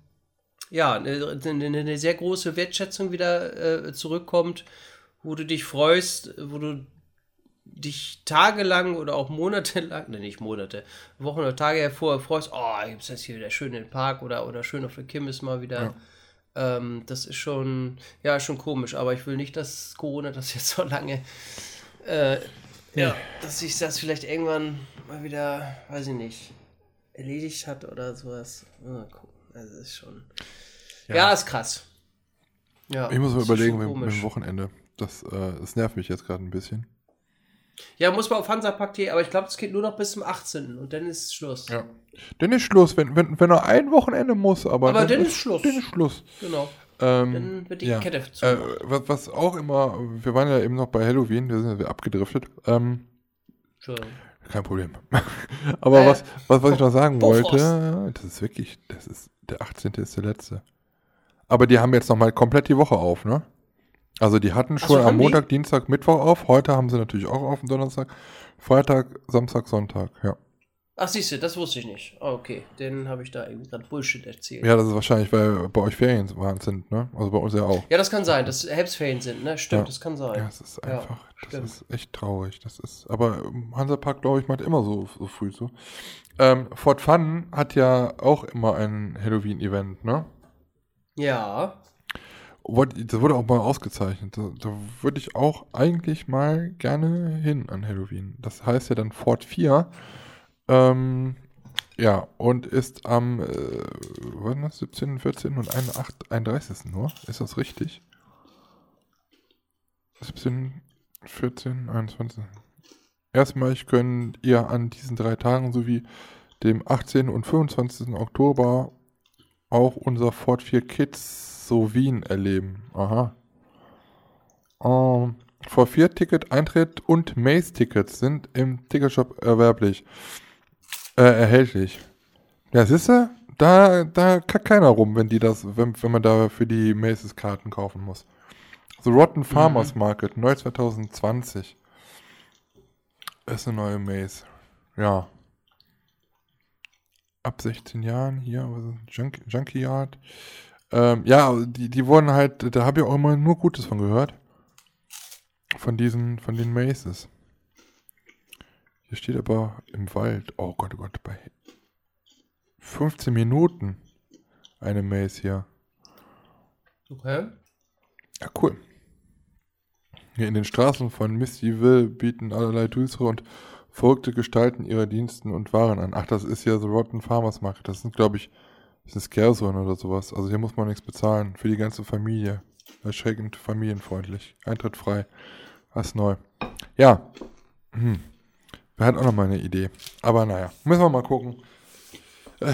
ja, eine, eine, eine, sehr große Wertschätzung wieder äh, zurückkommt wo du dich freust, wo du dich tagelang oder auch monatelang, *laughs* ne, nicht Monate, Wochen oder Tage hervor freust, oh, gibt es jetzt hier wieder schön im Park oder, oder schön auf der Kimmes mal wieder. Ja. Ähm, das ist schon, ja, schon komisch, aber ich will nicht, dass Corona das jetzt so lange, äh, ja, dass sich das vielleicht irgendwann mal wieder, weiß ich nicht, erledigt hat oder sowas. Also ist schon, ja, ja ist krass. Ja, ich muss mal überlegen mit, mit dem Wochenende. Das, äh, das nervt mich jetzt gerade ein bisschen. Ja, muss man auf Hansapark.de, aber ich glaube, es geht nur noch bis zum 18. und dann ist Schluss. Ja. Dann ist Schluss, wenn, wenn, wenn er ein Wochenende muss, aber. Aber dann, dann ist, Schluss. Dann ist Schluss. Genau. Ähm, dann wird die ja. Kette zu. Äh, was, was auch immer, wir waren ja eben noch bei Halloween, wir sind ja abgedriftet. Ähm, Schön. Kein Problem. *laughs* aber äh, was, was, was ich noch sagen wollte, das ist wirklich, das ist, der 18. ist der letzte. Aber die haben jetzt nochmal komplett die Woche auf, ne? Also die hatten schon so, am Montag, die? Dienstag, Mittwoch auf. Heute haben sie natürlich auch auf, am Donnerstag. Freitag, Samstag, Sonntag, ja. Ach, siehst du, das wusste ich nicht. Oh, okay, den habe ich da irgendwie gerade Bullshit erzählt. Ja, das ist wahrscheinlich, weil bei euch Ferien sind, ne? Also bei uns ja auch. Ja, das kann sein, dass Herbstferien sind, ne? Stimmt, ja. das kann sein. Ja, es ist einfach, ja, das ist echt traurig. Das ist, aber Hansapark, glaube ich, macht immer so, so früh so. Ähm, Fort Fun hat ja auch immer ein Halloween-Event, ne? Ja das wurde auch mal ausgezeichnet. Da, da würde ich auch eigentlich mal gerne hin an Halloween. Das heißt ja dann Fort 4. Ähm, ja, und ist am äh, was das, 17., 14. und 31. nur. Ist das richtig? 17, 14, 21. Erstmal könnt ihr an diesen drei Tagen sowie dem 18. und 25. Oktober auch unser Fort 4 Kids so Wien erleben. Aha. Um, vor vier Ticket Eintritt und Maze-Tickets sind im Ticketshop erwerblich. Äh, erhältlich. Ja, siehst du? Da, da kackt keiner rum, wenn die das, wenn, wenn man da für die Maces Karten kaufen muss. The Rotten Farmers mhm. Market, neu 2020. Ist eine neue Maze. Ja. Ab 16 Jahren hier, Junk, Junkie Yard. Ähm, ja, die, die wurden halt, da habe ich auch immer nur Gutes von gehört. Von diesen, von den Maces. Hier steht aber im Wald. Oh Gott, oh Gott, bei 15 Minuten eine Maze hier. Okay. Ja, cool. Hier in den Straßen von Mistyville bieten allerlei düstere und verrückte Gestalten ihre Diensten und Waren an. Ach, das ist ja The Rotten Farmers Market. Das sind, glaube ich, das ist Scarzone oder sowas. Also hier muss man nichts bezahlen. Für die ganze Familie. Erschreckend familienfreundlich. Eintritt frei. Was neu. Ja. Hm. Wir hatten auch noch mal eine Idee. Aber naja, müssen wir mal gucken. Äh,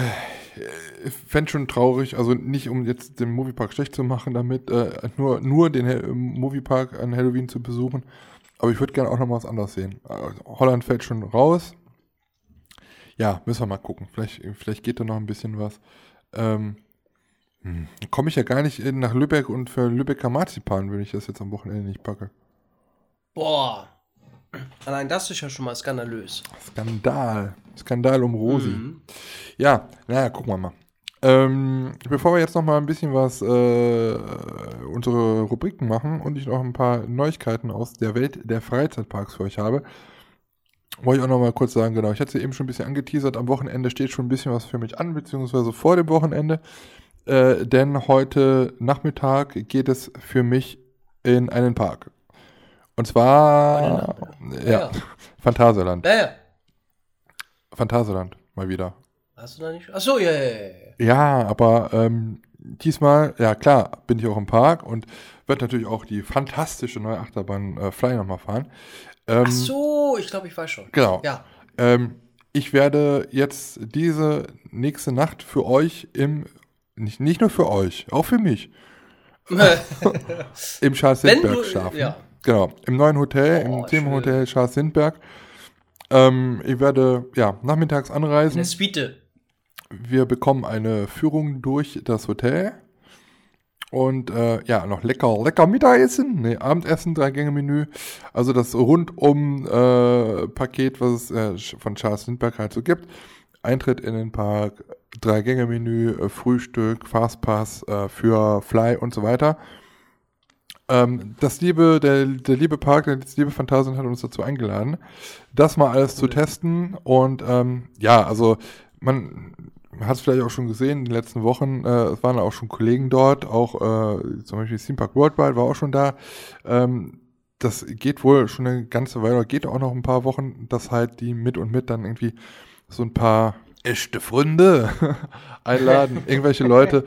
fände schon traurig, also nicht um jetzt den Moviepark schlecht zu machen damit, äh, nur, nur den He Moviepark an Halloween zu besuchen. Aber ich würde gerne auch noch mal was anderes sehen. Äh, Holland fällt schon raus. Ja, müssen wir mal gucken. Vielleicht, vielleicht geht da noch ein bisschen was. Ähm, hm, komme ich ja gar nicht nach Lübeck und für Lübecker Marzipan, wenn ich das jetzt am Wochenende nicht packe. Boah. Allein das ist ja schon mal skandalös. Skandal. Skandal um Rosi. Mhm. Ja, naja, gucken wir mal. Ähm, bevor wir jetzt noch mal ein bisschen was, äh, unsere Rubriken machen und ich noch ein paar Neuigkeiten aus der Welt der Freizeitparks für euch habe, wollte ich auch noch mal kurz sagen, genau, ich hatte es eben schon ein bisschen angeteasert, am Wochenende steht schon ein bisschen was für mich an, beziehungsweise vor dem Wochenende, äh, denn heute Nachmittag geht es für mich in einen Park. Und zwar, ja, ja, *laughs* Phantasialand. Ja, ja. Phantasialand, mal wieder. Hast du da nicht? Achso, ja, ja, ja. Ja, aber ähm, diesmal, ja klar, bin ich auch im Park und werde natürlich auch die fantastische neue Achterbahn äh, Fly nochmal fahren. Ähm, Ach so, ich glaube, ich weiß schon. Genau. Ja. Ähm, ich werde jetzt diese nächste Nacht für euch im, nicht, nicht nur für euch, auch für mich, *laughs* im Charles Sindberg schlafen. Ja. Genau, im neuen Hotel, oh, im Themenhotel Charles Sindberg. Ähm, ich werde, ja, nachmittags anreisen. In der Suite. Wir bekommen eine Führung durch das Hotel. Und äh, ja, noch lecker, lecker Mittagessen, nee, Abendessen, Drei-Gänge-Menü. Also das Rundum-Paket, äh, was es äh, von Charles Lindbergh halt so gibt. Eintritt in den Park, Drei-Gänge-Menü, äh, Frühstück, Fastpass äh, für Fly und so weiter. Ähm, das liebe, der, der liebe Park, der liebe Phantasien hat uns dazu eingeladen, das mal alles zu testen. Und ähm, ja, also man hat es vielleicht auch schon gesehen in den letzten Wochen, äh, es waren auch schon Kollegen dort, auch äh, zum Beispiel Theme Park Worldwide war auch schon da. Ähm, das geht wohl schon eine ganze Weile, geht auch noch ein paar Wochen, dass halt die mit und mit dann irgendwie so ein paar echte Freunde *laughs* einladen, *laughs* irgendwelche Leute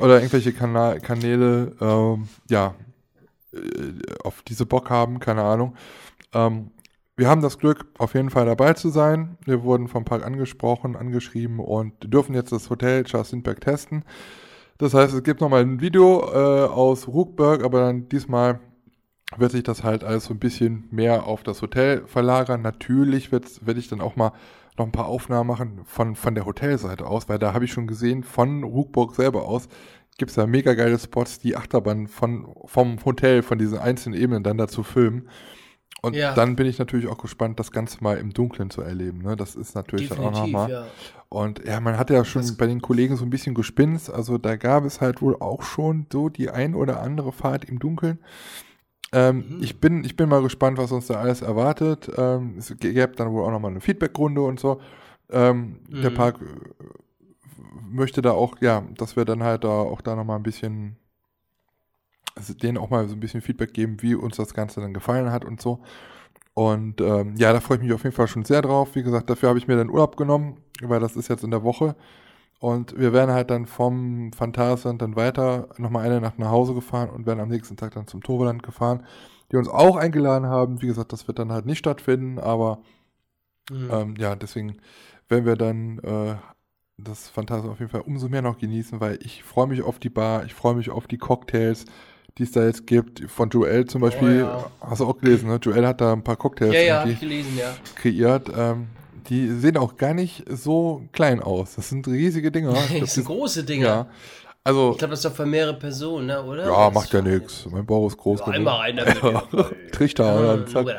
oder irgendwelche Kana Kanäle, ähm, ja, äh, auf diese Bock haben, keine Ahnung. Ähm, wir haben das Glück, auf jeden Fall dabei zu sein. Wir wurden vom Park angesprochen, angeschrieben und dürfen jetzt das Hotel Charles Lindbergh testen. Das heißt, es gibt nochmal ein Video äh, aus Ruckberg, aber dann diesmal wird sich das halt alles so ein bisschen mehr auf das Hotel verlagern. Natürlich werde ich dann auch mal noch ein paar Aufnahmen machen von, von der Hotelseite aus, weil da habe ich schon gesehen, von Ruckburg selber aus gibt es da mega geile Spots, die Achterbahn von, vom Hotel, von diesen einzelnen Ebenen dann dazu filmen. Und ja. dann bin ich natürlich auch gespannt, das Ganze mal im Dunkeln zu erleben. Ne? Das ist natürlich Definitiv, dann auch nochmal. Ja. Und ja, man hat ja schon das bei den Kollegen so ein bisschen gespinst. Also da gab es halt wohl auch schon so die ein oder andere Fahrt im Dunkeln. Ähm, mhm. ich, bin, ich bin mal gespannt, was uns da alles erwartet. Ähm, es gäbe dann wohl auch nochmal eine Feedbackrunde und so. Ähm, mhm. Der Park äh, möchte da auch, ja, dass wir dann halt da auch da nochmal ein bisschen also denen auch mal so ein bisschen Feedback geben, wie uns das Ganze dann gefallen hat und so. Und ähm, ja, da freue ich mich auf jeden Fall schon sehr drauf. Wie gesagt, dafür habe ich mir dann Urlaub genommen, weil das ist jetzt in der Woche. Und wir werden halt dann vom Phantasialand dann weiter nochmal eine Nacht nach Hause gefahren und werden am nächsten Tag dann zum Toverland gefahren, die uns auch eingeladen haben. Wie gesagt, das wird dann halt nicht stattfinden, aber mhm. ähm, ja, deswegen werden wir dann äh, das Phantasialand auf jeden Fall umso mehr noch genießen, weil ich freue mich auf die Bar, ich freue mich auf die Cocktails, die es da jetzt gibt. Von Joel zum Beispiel, oh, ja. hast du auch gelesen, ne? Joel hat da ein paar Cocktails ja, ja, gelesen, ja. kreiert. Ähm, die sehen auch gar nicht so klein aus. Das sind riesige Dinger. *laughs* das sind große Dinger. Ja. Also, ich glaube, das ist doch für mehrere Personen, ne? oder? Ja, das macht ja nichts. Mein Bauch ist groß genug. Einmal einer *laughs* Trichter. und dann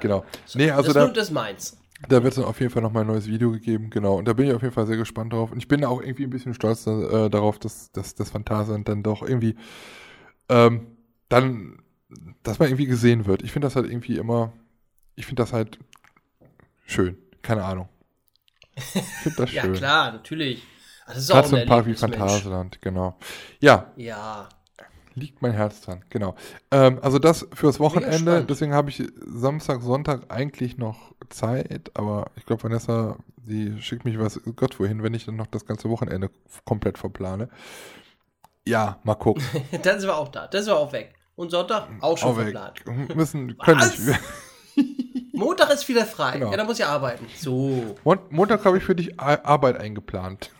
Genau. Nee, also das, da, das meins. Da wird es dann auf jeden Fall nochmal ein neues Video gegeben, genau. Und da bin ich auf jeden Fall sehr gespannt drauf. Und ich bin auch irgendwie ein bisschen stolz äh, darauf, dass, dass das Phantasialand dann doch irgendwie ähm, dann, dass man irgendwie gesehen wird. Ich finde das halt irgendwie immer, ich finde das halt schön. Keine Ahnung. Ich finde das *laughs* schön. ja, klar, natürlich. Das ist Gerade auch so ein Park wie Phantasialand, genau. Ja. Ja. Liegt mein Herz dran, genau. Ähm, also das fürs Wochenende, deswegen habe ich Samstag, Sonntag eigentlich noch Zeit, aber ich glaube, Vanessa, die schickt mich was Gott wohin, wenn ich dann noch das ganze Wochenende komplett verplane. Ja, mal gucken. *laughs* dann sind wir auch da, dann sind wir auch weg. Und Sonntag auch schon auch verplant. *laughs* Müssen, können nicht. *laughs* Montag ist wieder frei. Genau. Ja, da muss ich arbeiten. So. Montag habe ich für dich Arbeit eingeplant.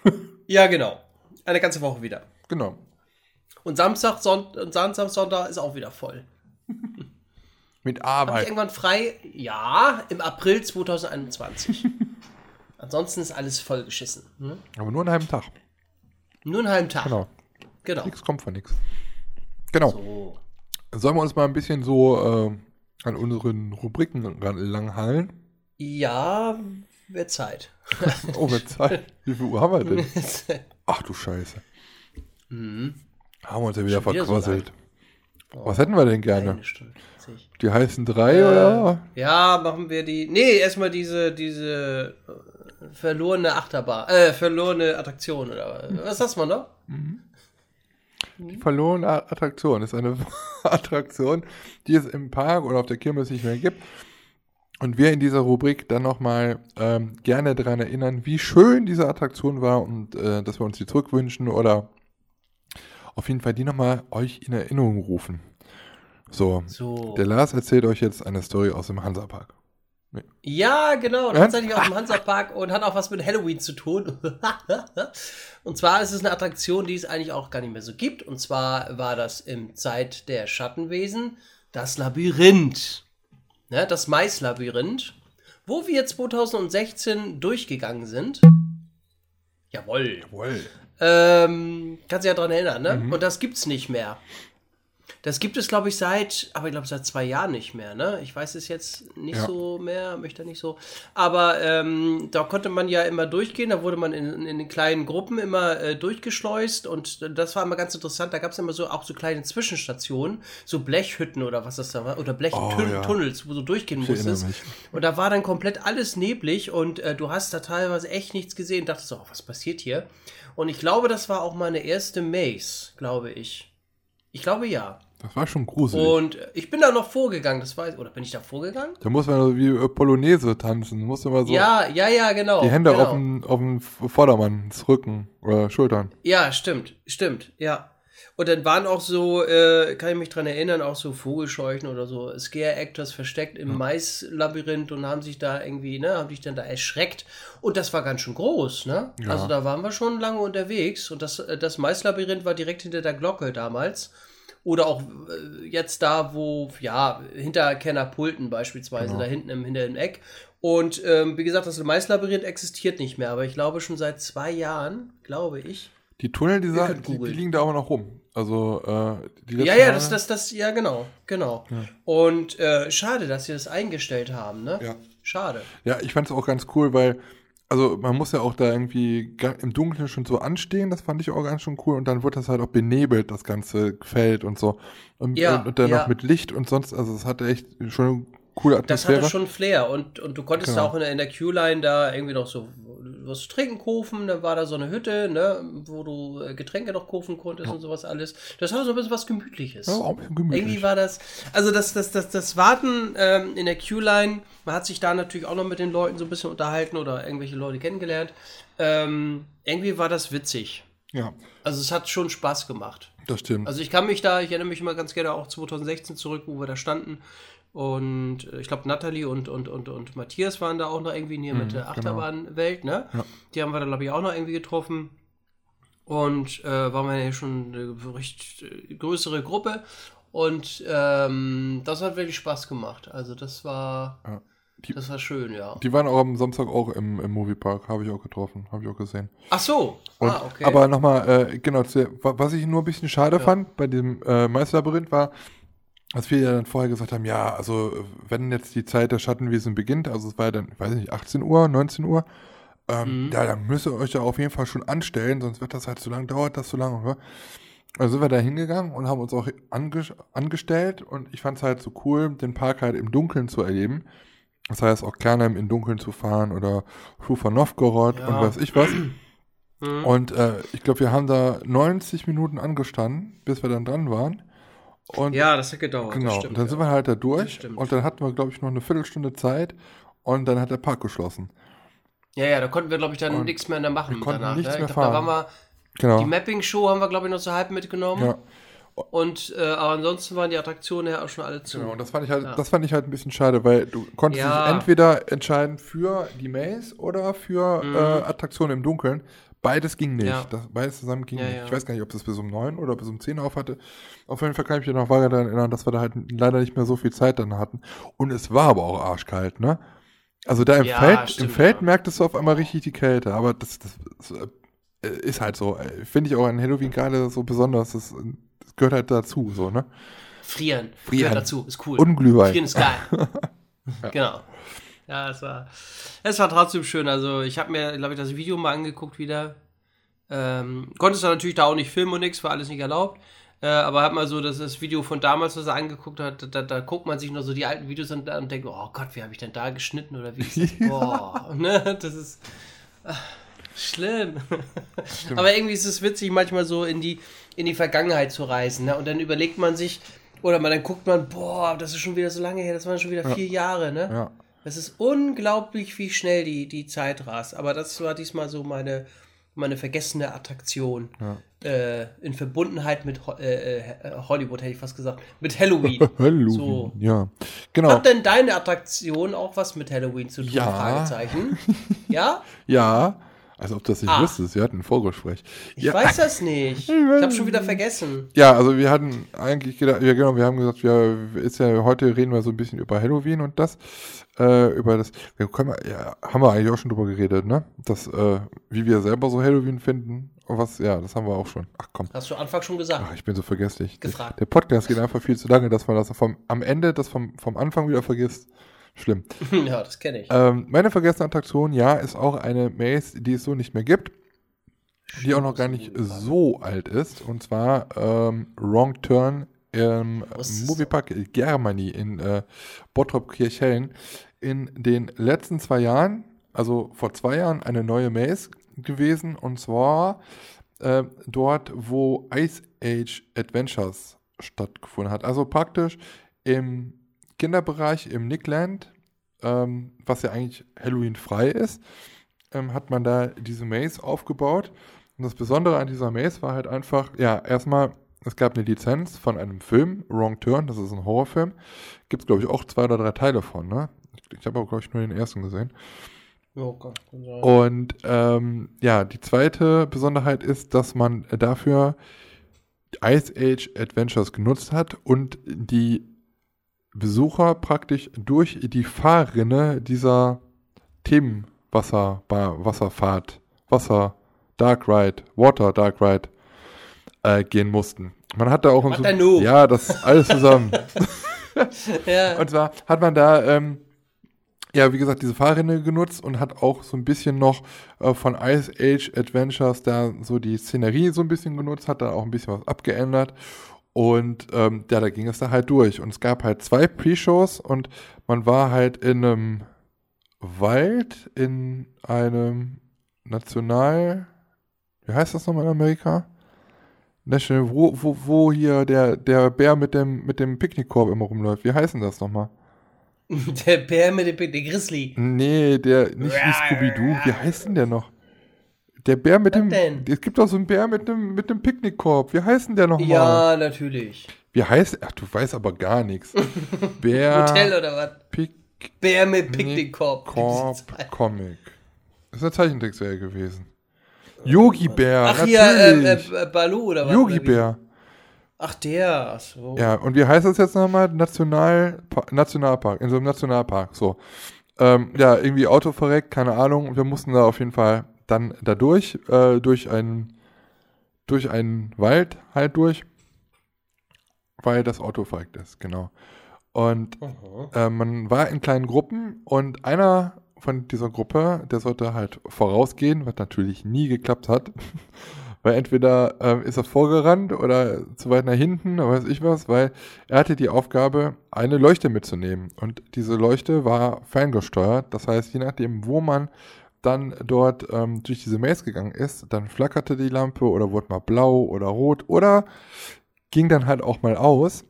ja, genau. Eine ganze Woche wieder. Genau. Und Samstag, Son und Samstag, Sonntag ist auch wieder voll. Mit Arbeit. Hab ich irgendwann frei? Ja, im April 2021. Ansonsten ist alles vollgeschissen. Hm? Aber nur einen halben Tag. Nur einen halben Tag. Genau. Genau. Nichts kommt von nichts. Genau. So. Sollen wir uns mal ein bisschen so äh, an unseren Rubriken langhallen? Ja, wird Zeit. *laughs* oh, wird Zeit. Wie viel Uhr haben wir denn? *laughs* Ach du Scheiße. Mhm. Haben wir uns ja wieder Schon verquasselt. So Was hätten wir denn gerne? Die heißen drei, äh, oder? Ja, machen wir die. Nee, erstmal diese, diese äh, verlorene Achterbahn, äh, verlorene Attraktion, oder was sagst du noch? Mhm. Die verlorene Attraktion ist eine *laughs* Attraktion, die es im Park oder auf der Kirmes nicht mehr gibt. Und wir in dieser Rubrik dann nochmal ähm, gerne daran erinnern, wie schön diese Attraktion war und äh, dass wir uns die zurückwünschen oder auf jeden Fall die nochmal euch in Erinnerung rufen. So, so, der Lars erzählt euch jetzt eine Story aus dem Hansapark. Nee. Ja, genau, tatsächlich aus dem Hansapark und hat auch was mit Halloween zu tun. *laughs* und zwar ist es eine Attraktion, die es eigentlich auch gar nicht mehr so gibt. Und zwar war das im Zeit der Schattenwesen das Labyrinth. Ne, das Maislabyrinth, wo wir 2016 durchgegangen sind. Jawohl. Jawohl. Ähm, kannst du ja dran erinnern, ne? Mhm. Und das gibt's nicht mehr. Das gibt es, glaube ich, seit, aber ich glaube, seit zwei Jahren nicht mehr, ne? Ich weiß es jetzt nicht ja. so mehr, möchte nicht so. Aber ähm, da konnte man ja immer durchgehen, da wurde man in, in den kleinen Gruppen immer äh, durchgeschleust und das war immer ganz interessant. Da gab es immer so auch so kleine Zwischenstationen, so Blechhütten oder was das da war, oder Blechtunnels, oh, ja. wo du durchgehen ich musstest. Und da war dann komplett alles neblig und äh, du hast da teilweise echt nichts gesehen. Dachtest so, oh, was passiert hier? Und ich glaube, das war auch meine erste Maze, glaube ich. Ich glaube ja. Das war schon gruselig. Und ich bin da noch vorgegangen, das weiß oder bin ich da vorgegangen? Da muss man so wie äh, Polonaise tanzen, muss man so. Ja, ja, ja, genau. Die Hände genau. auf dem auf dem Vordermanns Rücken oder Schultern. Ja, stimmt, stimmt, ja. Und dann waren auch so, äh, kann ich mich dran erinnern, auch so Vogelscheuchen oder so Scare Actors versteckt im ja. Maislabyrinth und haben sich da irgendwie, ne, haben sich dann da erschreckt. Und das war ganz schön groß, ne? Ja. Also da waren wir schon lange unterwegs und das, äh, das Maislabyrinth war direkt hinter der Glocke damals. Oder auch äh, jetzt da, wo, ja, hinter Kennerpulten beispielsweise, genau. da hinten im, hinter dem Eck. Und ähm, wie gesagt, das Maislabyrinth existiert nicht mehr, aber ich glaube schon seit zwei Jahren, glaube ich. Die Tunnel, die, die, die, liegen da aber noch rum. Also, äh, die Ja, ja, das, das, das, ja, genau, genau. Ja. Und äh, schade, dass sie das eingestellt haben, ne? Ja. Schade. Ja, ich fand es auch ganz cool, weil also man muss ja auch da irgendwie im Dunkeln schon so anstehen, das fand ich auch ganz schon cool. Und dann wird das halt auch benebelt, das ganze Feld und so. Und, ja, und, und dann ja. noch mit Licht und sonst, also es hatte echt schon coole Atmosphäre. Das hatte schon Flair und, und du konntest genau. auch in der, in der Q-Line da irgendwie noch so was zu trinken kaufen, da war da so eine Hütte, ne, wo du äh, Getränke noch kaufen konntest ja. und sowas alles. Das hatte so ein bisschen was Gemütliches. Ja, auch ein bisschen gemütlich. Irgendwie war das, also das, das, das, das Warten ähm, in der Q-Line, man hat sich da natürlich auch noch mit den Leuten so ein bisschen unterhalten oder irgendwelche Leute kennengelernt. Ähm, irgendwie war das witzig. Ja. Also es hat schon Spaß gemacht. Das stimmt. Also ich kann mich da, ich erinnere mich immer ganz gerne auch 2016 zurück, wo wir da standen und äh, ich glaube, Nathalie und, und, und, und Matthias waren da auch noch irgendwie in hier mhm, mit der genau. Achterbahnwelt, ne? Ja. Die haben wir da, glaube ich, auch noch irgendwie getroffen. Und äh, waren wir ja schon eine recht äh, größere Gruppe. Und ähm, das hat wirklich Spaß gemacht. Also das war. Ja. Die, das war schön, ja. Die waren auch am Samstag auch im, im Moviepark, habe ich auch getroffen, habe ich auch gesehen. Ach so, Und, ah, okay. Aber nochmal, äh, genau, was ich nur ein bisschen schade ja. fand bei dem äh, Meisterlabyrinth war, was wir ja dann vorher gesagt haben, ja, also wenn jetzt die Zeit der Schattenwesen beginnt, also es war ja dann, ich weiß nicht, 18 Uhr, 19 Uhr, ähm, mhm. ja, dann müsst ihr euch ja auf jeden Fall schon anstellen, sonst wird das halt zu lang, dauert das zu lange. Oder? Also sind wir da hingegangen und haben uns auch ange angestellt und ich fand es halt so cool, den Park halt im Dunkeln zu erleben. Das heißt auch Kernheim im Dunkeln zu fahren oder Schufa Novgorod ja. und weiß ich was. Mhm. Und äh, ich glaube, wir haben da 90 Minuten angestanden, bis wir dann dran waren. Und ja, das hat gedauert. Genau, stimmt, und dann sind wir halt da durch und dann hatten wir, glaube ich, noch eine Viertelstunde Zeit und dann hat der Park geschlossen. Ja, ja, da konnten wir, glaube ich, dann nichts mehr machen wir konnten danach. Nichts ne? mehr ich fahren. Glaub, da waren wir, genau. Die Mapping-Show haben wir, glaube ich, noch so halb mitgenommen. Ja. Und äh, aber ansonsten waren die Attraktionen ja auch schon alle zu. Genau, und das fand ich halt, Ja. das fand ich halt ein bisschen schade, weil du konntest Ja. dich entweder entscheiden für die Maze oder für Mhm. äh, Attraktionen im Dunkeln. Beides ging nicht. Ja. Das, beides zusammen ging Ja, nicht. ja. Ich weiß gar nicht, ob das bis um neun oder bis um zehn auf hatte. Auf jeden Fall kann ich mich noch vage daran erinnern, dass wir da halt leider nicht mehr so viel Zeit dann hatten. Und es war aber auch arschkalt, ne? Also da im Ja, Feld, stimmt, im Feld ja. merktest du auf einmal richtig die Kälte, aber das, das, das äh, ist halt so. Finde ich auch an Halloween gerade so besonders. Das, das gehört halt dazu, so, ne? Frieren. Frieren. Gehört dazu, ist cool. Und Glühwein. Frieren ist geil. *laughs* Genau. Ja, es war, es war trotzdem schön. Also ich habe mir, glaube ich, das Video mal angeguckt wieder. Ähm, konntest du natürlich da auch nicht filmen und nichts, war alles nicht erlaubt. Äh, aber hat mal so das, das Video von damals, was er angeguckt hat, da, da guckt man sich noch so die alten Videos an und denkt, oh Gott, wie habe ich denn da geschnitten oder wie ist das? *laughs* Boah, ne? Das ist ach, schlimm. aber irgendwie ist es witzig, manchmal so in die, in die Vergangenheit zu reisen. Ne? Und dann überlegt man sich, oder man, dann guckt man, boah, das ist schon wieder so lange her, das waren schon wieder vier Jahre, ne? Ja. Es ist unglaublich, wie schnell die, die Zeit rast. Aber das war diesmal so meine, meine vergessene Attraktion. Äh, in Verbundenheit mit Ho äh, äh, Hollywood, hätte ich fast gesagt. Mit Halloween. *laughs* Halloween, So. ja. Genau. Hat denn deine Attraktion auch was mit Halloween zu tun? Ja. Fragezeichen. *laughs* Ja? Ja, also ob du das nicht Ah. wüsstest, wir hatten ein Vorgespräch. Ich ja, weiß das nicht. *laughs* Ich habe schon wieder vergessen. ja, also wir hatten eigentlich gedacht, ja genau, wir haben gesagt, wir ist ja heute reden wir so ein bisschen über Halloween und das, äh, über das, wir können, ja, haben wir eigentlich auch schon drüber geredet, ne? Das, äh, wie wir selber so Halloween finden und was, ja, das haben wir auch schon. Ach komm. Hast du Anfang schon gesagt. Ach, ich bin so vergesslich. Gefragt. Der, der Podcast geht einfach viel zu lange, dass man das vom, am Ende das vom, vom Anfang wieder vergisst. Schlimm. *laughs* ja, das kenne ich. Ähm, meine vergessene Attraktion, ja, ist auch eine Maze, die es so nicht mehr gibt. Die auch noch gar nicht so alt ist. Und zwar ähm, Wrong Turn im Moviepark Germany in äh, Bottrop-Kirchhellen. In den letzten zwei Jahren, also vor zwei Jahren, eine neue Maze gewesen. Und zwar äh, dort, wo Ice Age Adventures stattgefunden hat. Also praktisch im Kinderbereich im Nickland, ähm, was ja eigentlich Halloween-frei ist, ähm, hat man da diese Maze aufgebaut. Und das Besondere an dieser Maze war halt einfach, ja, erstmal, es gab eine Lizenz von einem Film, Wrong Turn, das ist ein Horrorfilm. Gibt es, glaube ich, auch zwei oder drei Teile von, ne? Ich, ich habe aber, glaube ich, nur den ersten gesehen. Oh Gott. Und ähm, ja, die zweite Besonderheit ist, dass man dafür Ice Age Adventures genutzt hat und die Besucher praktisch durch die Fahrrinne dieser Themenwasserbar, Wasserfahrt, Wasser, Dark Ride, Water Dark Ride äh, gehen mussten. Man hat da auch nu? ja, das alles zusammen. *laughs* ja. Und zwar hat man da, ähm, ja, wie gesagt, diese Fahrrinne genutzt und hat auch so ein bisschen noch äh, von Ice Age Adventures da so die Szenerie so ein bisschen genutzt, hat da auch ein bisschen was abgeändert. Und ähm, ja, da ging es da halt durch. Und es gab halt zwei Pre-Shows und man war halt in einem Wald, in einem National, wie heißt das nochmal in Amerika? National, wo, wo, wo hier der, der Bär mit dem, mit dem Picknickkorb immer rumläuft. Wie heißt denn das nochmal? *laughs* Der Bär mit dem der Grizzly. Nee, der, nicht wie Scooby-Doo. Wie heißt denn der noch? Der Bär mit Was dem. denn? Es gibt doch so einen Bär mit dem, mit dem Picknickkorb. Wie heißt denn der nochmal? Ja, natürlich. Wie heißt. Ach, du weißt aber gar nichts. *laughs* Bär. Hotel oder was? Picknickkorb Bär mit Picknickkorb. Comic. Das ist eine Zeichentrickserie gewesen. Yogi Bär. Ach hier, äh, natürlich. äh, Balu oder was? Yogi? Bär. Ach der, ach so. Ja, und wie heißt das jetzt nochmal? National, Nationalpark, in so einem Nationalpark, so. Ähm, ja, irgendwie Auto verreckt, keine Ahnung. Wir mussten da auf jeden Fall dann da durch, äh, durch einen, durch einen Wald halt durch, weil das Auto verreckt ist, genau. Und äh, man war in kleinen Gruppen und einer von dieser Gruppe, der sollte halt vorausgehen, was natürlich nie geklappt hat. *laughs* Weil entweder ähm, ist er vorgerannt oder zu weit nach hinten, oder weiß ich was, weil er hatte die Aufgabe, eine Leuchte mitzunehmen. Und diese Leuchte war ferngesteuert. Das heißt, je nachdem, wo man dann dort ähm, durch diese Maze gegangen ist, dann flackerte die Lampe oder wurde mal blau oder rot oder ging dann halt auch mal aus.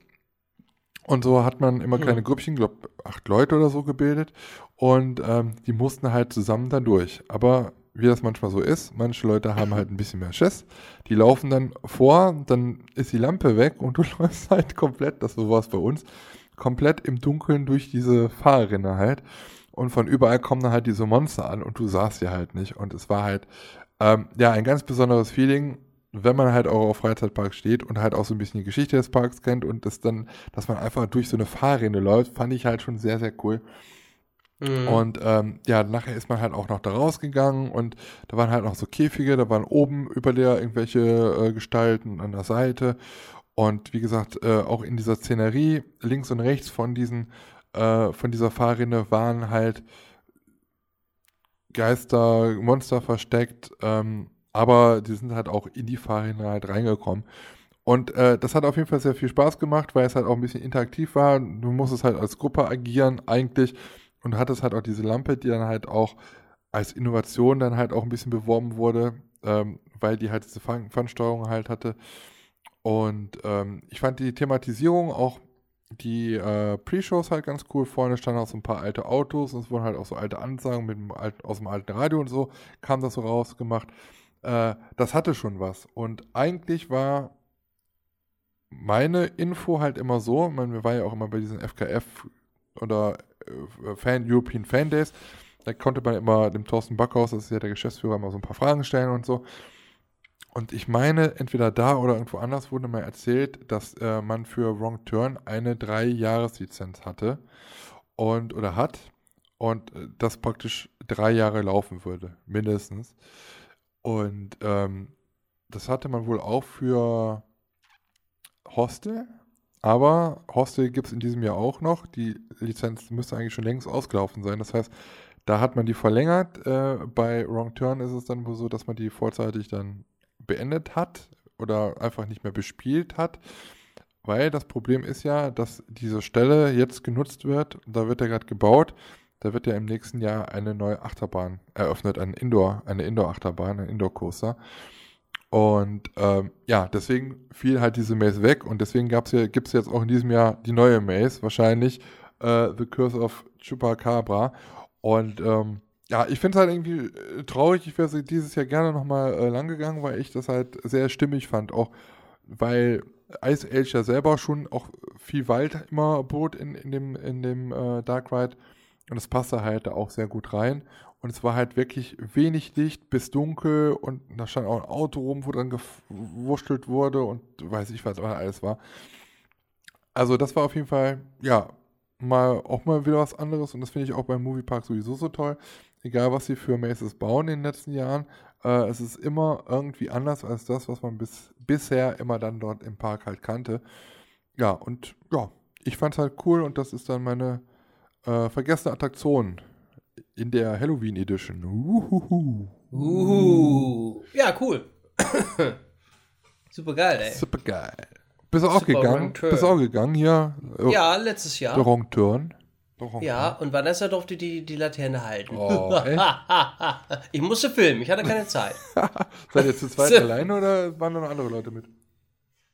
Und so hat man immer kleine Grüppchen, glaube acht Leute oder so gebildet. Und ähm, die mussten halt zusammen dann durch. Aber wie das manchmal so ist, manche Leute haben halt ein bisschen mehr Schiss. Die laufen dann vor, dann ist die Lampe weg und du *laughs* läufst halt komplett, das war es bei uns, komplett im Dunkeln durch diese Fahrrinne halt. Und von überall kommen dann halt diese Monster an und du sahst sie halt nicht. Und es war halt, ähm, ja, ein ganz besonderes Feeling wenn man halt auch auf Freizeitparks steht und halt auch so ein bisschen die Geschichte des Parks kennt und das dann, dass man einfach durch so eine Fahrrinne läuft, fand ich halt schon sehr, sehr cool. Mhm. Und ähm, ja, nachher ist man halt auch noch da rausgegangen und da waren halt noch so Käfige, da waren oben über der irgendwelche äh, Gestalten an der Seite. Und wie gesagt, äh, auch in dieser Szenerie, links und rechts von diesen, äh, von dieser Fahrrinne waren halt Geister, Monster versteckt. Ähm, aber die sind halt auch in die Fahrrinne halt reingekommen. Und äh, das hat auf jeden Fall sehr viel Spaß gemacht, weil es halt auch ein bisschen interaktiv war. Du musstest halt als Gruppe agieren eigentlich und hattest halt auch diese Lampe, die dann halt auch als Innovation dann halt auch ein bisschen beworben wurde, ähm, weil die halt diese Fernsteuerung halt hatte. Und ähm, ich fand die Thematisierung auch die äh, Pre-Shows halt ganz cool. Vorne standen auch so ein paar alte Autos und es wurden halt auch so alte Ansagen mit dem alten, aus dem alten Radio und so, kam das so rausgemacht äh, das hatte schon was. Und eigentlich war meine Info halt immer so, man, wir waren ja auch immer bei diesen FKF oder äh, Fan, European Fan Days, da konnte man immer dem Thorsten Backhaus, das ist ja der Geschäftsführer, mal so ein paar Fragen stellen und so. Und ich meine, entweder da oder irgendwo anders wurde mir erzählt, dass äh, man für Wrong Turn eine Drei-Jahres-Lizenz hatte und oder hat und äh, das praktisch drei Jahre laufen würde, mindestens. Und ähm, das hatte man wohl auch für Hostel. Aber Hostel gibt es in diesem Jahr auch noch. Die Lizenz müsste eigentlich schon längst ausgelaufen sein. Das heißt, da hat man die verlängert. Äh, bei Wrong Turn ist es dann wohl so, dass man die vorzeitig dann beendet hat oder einfach nicht mehr bespielt hat. Weil das Problem ist ja, dass diese Stelle jetzt genutzt wird. Da wird ja gerade gebaut. Da wird ja im nächsten Jahr eine neue Achterbahn eröffnet, ein Indoor, eine Indoor-Achterbahn, ein Indoor-Coaster. Und ähm, ja, deswegen fiel halt diese Maze weg und deswegen gibt es jetzt auch in diesem Jahr die neue Maze, wahrscheinlich äh, The Curse of Chupacabra. Und ähm, ja, ich finde es halt irgendwie äh, traurig. Ich wäre dieses Jahr gerne nochmal äh, lang gegangen, weil ich das halt sehr stimmig fand. Auch weil Ice Age ja selber schon auch viel Wald immer bot in, in dem, in dem äh, Dark Ride. Und es passte halt da auch sehr gut rein. Und es war halt wirklich wenig Licht bis dunkel und da stand auch ein Auto rum, wo dann gewurschtelt wurde und weiß ich, was alles war. Also das war auf jeden Fall, ja, mal auch mal wieder was anderes und das finde ich auch beim Moviepark sowieso so toll. Egal, was sie für Maces bauen in den letzten Jahren, äh, es ist immer irgendwie anders als das, was man bis, bisher immer dann dort im Park halt kannte. Ja, und ja, ich fand es halt cool und das ist dann meine äh, vergessene Attraktion in der Halloween Edition. Uhuhu. Uhuhu. Ja, cool. *coughs* Super geil, ey. Super geil. Bist du auch Super gegangen? Bist du auch gegangen hier? Ja, letztes Jahr. Der Wrong Turn. Ja, und Vanessa durfte die, die Laterne halten. Oh, *laughs* ich musste filmen, ich hatte keine Zeit. *laughs* Seid ihr zu zweit *laughs* alleine oder waren da noch andere Leute mit?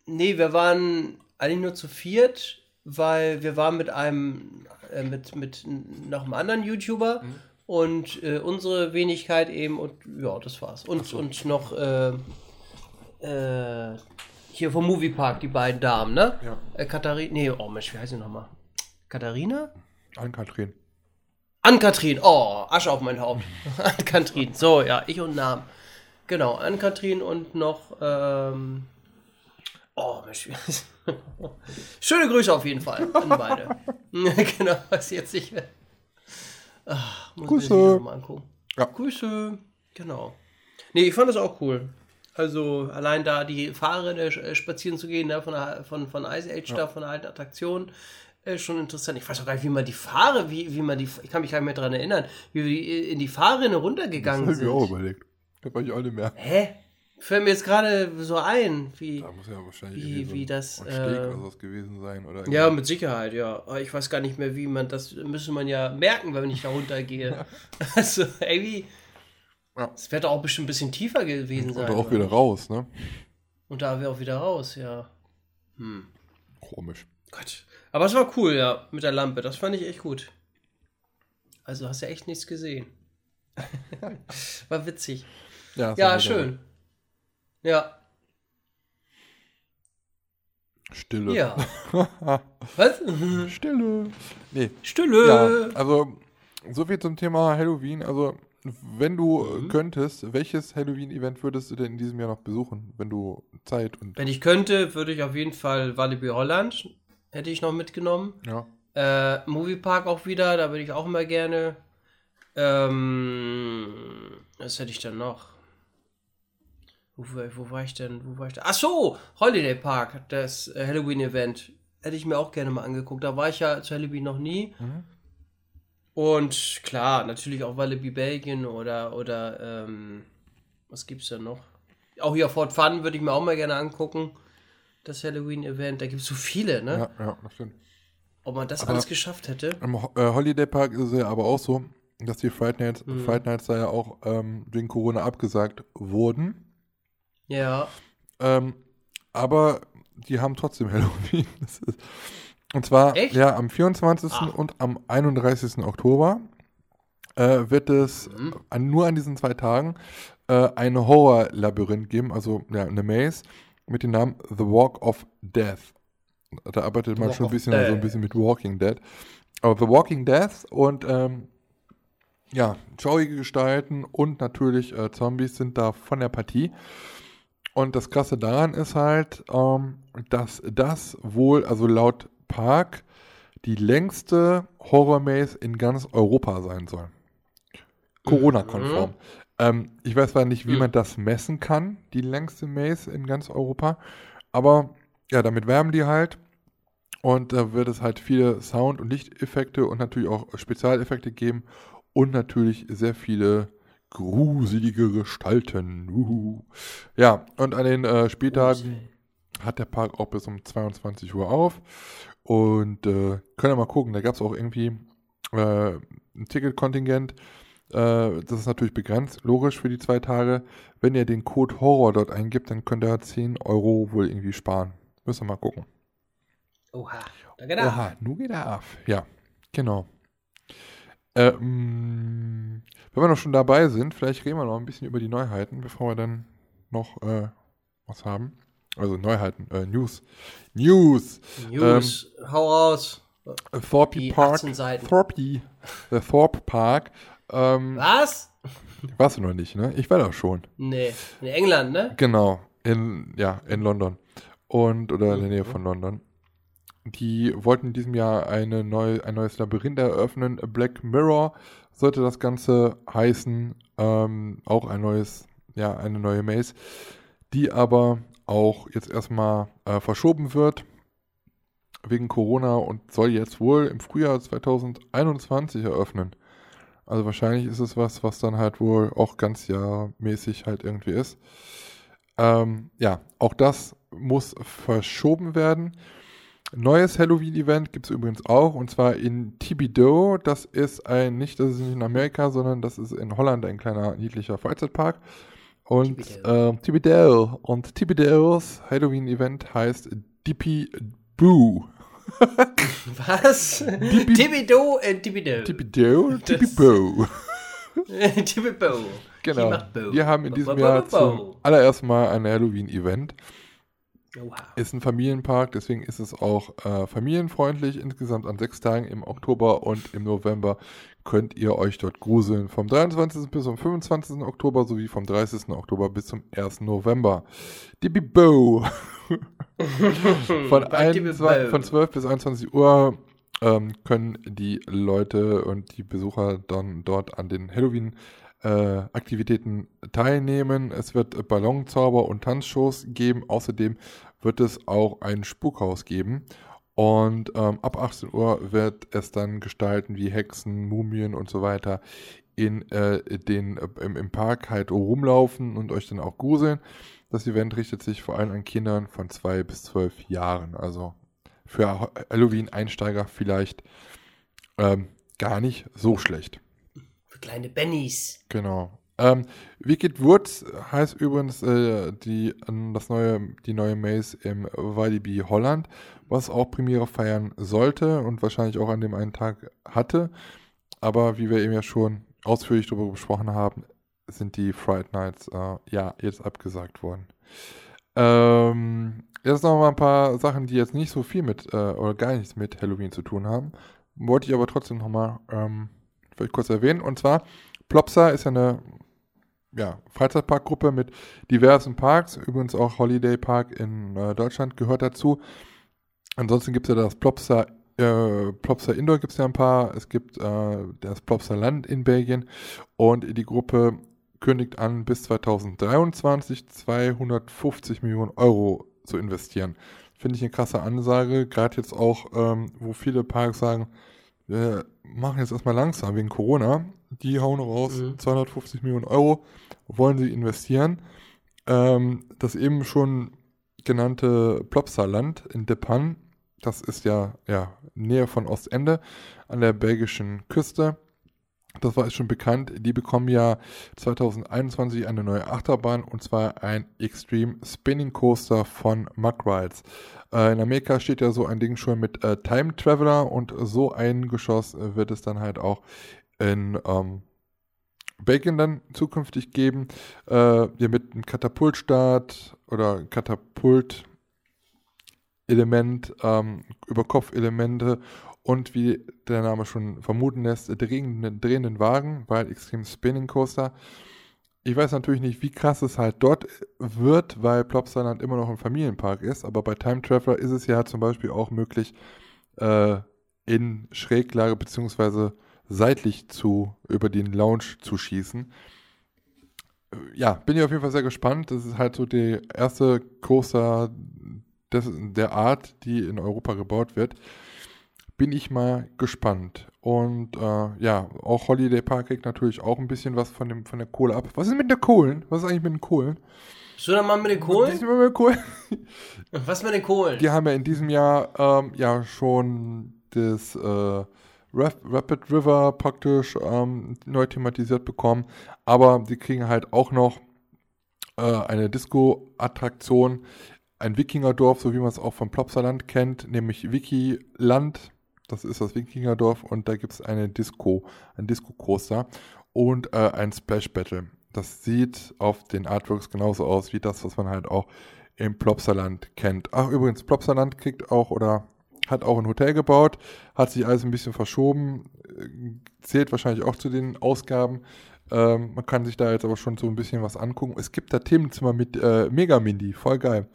Nee, wir waren eigentlich nur zu viert, weil wir waren mit einem äh, mit, mit noch einem anderen YouTuber mhm. und äh, unsere Wenigkeit eben und ja, das war's. Und, so. und noch äh, äh, hier vom Moviepark, die beiden Damen, ne? Ja. Äh, Katharina, nee, oh Mensch, wie heißt sie nochmal? Katharina? Ann-Kathrin. Ann-Kathrin, oh, Asche auf mein Haupt. *laughs* Ann-Kathrin, so, ja, ich und Namen. Genau, Ann-Kathrin und noch, ähm, oh, *laughs* Schöne Grüße auf jeden Fall an beide. *laughs* genau, was jetzt nicht mehr. Ach, muss Grüße. Ich mir mal angucken. Ja. Grüße. Genau. Nee, ich fand das auch cool. Also allein da die Fahrräder äh, spazieren zu gehen, ne, von, von, von Ice Age ja. da, von der alten Attraktion, äh, schon interessant. Ich weiß auch gar nicht, wie man die Fahre, wie, wie man die, ich kann mich gar nicht mehr daran erinnern, wie wir in die Fahrrinne runtergegangen das sind. Das habe ich auch überlegt. Da war ich auch nicht mehr. Hä? fällt mir jetzt gerade so ein, wie, da muss ja wahrscheinlich wie, so wie das. Steg äh, sowas gewesen sein. Oder ja, mit Sicherheit, ja. Aber ich weiß gar nicht mehr, wie man das. Müsste man ja merken, wenn ich da runtergehe. *laughs* *laughs* also, ey, wie. Es ja. wird auch bestimmt ein bisschen tiefer gewesen und sein. Und auch wieder raus, ne? Und da wir auch wieder raus, ja. Hm. Komisch. Gott. Aber es war cool, ja, mit der Lampe. Das fand ich echt gut. Also hast du ja echt nichts gesehen. *laughs* war witzig. Ja, ja schön. Ja. Stille. Ja. *laughs* Was? Stille. Nee. Stille. Ja, also so viel zum Thema Halloween. Also wenn du mhm. könntest, welches Halloween-Event würdest du denn in diesem Jahr noch besuchen, wenn du Zeit und. Wenn ich könnte, würde ich auf jeden Fall Walibi Holland, hätte ich noch mitgenommen. Ja. Äh, Moviepark auch wieder, da würde ich auch immer gerne. Ähm, was hätte ich dann noch? Wo, wo, war ich denn? Wo war ich denn? Ach so, Holiday Park, das äh, Halloween-Event. Hätte ich mir auch gerne mal angeguckt. Da war ich ja zu Halloween noch nie. Mhm. Und klar, natürlich auch Walibi Belgien oder, oder ähm, was gibt's da noch? Auch hier Fort Fun würde ich mir auch mal gerne angucken. Das Halloween-Event. Da gibt es so viele, ne? Ja, ja, das stimmt. Ob man das aber alles geschafft hätte. Im äh, Holiday Park ist es ja aber auch so, dass die Fright Nights, mhm. Fright Nights da ja auch ähm, wegen Corona abgesagt wurden. Ja. Ähm, aber die haben trotzdem Halloween. *laughs* Ist, und zwar Echt? ja am 24. Ah. und am 31. Oktober äh, wird es mhm. an, nur an diesen zwei Tagen äh, ein Horror-Labyrinth geben, also ja, eine Maze mit dem Namen The Walk of Death. Da arbeitet man schon ein bisschen, also ein bisschen mit Walking Dead. Aber The Walking Death und ähm, ja, schaurige Gestalten und natürlich äh, Zombies sind da von der Partie. Und das Krasse daran ist halt, ähm, dass das wohl, also laut Park, die längste Horror-Maze in ganz Europa sein soll. Corona-konform. Mhm. Ähm, ich weiß zwar nicht, wie mhm. man das messen kann, die längste Maze in ganz Europa, aber ja, damit werben die halt. Und da wird es halt viele Sound- und Lichteffekte und natürlich auch Spezialeffekte geben und natürlich sehr viele gruselige Gestalten. Uhu. Ja, und an den äh, Spieltagen hat der Park auch bis um 22 Uhr auf. Und äh, können wir mal gucken, da gab es auch irgendwie äh, ein Ticketkontingent. Äh, das ist natürlich begrenzt, logisch für die zwei Tage. Wenn ihr den Code Horror dort eingibt, dann könnt ihr 10 Euro wohl irgendwie sparen. Müssen wir mal gucken. Oha, da geht Oha, nun geht er auf. Ja, genau. Ähm, wenn wir noch schon dabei sind, vielleicht reden wir noch ein bisschen über die Neuheiten, bevor wir dann noch äh, was haben. Also Neuheiten, äh, News. News. News. Ähm, Hau raus. Thorpe Park. Thorpe. Der Thorpe Park. Ähm, was? Warst du noch nicht, ne? Ich war da schon. Nee. In England, ne? Genau. In, ja, in London. Und, oder in der Nähe von London. Die wollten in diesem Jahr eine neue, ein neues Labyrinth eröffnen. Black Mirror sollte das Ganze heißen. Ähm, auch ein neues, ja, eine neue Maze, die aber auch jetzt erstmal äh, verschoben wird wegen Corona und soll jetzt wohl im Frühjahr 2021 eröffnen. Also wahrscheinlich ist es was, was dann halt wohl auch ganz jahrmäßig halt irgendwie ist. Ähm, ja, auch das muss verschoben werden. Neues Halloween-Event gibt es übrigens auch, und zwar in Thibodeau. Das ist ein, nicht, das ist nicht in Amerika, sondern das ist in Holland ein kleiner niedlicher Freizeitpark. Und Thibodeau. Äh. Und Thibodeaus Halloween-Event heißt Dippy Boo. *laughs* Was? Thibodeau und Thibodeau. Thibodeau, Thibodeau. Thibodeau. Genau. Wir haben in diesem Jahr zum allerersten Mal ein Halloween-Event. Oha. Ist ein Familienpark, deswegen ist es auch äh, familienfreundlich. Insgesamt an sechs Tagen im Oktober und im November könnt ihr euch dort gruseln. Vom 23. bis zum 25. Oktober sowie vom 30. Oktober bis zum 1. November. Dibibo. *laughs* von, ein, zwei, von 12 bis 21 Uhr ähm, können die Leute und die Besucher dann dort an den Halloween äh, Aktivitäten teilnehmen. Es wird Ballonzauber und Tanzshows geben. Außerdem wird es auch ein Spukhaus geben. Und ähm, ab 18 Uhr wird es dann Gestalten wie Hexen, Mumien und so weiter in äh, den, äh, im, im, Park halt rumlaufen und euch dann auch gruseln. Das Event richtet sich vor allem an Kindern von 2 bis 12 Jahren. Also für Halloween-Einsteiger vielleicht ähm, gar nicht so schlecht kleine Bennys. Genau. Ähm, Wicked Woods heißt übrigens äh, die, das neue, die neue Maze im Walibi Holland, was auch Premiere feiern sollte und wahrscheinlich auch an dem einen Tag hatte. Aber wie wir eben ja schon ausführlich darüber gesprochen haben, sind die Fright Nights äh, ja jetzt abgesagt worden. Ähm, jetzt noch mal ein paar Sachen, die jetzt nicht so viel mit äh, oder gar nichts mit Halloween zu tun haben. Wollte ich aber trotzdem noch mal ähm, vielleicht kurz erwähnen. Und zwar, Plopsa ist ja eine ja, Freizeitparkgruppe mit diversen Parks. Übrigens auch Holiday Park in äh, Deutschland gehört dazu. Ansonsten gibt es ja das Plopsa, äh, Plopsa Indoor gibt es ja ein paar. Es gibt äh, das Plopsa Land in Belgien. Und die Gruppe kündigt an, bis 2023 250 Millionen Euro zu investieren. Finde ich eine krasse Ansage, gerade jetzt auch, ähm, wo viele Parks sagen, wir machen jetzt erstmal langsam wegen Corona. Die hauen raus, mhm. 250 Millionen Euro wollen sie investieren. Ähm, das eben schon genannte Plopsaland in Depan, das ist ja, ja näher von Ostende an der belgischen Küste. Das war schon bekannt. Die bekommen ja 2021 eine neue Achterbahn und zwar ein Extreme Spinning Coaster von Muck Rides. Äh, in Amerika steht ja so ein Ding schon mit äh, Time Traveler und so ein Geschoss wird es dann halt auch in ähm, Belgien dann zukünftig geben. Äh, ja, mit einem Katapultstart oder Katapult. Element, ähm, Überkopfelemente und wie der Name schon vermuten lässt, drehenden, drehenden Wagen, weil Extreme Spinning Coaster. Ich weiß natürlich nicht, wie krass es halt dort wird, weil Plopsaland immer noch ein Familienpark ist, aber bei Time Traveler ist es ja zum Beispiel auch möglich, äh, in Schräglage bzw. seitlich zu, über den Lounge zu schießen. Ja, bin ich auf jeden Fall sehr gespannt. Das ist halt so die erste des, der Art, die in Europa gebaut wird bin ich mal gespannt. Und äh, ja, auch Holiday Park kriegt natürlich auch ein bisschen was von, dem, von der Kohle ab. Was ist mit der Kohlen? Was ist eigentlich mit den Kohlen? So, dann mal mit den Kohlen? Was ist mit den Kohlen? *laughs* Was mit den Kohlen? Die haben ja in diesem Jahr ähm, ja schon das äh, Rapid River praktisch ähm, neu thematisiert bekommen. Aber sie kriegen halt auch noch äh, eine Disco-Attraktion, ein Wikingerdorf, so wie man es auch vom Plopsaland kennt, nämlich Wikiland das ist das Wikingerdorf und da gibt es eine Disco, ein Disco-Coaster und äh, ein Splash Battle. Das sieht auf den Artworks genauso aus wie das, was man halt auch im Plopsaland kennt. Ach, übrigens, Plopsaland kriegt auch oder hat auch ein Hotel gebaut, hat sich alles ein bisschen verschoben, äh, zählt wahrscheinlich auch zu den Ausgaben ähm, man kann sich da jetzt aber schon so ein bisschen was angucken. Es gibt da Themenzimmer mit äh, Megamindy, voll geil.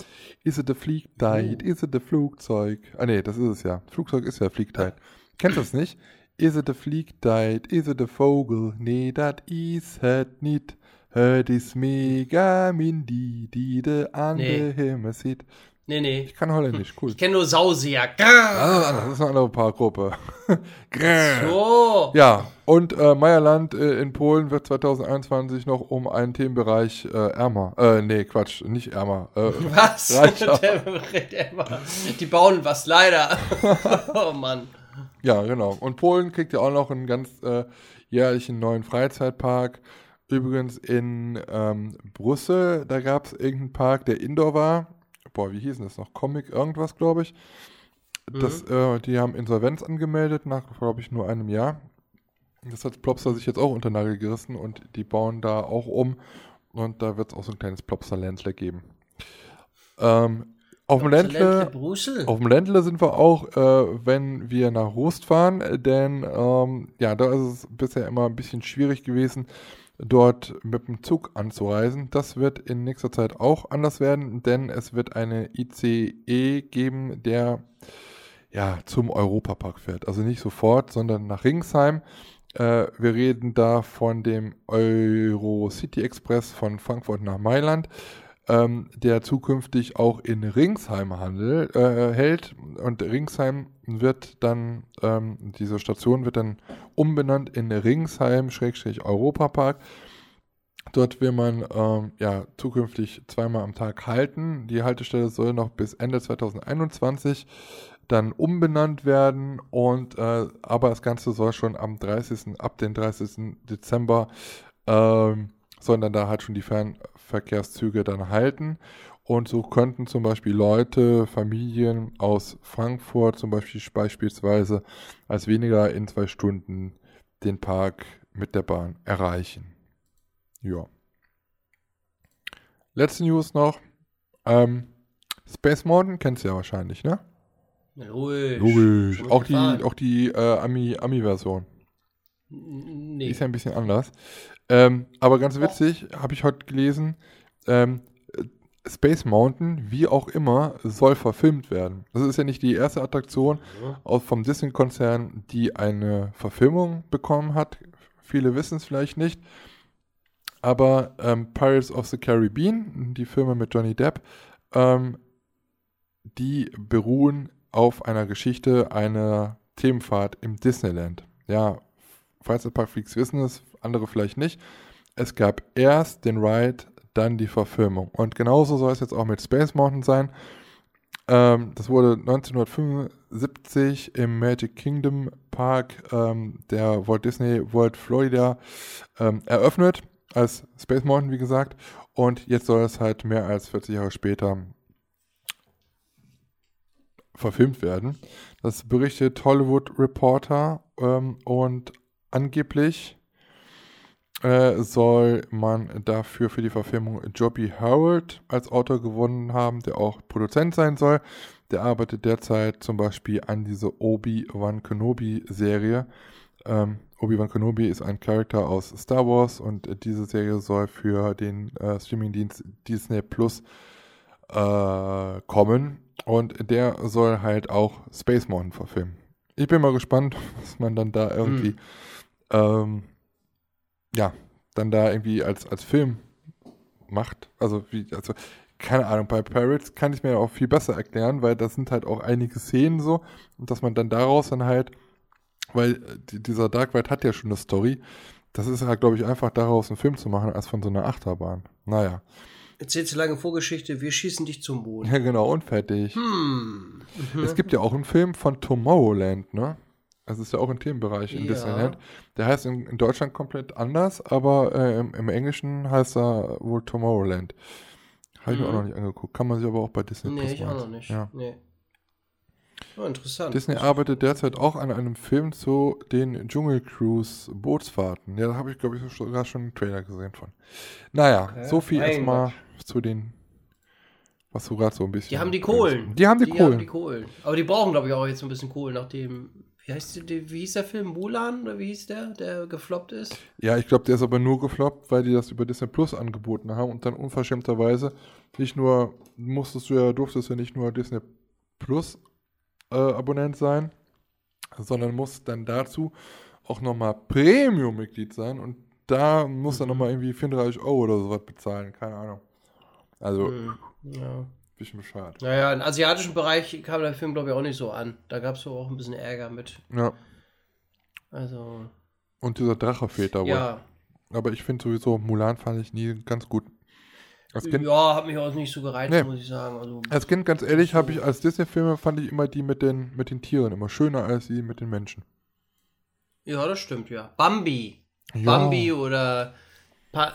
Is it a Fliegtide? Oh. Is it a Flugzeug? Ah nee, das ist es ja. Flugzeug ist ja Fliegtide. *laughs* Kennt das nicht? Is it a Fliegtide? Is it a Vogel? Nee, dat is het nicht. Het is Megamindy, die de an nee. Himmel sieht. Nee, nee. Ich kann Holländisch, cool. Ich kenne nur Sausier. Ah, das ist eine andere Paargruppe. *laughs* so. Ja, und äh, Meierland äh, in Polen wird 2021 noch um einen Themenbereich äh, ärmer. Äh, nee, Quatsch, nicht ärmer. Äh, *laughs* was? *laughs* Reicher. *laughs* Die bauen was, leider. oh Mann. Ja, genau. Und Polen kriegt ja auch noch einen ganz äh, jährlichen neuen Freizeitpark. Übrigens in ähm, Brüssel, da gab es irgendeinen Park, der Indoor war boah, wie hieß denn das noch? Comic irgendwas, glaube ich. Das, mhm. äh, die haben Insolvenz angemeldet nach, glaube ich, nur einem Jahr. Das hat Plopsa sich jetzt auch unter Nagel gerissen und die bauen da auch um und da wird es auch so ein kleines Plopsa-Ländle geben. Ähm, auf dem Ländle, auf dem Ländle sind wir auch, äh, wenn wir nach Rust fahren, denn ähm, ja, da ist es bisher immer ein bisschen schwierig gewesen, dort mit dem Zug anzureisen. Das wird in nächster Zeit auch anders werden, denn es wird eine ICE geben, der ja zum Europapark fährt. Also nicht sofort, sondern nach Ringsheim. Äh, wir reden da von dem Eurocity Express von Frankfurt nach Mailand. Ähm, der zukünftig auch in Ringsheim handel, äh, hält. Und Ringsheim wird dann, ähm, diese Station wird dann umbenannt in Ringsheim-Europapark. Dort will man ähm, ja zukünftig zweimal am Tag halten. Die Haltestelle soll noch bis Ende 2021 dann umbenannt werden und äh, aber das Ganze soll schon am 30. ab dem 30. Dezember ähm, sollen da halt schon die Fernverkehrszüge dann halten. Und so könnten zum Beispiel Leute, Familien aus Frankfurt zum Beispiel beispielsweise als weniger in zwei Stunden den Park mit der Bahn erreichen. Ja. Letzte News noch. Ähm, Space Mountain kennst du ja wahrscheinlich, ne? Logisch. Logisch. Auch die, auch die äh, Ami-Version. Nee. Die ist ja ein bisschen anders. Ähm, aber ganz witzig, habe ich heute gelesen, ähm, Space Mountain, wie auch immer, soll verfilmt werden. Das ist ja nicht die erste Attraktion ja. vom Disney-Konzern, die eine Verfilmung bekommen hat. Viele wissen es vielleicht nicht. Aber ähm, Pirates of the Caribbean, die Filme mit Johnny Depp, ähm, die beruhen auf einer Geschichte einer Themenfahrt im Disneyland. Ja, Freizeitparkfreaks wissen es, andere vielleicht nicht. Es gab erst den Ride, dann die Verfilmung. Und genauso soll es jetzt auch mit Space Mountain sein. Ähm, das wurde 1975 im Magic Kingdom Park ähm, der Walt Disney World Florida ähm, eröffnet, als Space Mountain, wie gesagt. Und jetzt soll es halt mehr als 40 Jahre später verfilmt werden. Das berichtet Hollywood Reporter ähm, und angeblich äh, soll man dafür für die Verfilmung Joby Harold als Autor gewonnen haben, der auch Produzent sein soll. Der arbeitet derzeit zum Beispiel an dieser Obi-Wan Kenobi-Serie. Ähm, Obi-Wan Kenobi ist ein Charakter aus Star Wars und diese Serie soll für den äh, Streamingdienst Disney Plus äh, kommen. Und der soll halt auch Space Mountain verfilmen. Ich bin mal gespannt, *laughs* was man dann da irgendwie, mhm. ähm, ja, dann da irgendwie als, als Film macht. Also, wie, also, keine Ahnung, bei Pirates kann ich mir auch viel besser erklären, weil das sind halt auch einige Szenen so und dass man dann daraus dann halt, weil äh, dieser Dark Ride hat ja schon eine Story, das ist halt, glaube ich, einfach daraus einen Film zu machen, als von so einer Achterbahn. Naja. Erzählst du lange Vorgeschichte, wir schießen dich zum Boden. Ja, genau, und fertig. Hm. Mhm. Es gibt ja auch einen Film von Tomorrowland, ne? Das ist ja auch ein Themenbereich in ja. Disneyland. Der heißt in, in, Deutschland komplett anders, aber äh, im, im, Englischen heißt er wohl Tomorrowland. Habe ich mhm. mir auch noch nicht angeguckt. Kann man sich aber auch bei Disney Nee, ich auch noch nicht. Ja. Nee. Oh, interessant. Disney arbeitet derzeit auch an einem Film zu den Dschungel Cruise Bootsfahrten. Ja, da habe ich, glaube ich, sogar schon einen Trailer gesehen von. Naja, okay. so viel erstmal zu den, was du gerade so ein bisschen. Die haben die Kohlen. Die haben die, die Kohlen. Haben die Kohlen. Aber die brauchen, glaube ich, auch jetzt ein bisschen Kohlen, nachdem. Wie, heißt wie hieß der Film? Mulan? Oder wie hieß der, der gefloppt ist? Ja, ich glaube, der ist aber nur gefloppt, weil die das über Disney Plus angeboten haben und dann unverschämterweise nicht nur, musstest du ja, durftest ja nicht nur Disney Plus äh, Abonnent sein, sondern muss dann dazu auch nochmal Premium-Mitglied sein und da muss mhm. dann nochmal irgendwie 34 Euro oder sowas bezahlen, keine Ahnung. Also, mhm. ja. bisschen bescheuert. Naja, im asiatischen Bereich kam der Film, glaube ich, auch nicht so an. Da gab es so auch ein bisschen Ärger mit. Ja. Also. Und dieser Drache fehlt da wohl. Ja. Aber ich finde sowieso, Mulan fand ich nie ganz gut. Kind, ja, hat mich auch nicht so gereizt, nee. muss ich sagen. Also, als Kind, ganz ehrlich, habe ich als Disney-Filme fand ich immer die mit den, mit den Tieren immer schöner als die mit den Menschen. Ja, das stimmt, ja. Bambi. Ja. Bambi oder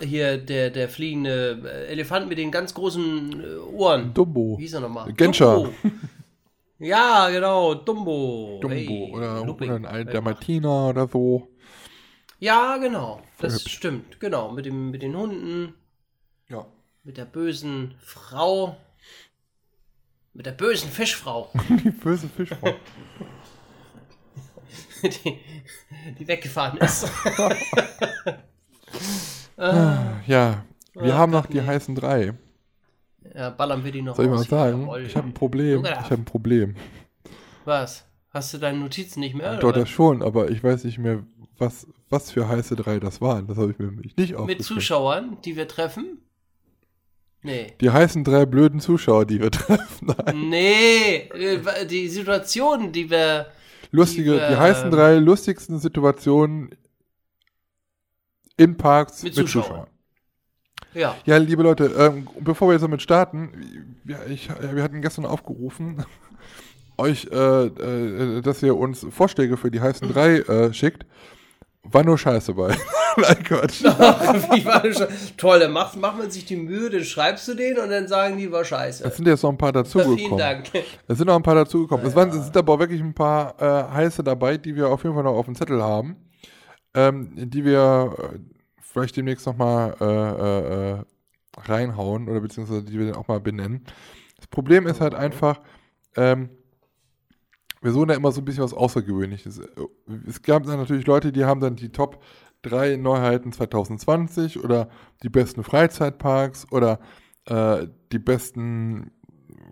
hier der, der fliegende äh, Elefant mit den ganz großen äh, Ohren. Dumbo. Wie hieß er nochmal? Genscher. *laughs* ja, genau, Dumbo. Dumbo hey, oder, oder ein, der Martina oder so. Ja, genau. Das stimmt, genau. Mit, dem, mit den Hunden. Mit der bösen Frau. Mit der bösen Fischfrau. *laughs* Die böse Fischfrau. die, die weggefahren ist. *laughs* ah, ja, wir ah, haben noch die heißen drei. Ja, ballern wir die noch Soll ich mal sagen? Ich habe ein Problem. Ich habe ein Problem. Was? Hast du deine Notizen nicht mehr? Doch, das schon, aber ich weiß nicht mehr, was, was für heiße drei das waren. Das habe ich mir nicht aufgeschrieben. Mit Zuschauern, die wir treffen? Nee. Die heißen drei blöden Zuschauer, die wir *laughs* treffen. Nein. Nee, äh, die Situationen, die wir. Lustige, die, wir, die heißen drei lustigsten Situationen in Parks mit, mit Zuschauern. Zuschauern. Ja. Ja, liebe Leute, ähm, bevor wir jetzt damit starten, ja, ich, wir hatten gestern aufgerufen, *laughs* euch, äh, äh, dass ihr uns Vorschläge für die heißen drei äh, schickt. War nur Scheiße bei. *laughs* Nein, Quatsch. *laughs* Toll, dann macht, macht man sich die Mühe, dann schreibst du den und dann sagen die, war scheiße. Es sind jetzt noch ein paar dazugekommen. Vielen Dank. *laughs* Es sind noch ein paar dazugekommen. Es, waren, es sind aber wirklich ein paar äh, heiße dabei, die wir auf jeden Fall noch auf dem Zettel haben. Ähm, die wir äh, vielleicht demnächst nochmal äh, äh, äh, reinhauen oder beziehungsweise die wir dann auch mal benennen. Das Problem ist halt einfach, ähm, wir suchen ja immer so ein bisschen was Außergewöhnliches. Es gab dann natürlich Leute, die haben dann die Top 3 Neuheiten 2020 oder die besten Freizeitparks oder äh, die besten,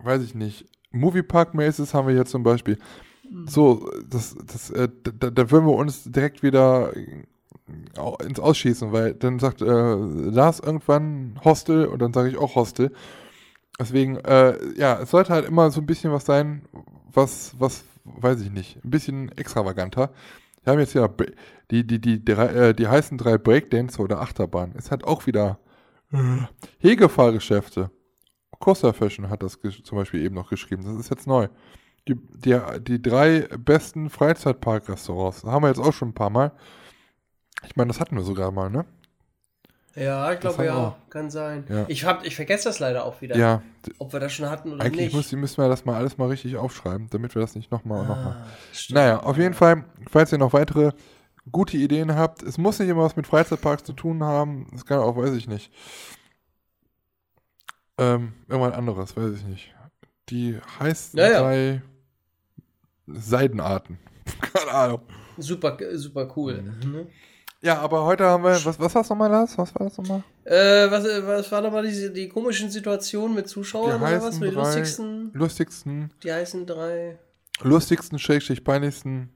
weiß ich nicht, Moviepark-Maces haben wir hier zum Beispiel. Mhm. So, das, das, äh, da, da würden wir uns direkt wieder ins Ausschießen, weil dann sagt äh, Lars irgendwann Hostel und dann sage ich auch Hostel. Deswegen, äh, ja, es sollte halt immer so ein bisschen was sein, was, was, weiß ich nicht, ein bisschen extravaganter. Wir haben jetzt ja die, die, die, die, äh, die heißen drei Breakdancer oder Achterbahn. Es hat auch wieder äh, Hegefahrgeschäfte. Costa Fashion hat das zum Beispiel eben noch geschrieben. Das ist jetzt neu. Die, die, die drei besten Freizeitpark-Restaurants. Haben wir jetzt auch schon ein paar Mal. Ich meine, das hatten wir sogar mal, ne? Ja, ich glaube ja, auch. kann sein. Ja. Ich, hab, ich vergesse das leider auch wieder. Ja. Ob wir das schon hatten oder Eigentlich nicht. Eigentlich müssen wir das mal alles mal richtig aufschreiben, damit wir das nicht nochmal ah, und nochmal. Naja, auf jeden Fall, falls ihr noch weitere gute Ideen habt, es muss nicht immer was mit Freizeitparks zu tun haben, es kann auch, weiß ich nicht. Ähm, irgendwann anderes, weiß ich nicht. Die heißen ja, drei Seidenarten. *laughs* Keine Ahnung. Super, super cool. Mhm. Ja, aber heute haben wir, was, was hast du nochmal, Lars? Was war das nochmal? Äh, was, was war nochmal die, die komischen Situationen mit Zuschauern die oder was? Mit die lustigsten? Lustigsten. Die heißen drei. Lustigsten, schrägstrich peinlichsten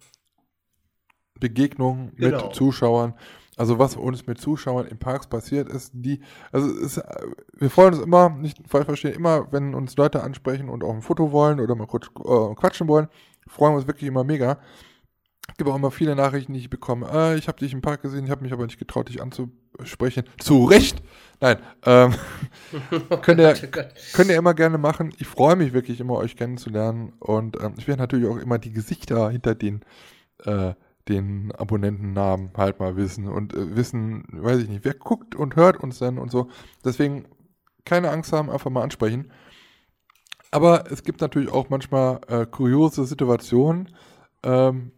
Begegnungen genau. mit Zuschauern. Also was uns mit Zuschauern in Parks passiert ist, die, also ist, wir freuen uns immer, nicht falsch verstehen, immer, wenn uns Leute ansprechen und auch ein Foto wollen oder mal kurz äh, quatschen wollen, freuen wir uns wirklich immer mega. Es gibt auch immer viele Nachrichten, die ich bekomme. Äh, ich habe dich im Park gesehen, ich habe mich aber nicht getraut, dich anzusprechen. Zu Recht! Nein, ähm, *laughs* könnt, ihr, könnt ihr immer gerne machen. Ich freue mich wirklich immer, euch kennenzulernen. Und ähm, ich werde natürlich auch immer die Gesichter hinter den, äh, den Abonnentennamen halt mal wissen und äh, wissen, weiß ich nicht, wer guckt und hört uns denn und so. Deswegen keine Angst haben, einfach mal ansprechen. Aber es gibt natürlich auch manchmal äh, kuriose Situationen. Ähm,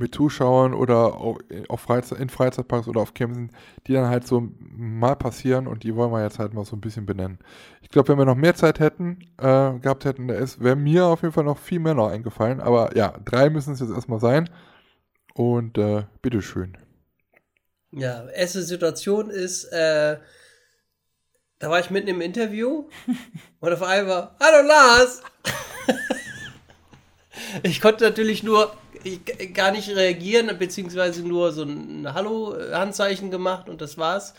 mit Zuschauern oder auf Freizeit, in Freizeitparks oder auf Camps, die dann halt so mal passieren und die wollen wir jetzt halt mal so ein bisschen benennen. Ich glaube, wenn wir noch mehr Zeit hätten, äh, gehabt hätten, wäre mir auf jeden Fall noch viel mehr noch eingefallen. Aber ja, drei müssen es jetzt erstmal sein. Und äh, bitteschön. Ja, erste Situation ist, äh, da war ich mitten im Interview *laughs* und auf einmal, hallo Lars! *laughs* ich konnte natürlich nur gar nicht reagieren, beziehungsweise nur so ein Hallo-Handzeichen gemacht und das war's.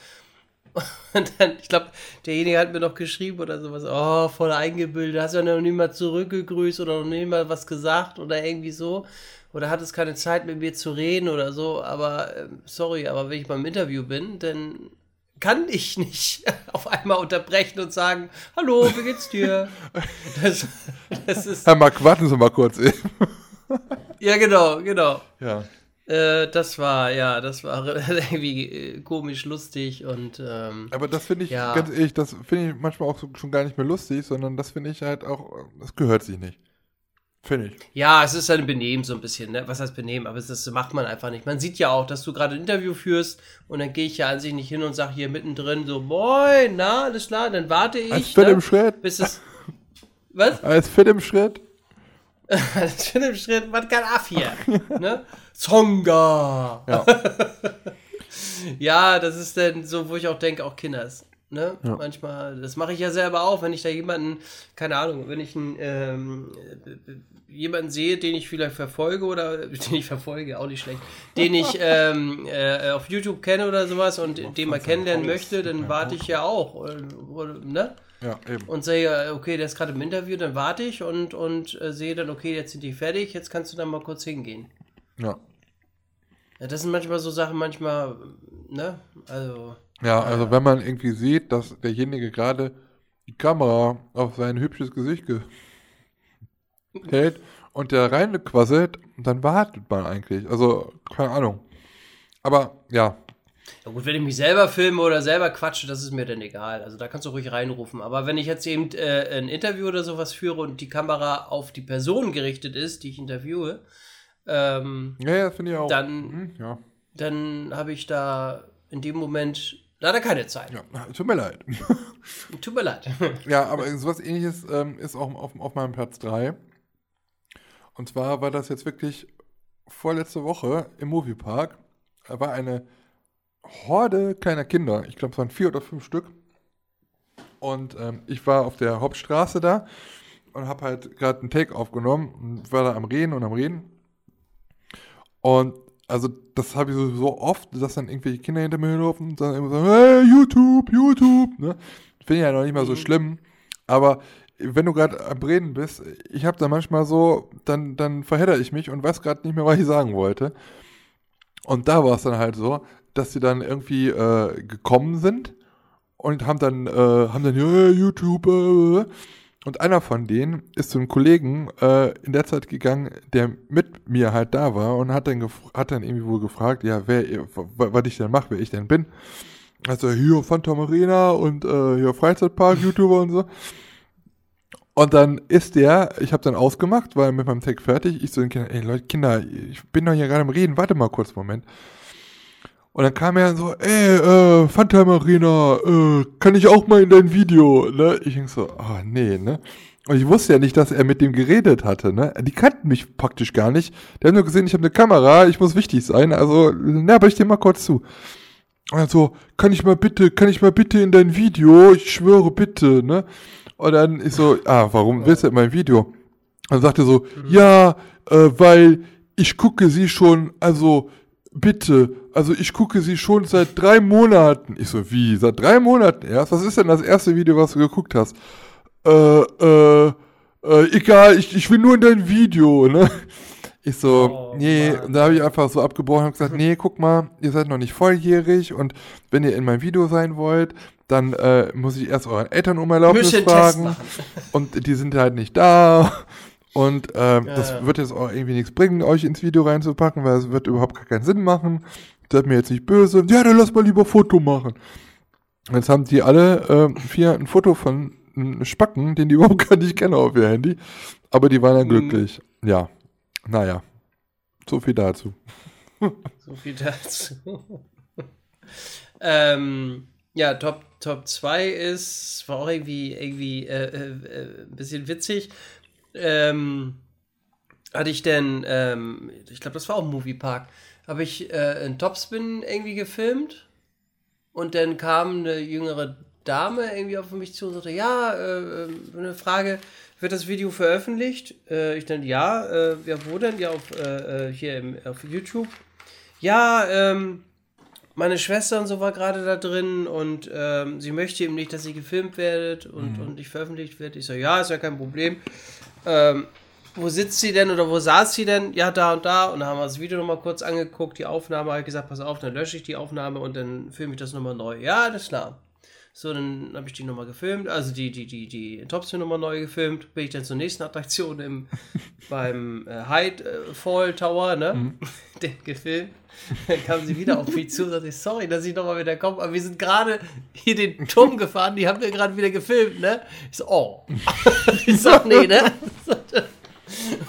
*laughs* Und dann, ich glaube, derjenige hat mir noch geschrieben oder sowas, oh, voll eingebildet, hast ja noch nie mal zurückgegrüßt oder noch nie mal was gesagt oder irgendwie so. Oder hat es keine Zeit mit mir zu reden oder so, aber äh, sorry, aber wenn ich beim Interview bin, dann kann ich *laughs* nicht *laughs* auf einmal unterbrechen und sagen, hallo, wie geht's dir? Das, das ist Herr Mark, warten Sie mal kurz eben. *laughs* Ja, genau, genau. Ja. Äh, das war, ja, das war *laughs* irgendwie äh, komisch lustig und. Ähm, Aber das finde ich, ja. ganz ehrlich, das finde ich manchmal auch so, schon gar nicht mehr lustig, sondern das finde ich halt auch, das gehört sich nicht. Finde ich. Ja, es ist ein Benehmen so ein bisschen, ne? Was heißt Benehmen? Aber das macht man einfach nicht. Man sieht ja auch, dass du gerade ein Interview führst und dann gehe ich ja an sich nicht hin und sage hier mittendrin so, moin, na, alles klar, dann warte ich. Als fit ne? im Schritt. Bis es. Was? Als fit im Schritt. *laughs* Schön im Schritt, was kann ab hier? ne? Zonga! Ja. *laughs* ja, das ist dann so, wo ich auch denke, auch Kinders. Ne? Ja. Manchmal, das mache ich ja selber auch, wenn ich da jemanden, keine Ahnung, wenn ich einen, ähm, jemanden sehe, den ich vielleicht verfolge oder *laughs* den ich verfolge, auch nicht schlecht, den ich ähm, äh, auf YouTube kenne oder sowas und den mal kennenlernen möchte, dann warte ich ja auch. Oder, oder, ne? Ja, eben. Und sehe, okay, der ist gerade im Interview, dann warte ich und, und äh, sehe dann, okay, jetzt sind die fertig, jetzt kannst du dann mal kurz hingehen. Ja. Ja, das sind manchmal so Sachen, manchmal, ne? Also. Ja, also äh, wenn man irgendwie sieht, dass derjenige gerade die Kamera auf sein hübsches Gesicht hält und der reinquasselt, dann wartet man eigentlich. Also, keine Ahnung. Aber ja. Ja gut, wenn ich mich selber filme oder selber quatsche, das ist mir dann egal. Also da kannst du ruhig reinrufen. Aber wenn ich jetzt eben äh, ein Interview oder sowas führe und die Kamera auf die Person gerichtet ist, die ich interviewe, ähm, ja, ja, finde ich auch. Dann, mhm, ja. dann habe ich da in dem Moment leider keine Zeit. Ja, tut mir leid. *laughs* tut mir leid. *laughs* ja, aber sowas ähnliches ähm, ist auch auf, auf meinem Platz 3. Und zwar war das jetzt wirklich vorletzte Woche im Moviepark. Da war eine Horde kleiner Kinder. Ich glaube, es waren vier oder fünf Stück. Und ähm, ich war auf der Hauptstraße da und habe halt gerade einen Take aufgenommen und war da am Reden und am Reden. Und also das habe ich so, oft, dass dann irgendwelche Kinder hinter mir laufen und dann immer sagen, hey, YouTube, YouTube. Ne? Finde ich ja noch nicht mal so mhm. schlimm. Aber wenn du gerade am Reden bist, ich habe da manchmal so, dann, dann verhedder ich mich und weiß gerade nicht mehr, was ich sagen wollte. Und da war es dann halt so, dass sie dann irgendwie äh, gekommen sind und haben dann, äh, haben dann, ja, YouTube, äh, und einer von denen ist zu einem Kollegen äh, in der Zeit gegangen, der mit mir halt da war und hat dann, hat dann irgendwie wohl gefragt, ja, wer, was ich denn mache, wer ich denn bin. Also hier Phantom Arena und äh, hier Freizeitpark, *laughs* YouTuber und so. Und dann ist der, ich habe dann ausgemacht, war mit meinem Tag fertig. Ich so den Kindern, ey Leute, Kinder, ich bin doch hier gerade am Reden, warte mal kurz, Moment. Und dann kam er so, ey, äh, Phantom Arena, äh, kann ich auch mal in dein Video, ne? Ich denk so, ah, oh, nee, ne? Und ich wusste ja nicht, dass er mit dem geredet hatte, ne? Die kannten mich praktisch gar nicht. Der hat nur gesehen, ich habe eine Kamera, ich muss wichtig sein, also, na, aber ich dir mal kurz zu. Also, kann ich mal bitte, kann ich mal bitte in dein Video? Ich schwöre bitte, ne? Und dann ist so, ah, warum willst du in mein Video? Dann sagt er so, mhm. ja, äh, weil ich gucke sie schon, also bitte, also ich gucke sie schon seit drei Monaten. Ich so, wie, seit drei Monaten erst? Was ist denn das erste Video, was du geguckt hast? Äh, äh, äh, egal, ich, ich will nur in dein Video, ne? Ich so, oh, nee, Mann. und da habe ich einfach so abgebrochen und gesagt, nee, guck mal, ihr seid noch nicht volljährig und wenn ihr in meinem Video sein wollt, dann äh, muss ich erst euren Eltern um Erlaubnis fragen. Und die sind halt nicht da. Und ähm, ja, das ja. wird jetzt auch irgendwie nichts bringen, euch ins Video reinzupacken, weil es wird überhaupt gar keinen Sinn machen. Seid mir jetzt nicht böse. Ja, dann lass mal lieber Foto machen. Jetzt haben die alle äh, vier ein Foto von einem Spacken, den die *laughs* überhaupt gar nicht kennen auf ihr Handy. Aber die waren dann mhm. glücklich. Ja. Naja. So viel dazu. *laughs* so viel dazu. ähm, ja, Top, Top 2 ist, war auch irgendwie, irgendwie äh, äh, ein bisschen witzig. Ähm, hatte ich denn, ähm, ich glaube, das war auch ein Moviepark, habe ich äh, einen Topspin irgendwie gefilmt und dann kam eine jüngere Dame irgendwie auf mich zu und sagte, ja, äh, eine Frage, wird das Video veröffentlicht? Äh, ich dann, ja, äh, ja, wo denn? Ja, auf, äh, äh, hier im, auf YouTube. Ja, ähm, meine Schwester und so war gerade da drin und ähm, sie möchte eben nicht, dass sie gefilmt werdet und, mhm. und ich veröffentlicht werde. Ich so, ja, ist ja kein Problem. Ähm, wo sitzt sie denn oder wo saß sie denn? Ja, da und da. Und dann haben wir das Video nochmal kurz angeguckt, die Aufnahme, habe gesagt, pass auf, dann lösche ich die Aufnahme und dann filme ich das nochmal neu. Ja, das ist klar. So, dann habe ich die nochmal gefilmt, also die, die, die, die Topspin nochmal neu gefilmt. Bin ich dann zur nächsten Attraktion im, *laughs* beim äh, Hyde äh, Fall Tower, ne? Mhm. *laughs* Den gefilmt. Dann kam sie wieder auf mich zu und sagte, sorry, dass ich nochmal wieder komme, aber wir sind gerade hier den Turm gefahren, die haben wir gerade wieder gefilmt, ne? Ich so, oh. *laughs* ich sag, nee, ne?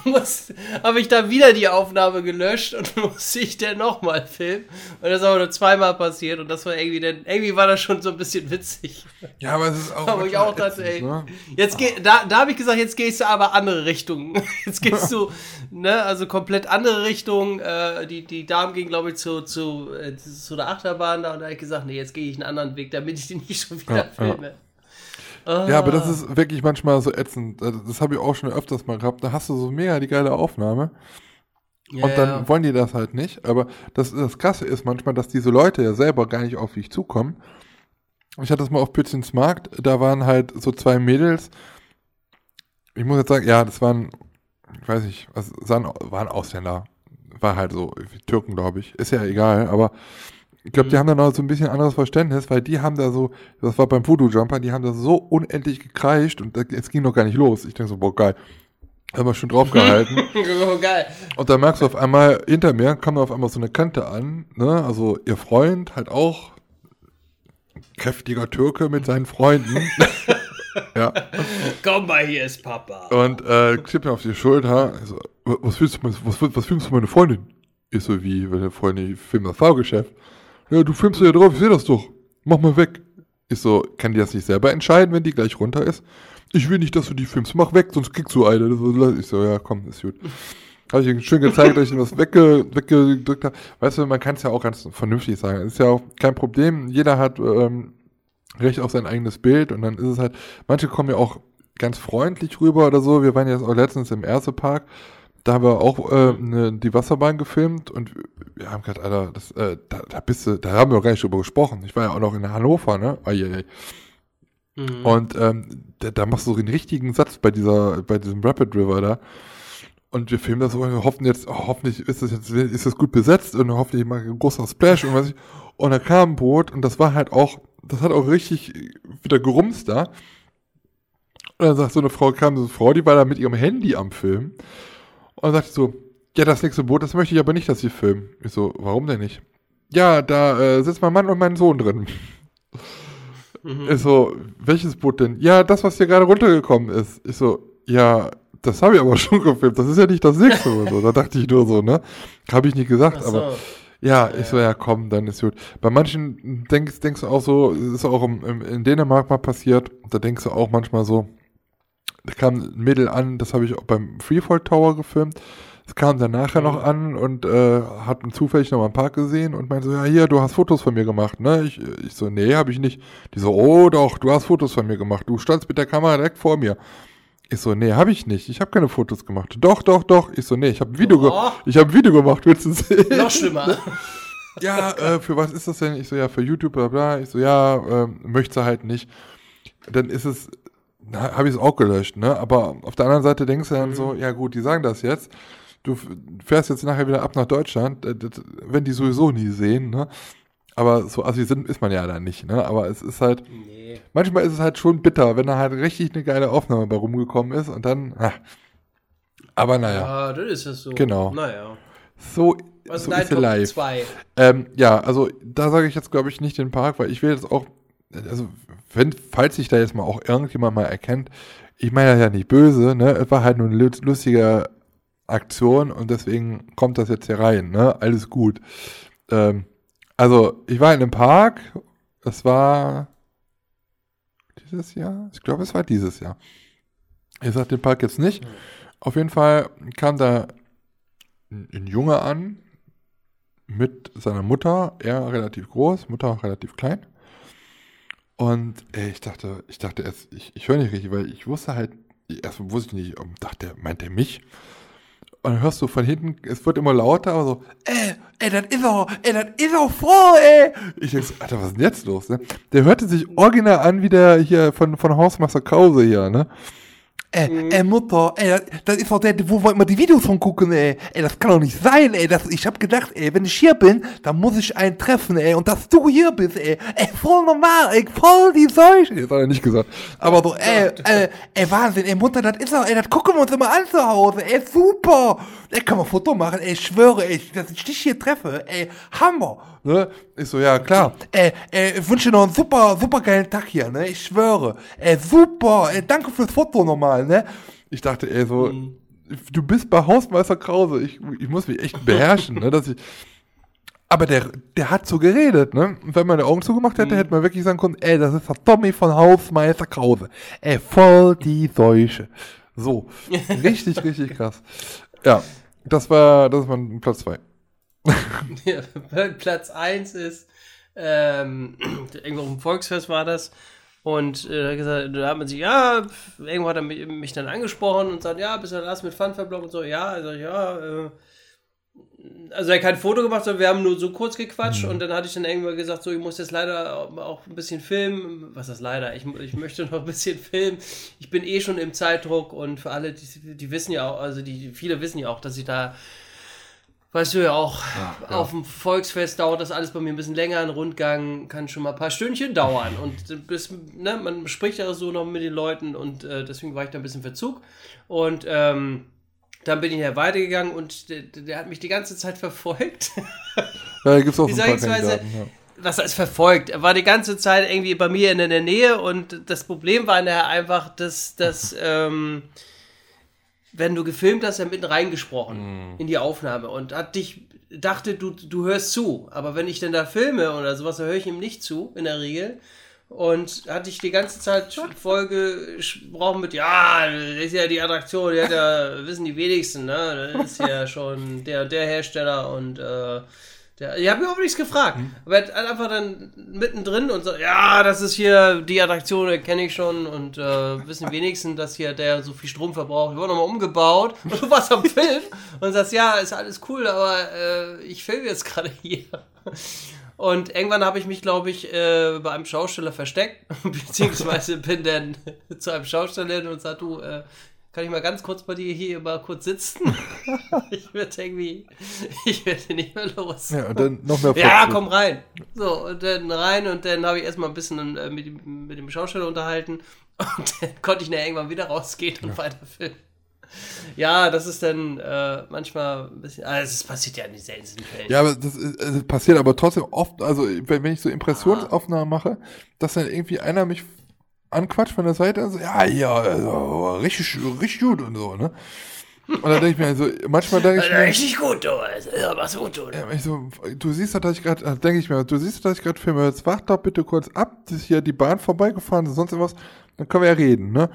*laughs* habe ich dann wieder die Aufnahme gelöscht und *laughs* musste ich dann nochmal filmen. Und das ist aber nur zweimal passiert und das war irgendwie dann, irgendwie war das schon so ein bisschen witzig. Ja, aber es ist auch. Aber ich auch dachte, ey, ne? jetzt geh, da, da habe ich gesagt, jetzt gehst du aber andere Richtungen. *laughs* Jetzt gehst du, ne, also komplett andere Richtungen. Äh, die, die Damen gingen, glaube ich, zu, zu, äh, zu der Achterbahn da und da habe ich gesagt, nee, jetzt gehe ich einen anderen Weg, damit ich den nicht schon wieder ja, filme. Ja. Ja, aber das ist wirklich manchmal so ätzend. Also, das habe ich auch schon öfters mal gehabt. Da hast du so mega die geile Aufnahme. Ja, und dann ja. wollen die das halt nicht. Aber das, das Krasse ist manchmal, dass diese Leute ja selber gar nicht auf dich zukommen. Ich hatte das mal auf Pützins Markt. Da waren halt so zwei Mädels. Ich muss jetzt sagen, ja, das waren, ich weiß nicht, was, waren Ausländer. War halt so, Türken, glaube ich. Ist ja egal, aber ich glaube, die mhm. haben da noch so ein bisschen anderes Verständnis, weil die haben da so, das war beim Voodoo Jumper, die haben da so unendlich gekreischt und es ging noch gar nicht los. Ich denke so, boah, geil. Haben wir schon drauf *laughs* gehalten. oh, geil. Und dann merkst du auf einmal, hinter mir kam auf einmal so eine Kante an, ne? Also ihr Freund halt auch kräftiger Türke mit seinen Freunden. *laughs* ja. Komm mal, hier ist Papa. Und äh, klippt mir auf die Schulter. Ich so, was filmst du, was, was filmst du meine Freundin? Ich so, wie, wenn der Freundin, ich film das Fahrgeschäft. Ja, du filmst ja drauf, ich seh das doch. Mach mal weg. Ich so, kann die das nicht selber entscheiden, wenn die gleich runter ist? Ich will nicht, dass du die filmst. Mach weg, sonst kriegst du eine. Ich so, ja, komm, ist gut. Habe ich ihm schön gezeigt, dass ich ihm das wegge weggedrückt habe. Weißt du, man kann es ja auch ganz vernünftig sagen. Ist ja auch kein Problem. Jeder hat ähm, Recht auf sein eigenes Bild und dann ist es halt, manche kommen ja auch ganz freundlich rüber oder so. Wir waren jetzt auch letztens im Erste-Park. Da haben wir auch äh, ne, die Wasserbahn gefilmt und wir haben gerade, Alter, das, äh, da, da bist du, da haben wir auch gar nicht drüber gesprochen. Ich war ja auch noch in Hannover, ne? Ai, Mhm. Und ähm, da, da, machst du so einen richtigen Satz bei dieser, bei diesem Rapid River da. Und wir filmen das so und wir hoffen jetzt, oh, hoffentlich ist das jetzt, ist das gut besetzt und hoffentlich mal ein großer Splash und was ich. Und da kam ein Boot und das war halt auch, das hat auch richtig wieder gerumst da. Und dann sagt so eine Frau, kam so eine Frau, die war da mit ihrem Handy am Film. Und dann sagte so, ja, das nächste Boot, das möchte ich aber nicht, dass sie filmen. Ich so, warum denn nicht? Ja, da äh, sitzt mein Mann und mein Sohn drin. Mhm. Ich so, welches Boot denn? Ja, das, was hier gerade runtergekommen ist. Ich so, ja, das habe ich aber *laughs* schon gefilmt. Das ist ja nicht das nächste oder so. Da dachte ich nur so, ne? Habe ich nicht gesagt, so. aber. Ja, ja, ich so, ja, komm, dann ist gut. Bei manchen denkst, denkst du auch so, ist auch im, im, in Dänemark mal passiert, da denkst du auch manchmal so, da kam ein Mädel an, das habe ich auch beim Freefall Tower gefilmt. Es kam dann nachher mhm. noch an und äh, hat zufällig noch mal einen Park gesehen und meinte so, ja, hier, du hast Fotos von mir gemacht, ne? Ich, ich so, nee, habe ich nicht. Die so, oh doch, du hast Fotos von mir gemacht. Du standst mit der Kamera direkt vor mir. Ich so, nee, habe ich nicht. Ich habe keine Fotos gemacht. Doch, doch, doch. Ich so, nee, ich habe ein Video, oh. ich habe ein Video gemacht, willst du sehen? Noch schlimmer. *laughs* ja, äh, für was ist das denn? Ich so, ja, für YouTube, bla bla. Ich so, ja, äh, möchte halt nicht. Dann ist es habe ich es auch gelöscht, ne? Aber auf der anderen Seite denkst du dann mhm. so, ja gut, die sagen das jetzt. Du fährst jetzt nachher wieder ab nach Deutschland, äh, das, wenn die sowieso nie sehen, ne? Aber so assi sind ist man ja da nicht, ne? Aber es ist halt, nee. manchmal ist es halt schon bitter, wenn da halt richtig eine geile Aufnahme bei rumgekommen ist und dann, ach. aber naja. Ja, das ist es so. Genau. Naja. So, Was so ist es live. Ähm, ja, also da sage ich jetzt, glaube ich, nicht den Park, weil ich will jetzt auch, also wenn, falls sich da jetzt mal auch irgendjemand mal erkennt, ich meine ja nicht böse, ne? Es war halt nur eine lustige Aktion und deswegen kommt das jetzt hier rein, ne? Alles gut. Ähm, also, ich war in einem Park, es war dieses Jahr? Ich glaube, es war dieses Jahr. Ich sage den Park jetzt nicht. Auf jeden Fall kam da ein, ein Junge an mit seiner Mutter, er relativ groß, Mutter relativ klein. Und ey, ich dachte, ich dachte erst, ich, ich höre nicht richtig, weil ich wusste halt, erst wusste ich nicht, dachte, meint er mich? Und dann hörst du von hinten, es wird immer lauter, aber so, ey, ey, das ist er, ey, das ist er vor, ey. Ich denke so, Alter, was ist denn jetzt los, ne? Der hörte sich original an wie der hier von, von Hausmeister Krause hier, ne? Ey, mhm. ey, Mutter, ey, das ist doch der, wo wir immer die Videos von gucken, ey. Ey, das kann doch nicht sein, ey. Das, ich hab gedacht, ey, wenn ich hier bin, dann muss ich einen treffen, ey. Und dass du hier bist, ey. Ey, voll normal, ey, voll die Seuche. Das hat er nicht gesagt. Aber so, ey, ey, ey, Wahnsinn, ey, Mutter, das ist doch, ey, das gucken wir uns immer an zu Hause, ey, super. Ey, kann man Foto machen, ey, ich schwöre, ey, dass ich dich hier treffe, ey, Hammer. Ne? Ich so, ja, klar. Ey, ey, ich wünsche dir noch einen super, super geilen Tag hier, ne? Ich schwöre. Ey, super, ey, danke fürs Foto nochmal, ne? Ich dachte, ey, so, mhm. du bist bei Hausmeister Krause. Ich, ich muss mich echt beherrschen, ne? Dass ich. Aber der, der hat so geredet, ne? Und wenn man die Augen zugemacht hätte, mhm. hätte man wirklich sagen können, ey, das ist der Tommy von Hausmeister Krause. Ey, voll die Seuche. So. *laughs* Richtig, richtig krass. Ja, das war, das war Platz zwei. *laughs* Platz 1 ist, ähm, *clears throat* irgendwo im Volksfest war das. Und äh, gesagt, da hat man sich, ja, irgendwo hat er mich, mich dann angesprochen und sagt, ja, bist du Lars mit Funfair-Blog und so, ja, also ja, äh, also er hat kein Foto gemacht, sondern wir haben nur so kurz gequatscht mhm. und dann hatte ich dann irgendwann gesagt, so, ich muss jetzt leider auch ein bisschen filmen. Was ist leider? Ich, ich möchte *laughs* noch ein bisschen filmen. Ich bin eh schon im Zeitdruck und für alle, die, die wissen ja auch, also die viele wissen ja auch, dass ich da Weißt du ja auch, ja, ja. auf dem Volksfest dauert das alles bei mir ein bisschen länger. Ein Rundgang kann schon mal ein paar Stündchen dauern. Und bis, ne, man spricht ja so noch mit den Leuten und äh, deswegen war ich da ein bisschen Verzug. Und ähm, dann bin ich ja weitergegangen und der, der, hat mich die ganze Zeit verfolgt. *laughs* Ja, da gibt es auch ein paar ja. Was heißt verfolgt? Er war die ganze Zeit irgendwie bei mir in der Nähe und das Problem war nachher einfach, dass, dass *laughs* ähm, wenn du gefilmt hast, er mitten reingesprochen mm. in die Aufnahme und hat dich, dachte, du, du hörst zu. Aber wenn ich denn da filme oder sowas, dann höre ich ihm nicht zu, in der Regel. Und hatte ich die ganze Zeit Folge gesprochen mit, ja, das ist ja die Attraktion, die hat ja, wissen die wenigsten, ne? Das ist ja *laughs* schon der der Hersteller und äh, der, ich habe mir überhaupt nichts gefragt. Mhm. Aber er hat einfach dann mittendrin und so, ja, das ist hier die Attraktion, kenne ich schon und äh, wissen wenigstens, dass hier der so viel Strom verbraucht. Wir wurden nochmal umgebaut *laughs* und du warst am Film und sagst, ja, ist alles cool, aber äh, ich filme jetzt gerade hier. Und irgendwann habe ich mich, glaube ich, äh, bei einem Schausteller versteckt, *laughs* beziehungsweise bin dann *laughs* zu einem Schausteller hin und sag, du, äh, kann ich mal ganz kurz bei dir hier mal kurz sitzen? *laughs* ich werde irgendwie, ich werde nicht mehr los. Ja, und dann noch mehr Ja, komm rein. So, und dann rein und dann habe ich erstmal ein bisschen äh, mit, mit, dem Schausteller unterhalten und dann konnte ich dann irgendwann wieder rausgehen und ja. weiter filmen. Ja, das ist dann äh, manchmal ein bisschen. Also es passiert ja in den seltensten Fällen. Ja, aber das, ist, das passiert aber trotzdem oft, also wenn, wenn ich so Impressionsaufnahmen mache, dass dann irgendwie einer mich anquatscht von der Seite und so, ja, ja, also, richtig, richtig gut und so, ne? Und dann denke ich mir also, manchmal denke ich mir. Richtig gut, du, ja, was gut, du. Ja, ich so, du siehst, dass ich gerade, denke ich mir, du siehst, dass ich gerade filme, jetzt wach doch bitte kurz ab, dass hier die Bahn vorbeigefahren ist, sonst irgendwas, dann können wir ja reden, ne?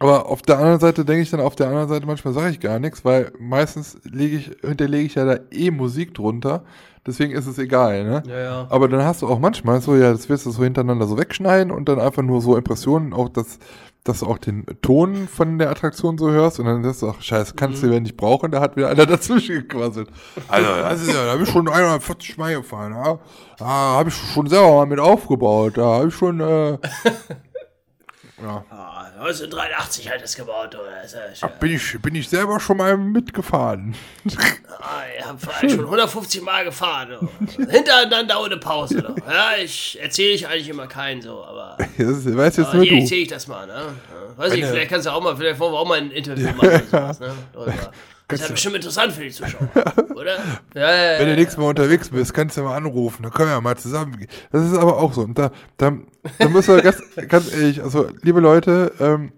Aber auf der anderen Seite denke ich dann, auf der anderen Seite manchmal sage ich gar nichts, weil meistens lege ich, hinterlege ich ja da eh Musik drunter. Deswegen ist es egal, ne? Ja, ja. Aber dann hast du auch manchmal so, ja, das wirst du so hintereinander so wegschneiden und dann einfach nur so Impressionen, auch das, dass du auch den Ton von der Attraktion so hörst und dann sagst du, ach, scheiße, kannst mhm. du ja nicht brauchen, da hat wieder einer *laughs* dazwischen gequasselt. Also, *laughs* das ist ja, da habe ich schon 140 Mal gefahren, ja. Da habe ich schon selber mal mit aufgebaut, da habe ich schon, äh, *laughs* ja. 1983 hat es gebaut, oder? Ach, bin, ich, bin ich selber schon mal mitgefahren. Ah, ich habe *laughs* schon 150 Mal gefahren. Hintereinander ohne Pause. Doch. Ja, ich erzähle ich eigentlich immer keinen so, aber. *laughs* Das weiß jetzt nur hier erzähle ich das mal, ne? Weiß ich, vielleicht kannst du auch mal, vielleicht wollen wir auch mal ein Interview machen oder *laughs* sowas, ne? Oder, das ist ja bestimmt interessant für die Zuschauer, *laughs* oder? Ja, ja, Wenn du nächstes Mal unterwegs bist, kannst du mal anrufen, dann können wir ja mal zusammen. Das ist aber auch so. Und da, da, da müssen wir ganz, *laughs* ganz ehrlich, also liebe Leute, ähm,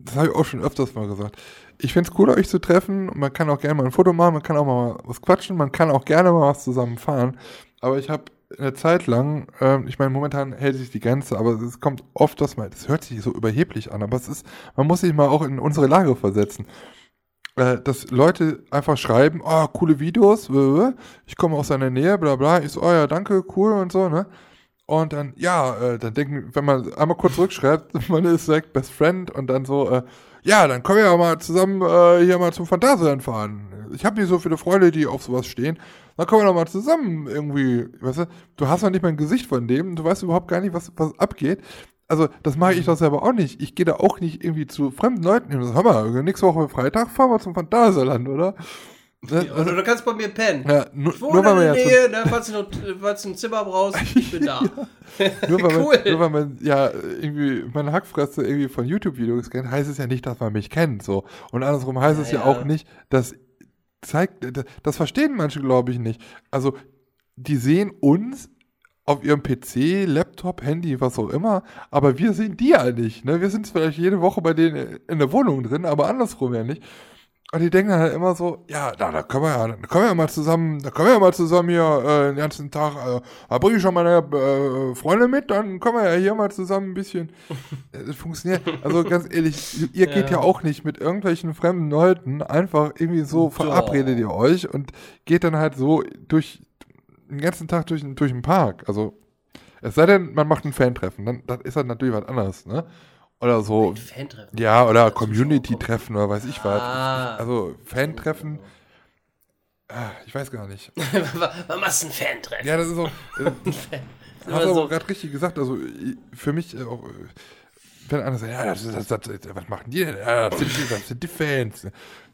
das habe ich auch schon öfters mal gesagt. Ich finde es cool, euch zu treffen. Man kann auch gerne mal ein Foto machen, man kann auch mal was quatschen, man kann auch gerne mal was zusammen fahren. Aber ich habe eine Zeit lang, ähm, ich meine, momentan hält sich die Grenze, aber es kommt oft, dass man, das hört sich so überheblich an, aber es ist, man muss sich mal auch in unsere Lage versetzen äh, dass Leute einfach schreiben, oh, coole Videos, ich komme aus seiner Nähe, bla bla. Ich so, oh ja, danke, cool und so, ne? Und dann, ja, äh, dann denken, wenn man einmal kurz zurückschreibt, *laughs* man ist direkt Best Friend und dann so, äh, ja, dann können wir ja mal zusammen hier mal zum Phantasialand fahren. Ich habe nicht so viele Freunde, die auf sowas stehen. Dann können wir doch mal zusammen irgendwie, weißt du, du hast noch nicht mal ein Gesicht von dem, du weißt überhaupt gar nicht, was, was abgeht also das mache ich doch selber auch nicht. Ich gehe da auch nicht irgendwie zu fremden Leuten hin. Hör mal, nächste Woche Freitag fahren wir zum Phantasialand, oder? Ja, oder also, du kannst bei mir pennen. Ja, nur, ich wohne nur weil in der Nähe, da, falls, du noch, falls du ein Zimmer brauchst, ich bin da. *laughs* nur, weil *laughs* cool. man, nur weil man ja irgendwie meine Hackfresse irgendwie von YouTube-Videos kennt, heißt es ja nicht, dass man mich kennt. So. Und andersrum heißt ja, es ja, ja auch nicht, dass zeigt, das verstehen manche, glaube ich, nicht. Also, die sehen uns auf ihrem PC, Laptop, Handy, was auch immer, aber wir sehen die ja nicht. Ne? Wir sind vielleicht jede Woche bei denen in der Wohnung drin, aber andersrum ja nicht. Und die denken halt immer so, ja, da, da können wir ja, da können wir ja mal zusammen, da können wir ja mal zusammen hier äh, den ganzen Tag, äh, da bringe ich schon meine äh, Freunde mit, dann können wir ja hier mal zusammen ein bisschen. *laughs* Das funktioniert. Also ganz ehrlich, ihr geht ja. ja auch nicht mit irgendwelchen fremden Leuten einfach irgendwie so verabredet ihr euch und geht dann halt so durch den ganzen Tag durch, durch den Park. Also, es sei denn, man macht ein Fan-Treffen, dann das ist halt natürlich was anderes, ne? Oder so. Fan-Treffen? Ja, oder Community-Treffen oder weiß ich was. Ah. Also, Fan-Treffen. Ah, ich weiß gar nicht. *laughs* Machst du ein Fan-Treffen? Ja, das ist so. Äh, *laughs* hast du aber gerade richtig gesagt. Also, für mich äh, auch. Wenn einer sagt, ja, das, das, das, was machen die denn? Ja, das sind, die, das sind die Fans.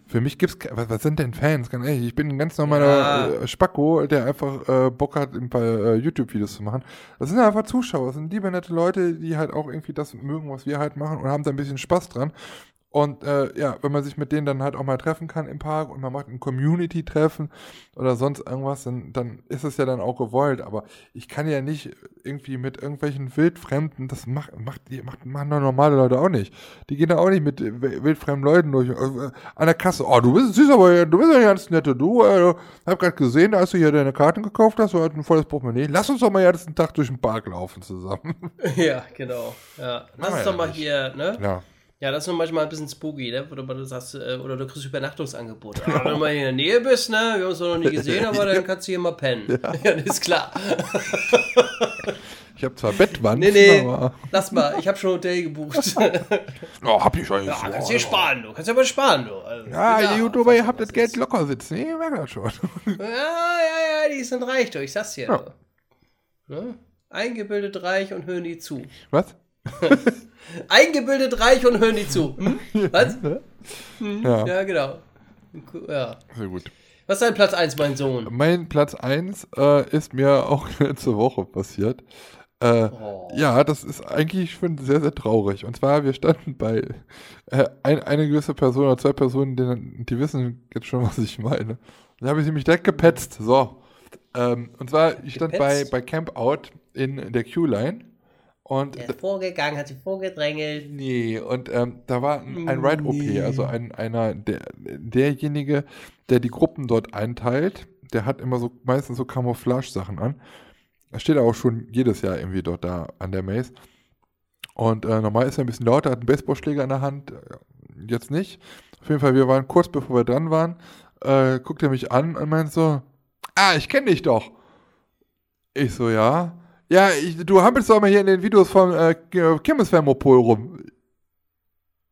Für mich gibt's, was, was sind denn Fans? Ganz ehrlich, ich bin ein ganz normaler ja. äh, Spacko, der einfach äh, Bock hat, ein paar äh, YouTube-Videos zu machen. Das sind einfach Zuschauer, das sind liebe, nette Leute, die halt auch irgendwie das mögen, was wir halt machen und haben da ein bisschen Spaß dran. Und äh, ja, wenn man sich mit denen dann halt auch mal treffen kann im Park und man macht ein Community-Treffen oder sonst irgendwas, dann, dann ist es ja dann auch gewollt. Aber ich kann ja nicht irgendwie mit irgendwelchen Wildfremden, das macht, macht, macht, machen doch normale Leute auch nicht. Die gehen da auch nicht mit wildfremden Leuten durch. Äh, an der Kasse, oh, du bist süß, aber du bist ja ganz nette. Du, äh, hab gerade gesehen, als du hier deine Karten gekauft hast, du hast ein volles Portemonnaie. Lass uns doch mal jetzt einen Tag durch den Park laufen zusammen. *laughs* Ja, genau. Ja. Lass uns doch mal nicht. hier, ne? Ja. Ja, das ist nur manchmal ein bisschen spooky, ne? Oder du sagst, äh, oder du kriegst Übernachtungsangebote. Ja. *laughs* Wenn du mal in der Nähe bist, ne? Wir haben uns noch nie gesehen, aber dann kannst du hier mal pennen. Ja, *laughs* ja ist klar. Ich habe zwar Bettwand, nee, nee, aber... lass mal, ich habe schon Hotel gebucht. *laughs* oh, hab ich eigentlich. Ja, so, kannst du hier sparen, du. Kannst ja mal sparen, du. Also, ja, ihr YouTuber, ihr habt das Geld ist. locker sitzen. Ich merke das schon. Ja, ja, ja, die sind reich, du. Ich sag's dir. Ja. Ne? Eingebildet reich und hören die zu. Was? Eingebildet reich und hören die zu. Hm? Was? *laughs* Hm? Ja. ja, genau. Ja. Sehr gut. Was ist dein Platz 1, mein Sohn? Mein Platz 1 äh, ist mir auch *laughs* letzte Woche passiert. Äh, oh. Ja, das ist eigentlich, ich finde, sehr, sehr traurig. Und zwar, wir standen bei äh, ein, eine gewisse Person oder zwei Personen, die, die wissen jetzt schon, *laughs* was ich meine. Da habe ich sie mich direkt gepetzt. So. Ähm, und zwar, ich stand bei, bei Camp Out in der Q-Line und er ist vorgegangen, hat sich vorgedrängelt. Nee, und ähm, da war ein, ein Ride-OP, nee. also ein, einer, der, derjenige, der die Gruppen dort einteilt, der hat immer so meistens so Camouflage-Sachen an. Er steht auch schon jedes Jahr irgendwie dort da an der Maze. Und äh, normal ist er ein bisschen lauter, hat einen Baseballschläger in der Hand, äh, jetzt nicht. Auf jeden Fall, wir waren kurz bevor wir dran waren, äh, guckt er mich an und meint so, ah, ich kenne dich doch. Ich so, ja. Ja, ich, du hampelst doch mal hier in den Videos von äh, Kirmesfermopol rum.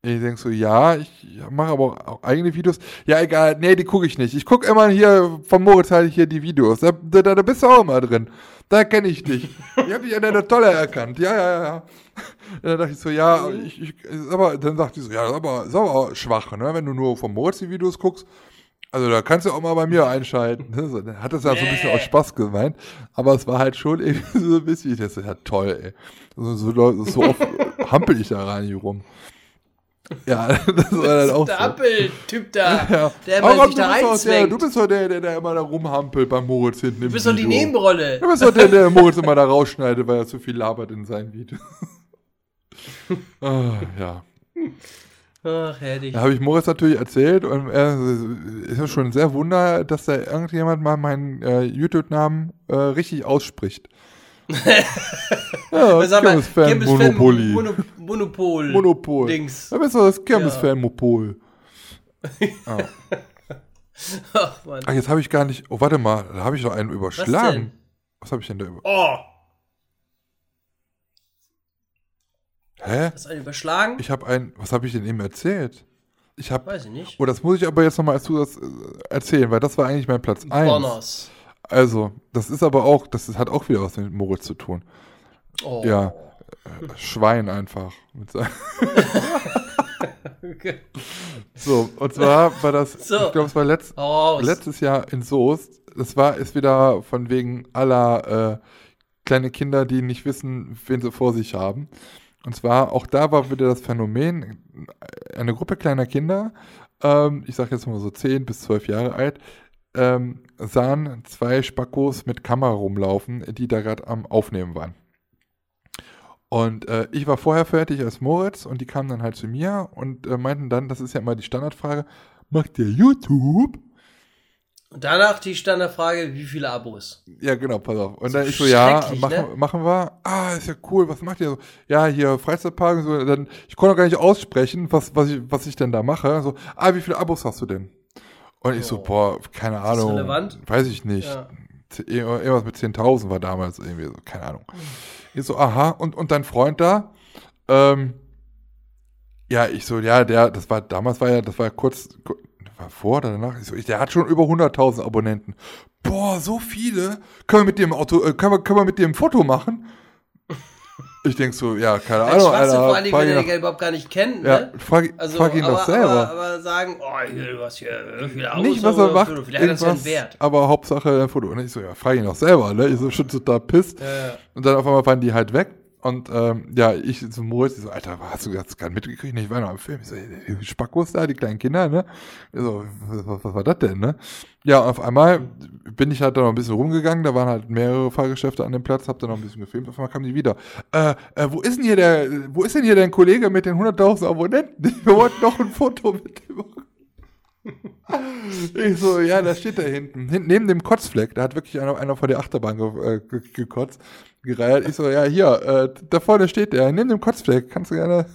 Ich denk so, ja, ich mache aber auch eigene Videos. Ja, egal, nee, die gucke ich nicht. Ich gucke immer hier von Moritz halt hier die Videos. Da, da, da bist du auch immer drin. Da kenne ich dich. Ich habe dich an deiner Tolle erkannt. Ja, ja, ja. Dann dachte ich so, ja, ich, ich, aber dann sagte ich so, ja, ist aber, ist aber schwach, ne? Wenn du nur von Moritz die Videos guckst, also da kannst du auch mal bei mir einschalten. Hat das ja so ein bisschen aus Spaß gemeint. Aber es war halt schon irgendwie *laughs* so ein bisschen, das ist ja toll, ey. So, so, so oft *laughs* hampel ich da rein hier rum. Ja, *laughs* das war dann auch der so. Ampel-Typ da, ja. der immer Aber sich da reinzwängt. Du bist doch der, der, der immer da rumhampelt beim Moritz hinten Du bist doch die Nebenrolle. Du bist doch der, der Moritz immer da rausschneidet, weil er zu viel labert in seinen Videos. ah, ja. Ach, herrlich. Da habe ich Moritz natürlich erzählt und er ist ja schon sehr wunder, dass da irgendjemand mal meinen äh, YouTube-Namen äh, richtig ausspricht. *laughs* ja, Sag mal, Kirmes-Fan Monopoly. Mono Monopol. Monopol. Dings. Da bist du das Kirmes-Fan Monopol. ah. *laughs* Ach, Mann. Ach, jetzt habe ich gar nicht. Oh, warte mal, da habe ich doch einen überschlagen. Was, Was habe ich denn da über? Oh! Hä? Hast du einen überschlagen? Ich habe einen, was habe ich denn eben erzählt? Ich habe. Weiß ich nicht. Oh, das muss ich aber jetzt nochmal als Zusatz äh, erzählen, weil das war eigentlich mein Platz 1. Bonus. Also, das ist aber auch, das hat auch wieder was mit Moritz zu tun. Oh. Ja, äh, Schwein einfach. okay. *laughs* So, und zwar war das, so. ich glaube, es war letzt, letztes Jahr in Soest. Das war, ist wieder von wegen aller äh, kleine Kinder, die nicht wissen, wen sie vor sich haben. Und zwar, auch da war wieder das Phänomen, eine Gruppe kleiner Kinder, ähm, ich sage jetzt mal so 10 bis 12 Jahre alt, ähm, sahen zwei Spackos mit Kamera rumlaufen, die da gerade am Aufnehmen waren. Und äh, ich war vorher fertig als Moritz und die kamen dann halt zu mir und äh, meinten dann, das ist ja immer die Standardfrage, macht ihr YouTube? Und danach die Standardfrage, wie viele Abos? Ja, genau, pass auf. Und dann ist so, ja, machen, ne? machen wir. Ah, ist ja cool, was macht ihr so? Ja, hier Freizeitpark und so. Dann, ich konnte auch gar nicht aussprechen, was, was, ich, was ich denn da mache. So, ah, wie viele Abos hast du denn? Und ich so, oh. boah, keine ist Ahnung. relevant? Weiß ich nicht. Ja. Irgendwas mit 10.000 war damals irgendwie so, keine Ahnung. Ich so, aha, und, und dein Freund da? Ähm, ja, ich so, ja, der, das war, damals war ja, das war kurz, war vor oder danach? Der hat schon über 100.000 Abonnenten. Boah, so viele. Können wir mit dem Auto, äh, können wir, können wir mit dem Foto machen? Ich denk so, ja, keine Ein Ahnung, Schwachsinn, Alter. vor allem, wenn er den überhaupt gar nicht kennt. Ja, Ne? frag, Also, frag ihn aber, doch selber. Aber, aber sagen, oh, hier, du hast hier äh, viele nicht, Autos, was er macht, Vielleicht hat das einen Wert. aber Hauptsache ein Foto. Und ich so, ja, frag ihn doch selber, ne? Ich so, schon total pisst. Ja, ja. Und dann auf einmal waren die halt weg. Und ähm, ja, ich so Moritz, ich so, Alter, hast du das gerade mitgekriegt? Ich war noch am Film. Ich so, die Spackos da, die kleinen Kinder, ne? Ich so, was, was, was war das denn, ne? Ja, auf einmal bin ich halt da noch ein bisschen rumgegangen, da waren halt mehrere Fahrgeschäfte an dem Platz, hab da noch ein bisschen gefilmt, auf einmal kamen die wieder. Äh, äh, wo ist denn hier der, wo ist denn hier dein Kollege mit den 100.000 Abonnenten? *laughs* Wir wollten noch ein Foto mit dem machen. *laughs* Ich so, ja, da steht da hinten. Hinten neben dem Kotzfleck, da hat wirklich einer, einer von der Achterbahn ge, äh, ge, gekotzt, gereiert. Ich so, ja, hier, äh, da vorne steht der, neben dem Kotzfleck, kannst du gerne.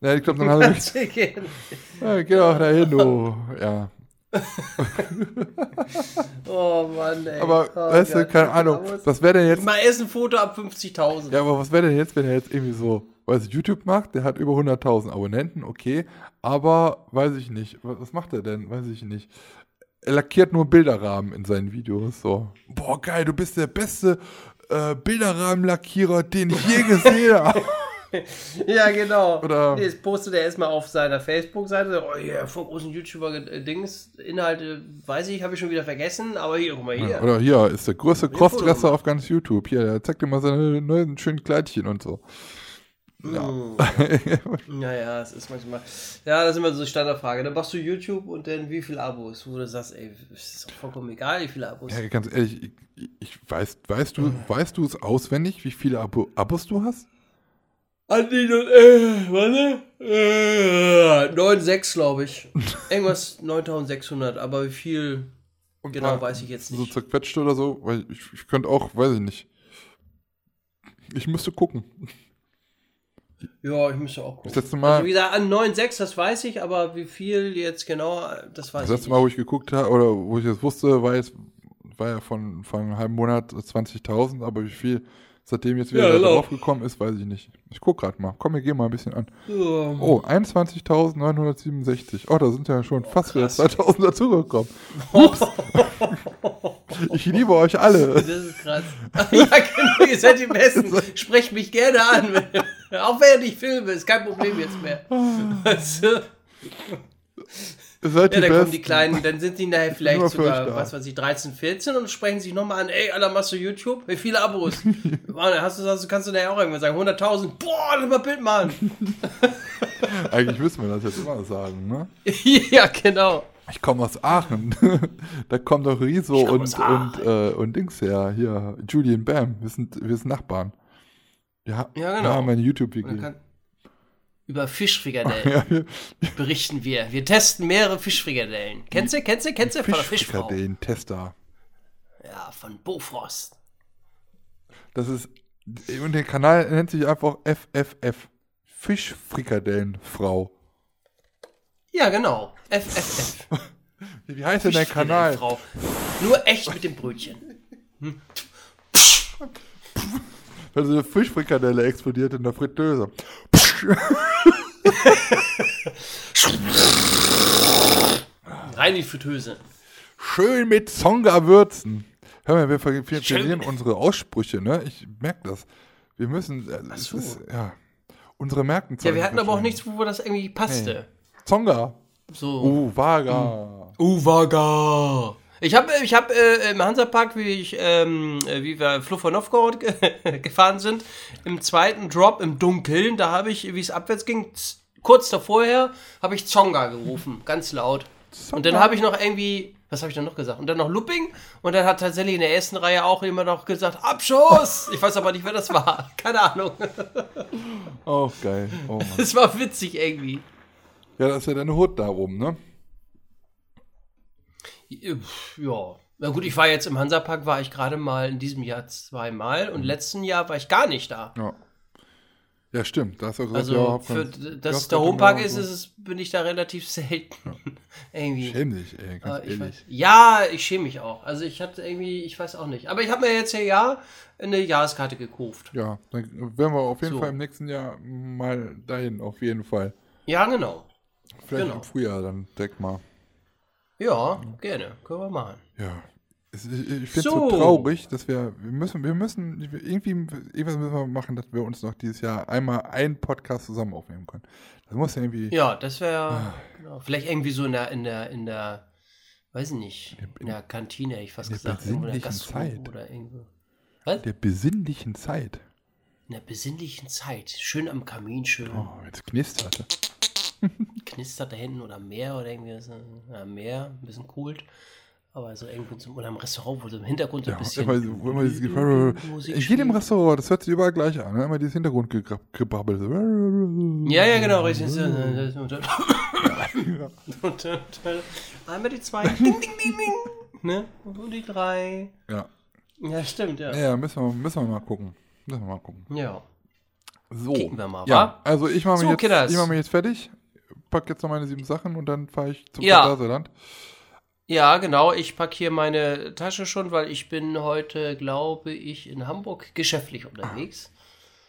Ja, ich glaube, dann haben wir mich, ja, geh doch da hin, du. Ja. *laughs* Oh Mann, ey. Aber, oh weißt du, keine Ahnung, was wäre denn jetzt, Mal erst ein Foto ab 50.000. ja, aber was wäre denn jetzt, wenn er jetzt irgendwie so, weiß ich, YouTube macht, der hat über 100.000 Abonnenten, okay, aber, weiß ich nicht, was, was macht er denn, weiß ich nicht. Er lackiert nur Bilderrahmen in seinen Videos, so. Boah, geil, du bist der beste äh, Bilderrahmenlackierer, den ich je gesehen habe. *laughs* *laughs* Ja, genau. Oder- nee, das postet er erstmal auf seiner Facebook-Seite. Oh ja, vor großen YouTuber-Dings. Inhalte, weiß ich, habe ich schon wieder vergessen. Aber hier, guck mal hier. Oder hier ist der größte Crossdresser auf ganz YouTube. Hier, der zeigt dir mal seine neuen schönen Kleidchen und so. Ja. *laughs* Naja, es ist manchmal. Ja, das ist immer so eine Standardfrage. Dann machst du YouTube und dann wie viele Abos? Wo du sagst, ey, ist doch vollkommen egal, wie viele Abos. Ja, ganz ehrlich, ich, ich weiß, weißt du, weißt du es auswendig, wie viele Abo Abos du hast? Andi äh, warte. Äh, 9,6 glaube ich. *laughs* Irgendwas 9600, aber wie viel Und genau weiß ich jetzt So nicht. zerquetscht oder so, weil ich, ich könnte auch, weiß ich nicht. Ich müsste gucken. Ja, ich müsste auch gucken. Das letzte Mal, Also wie gesagt, an 9,6, das weiß ich, aber wie viel jetzt genau, das weiß das ich letzte nicht. Mal, wo ich geguckt habe, oder wo ich es wusste, war jetzt, war ja von, von einem halben Monat 20.000, aber wie viel seitdem jetzt wieder Ja, da genau. drauf gekommen ist, weiß ich nicht. Ich guck gerade mal. Komm, wir gehen mal ein bisschen an. Oh, 21.967. Oh, da sind ja schon fast wieder krass. 2000 dazugekommen. *laughs* Ups. ich liebe euch alle. Das ist krass. *laughs* ja, genau, ihr seid die Besten. Sprecht mich gerne an. Auch wenn ich filme, ist kein Problem jetzt mehr. *laughs* Du? Seid Ja, dann kommen die. Kleinen, dann sind die nachher vielleicht sogar, was weiß ich, 13, 14 und sprechen sich nochmal an, ey, Alter, machst du YouTube? Wie viele Abos? *laughs* Mann, hast du das, kannst du nachher auch irgendwann sagen, 100.000, boah, lass mal Bild machen. *laughs* Eigentlich müssen wir das jetzt immer sagen, ne? *laughs* ja, genau. Ich komme aus Aachen. da kommen doch Riso und, und, äh, und Dings her. Hier, Julian Bam. Wir sind, wir sind Nachbarn. Ja, Ja, genau. Und dann YouTube-Wiki. kann, über Fischfrikadellen *laughs* Ja, berichten wir. Wir testen mehrere Fischfrikadellen. Kennst du, kennst du, kennst du? Von der Fischfrau. Fischfrikadellen, Tester. Ja, von Bofrost. Das ist, und der Kanal nennt sich einfach FFF. Fischfrikadellenfrau. Ja, genau. FFF. *laughs* Wie heißt denn der Kanal? Frau. Nur echt mit dem Brötchen. *laughs* Also eine Fischfrikadelle explodiert in der Fritteuse. Rein in die Fritteuse. Schön mit Zonga würzen. Hör mal, wir verlieren unsere Aussprüche, ne? Ich merke das. Wir müssen. Äh, es so. Ist, ja. Unsere Merken Ja, wir hatten aber auch nichts, wo das irgendwie passte. Zonga. So. Uh, Vaga. Uwaga. Ich habe ich hab, äh, im Hansapark, wie, ich, ähm, äh, wie wir Fluff von Novgorod ge *laughs* gefahren sind, im zweiten Drop im Dunkeln, da habe ich, wie es abwärts ging, kurz davorher, habe ich Zonga gerufen, ganz laut. Und dann habe ich noch irgendwie, was habe ich dann noch gesagt? Und dann noch Looping und dann hat tatsächlich in der ersten Reihe auch jemand noch gesagt, Abschuss! Ich weiß aber nicht, wer das war. *laughs* Keine Ahnung. Oh, geil. Oh, Mann. *laughs* Es war witzig irgendwie. Ja, das ist ja deine Hut da oben, ne? Ja. Na gut, ich war jetzt im Hansapark, war ich gerade mal in diesem Jahr zweimal und letzten Jahr war ich gar nicht da. Ja. Ja, stimmt. Da hast du gesagt, Also, ja, dass hast der Homepark ist, ist es, bin ich da relativ *laughs* selten. irgendwie. Schäm dich, ey, ganz Aber ich ehrlich. weiß, ja, ich schäme mich auch. Also ich hatte irgendwie, ich weiß auch nicht. Aber ich habe mir jetzt ja, ja eine Jahreskarte gekauft. Ja, dann werden wir auf jeden So. Fall im nächsten Jahr mal dahin, auf jeden Fall. Ja, genau. Vielleicht Genau. im Frühjahr dann direkt mal. Ja, gerne. Können wir machen. Ja. Ich finde es so. so. traurig, dass wir, wir müssen, wir müssen, irgendwie, irgendwas müssen wir machen, dass wir uns noch dieses Jahr einmal einen Podcast zusammen aufnehmen können. Das muss ja irgendwie. Ja, das wäre, ah. genau, vielleicht irgendwie so in der, in der, in der, weiß ich nicht, in der Kantine, hätte ich fast in gesagt. in der Zeit. Oder irgendwo. Was? Der besinnlichen Zeit. In der besinnlichen Zeit. Schön am Kamin, schön. Oh, jetzt knistert er. Knistert da hinten oder Meer oder irgendwie. Ja, Meer, ein bisschen coolt. Aber so irgendwo zum, oder im Restaurant, wo so im Hintergrund so ein ja, bisschen. Immer, immer dieses in jedem Restaurant, das hört sich überall gleich an, ne? immer dieses Hintergrundgebrabbel. Ja, ja, genau, richtig. Und *laughs* dann, einmal die zwei, *laughs* ding, ding, ding, ding. Ne? Und die drei. Ja. Ja, stimmt, ja. Ja, müssen wir, müssen wir mal gucken. Müssen wir mal gucken. Ja. So. Kicken wir mal, ja, wa? Also ich mache mich, so, jetzt, ich mach mich jetzt fertig, pack jetzt noch meine sieben Sachen und dann fahre ich zum ja. Phantasialand. Ja, genau. Ich packe hier meine Tasche schon, weil ich bin heute, glaube ich, in Hamburg geschäftlich unterwegs.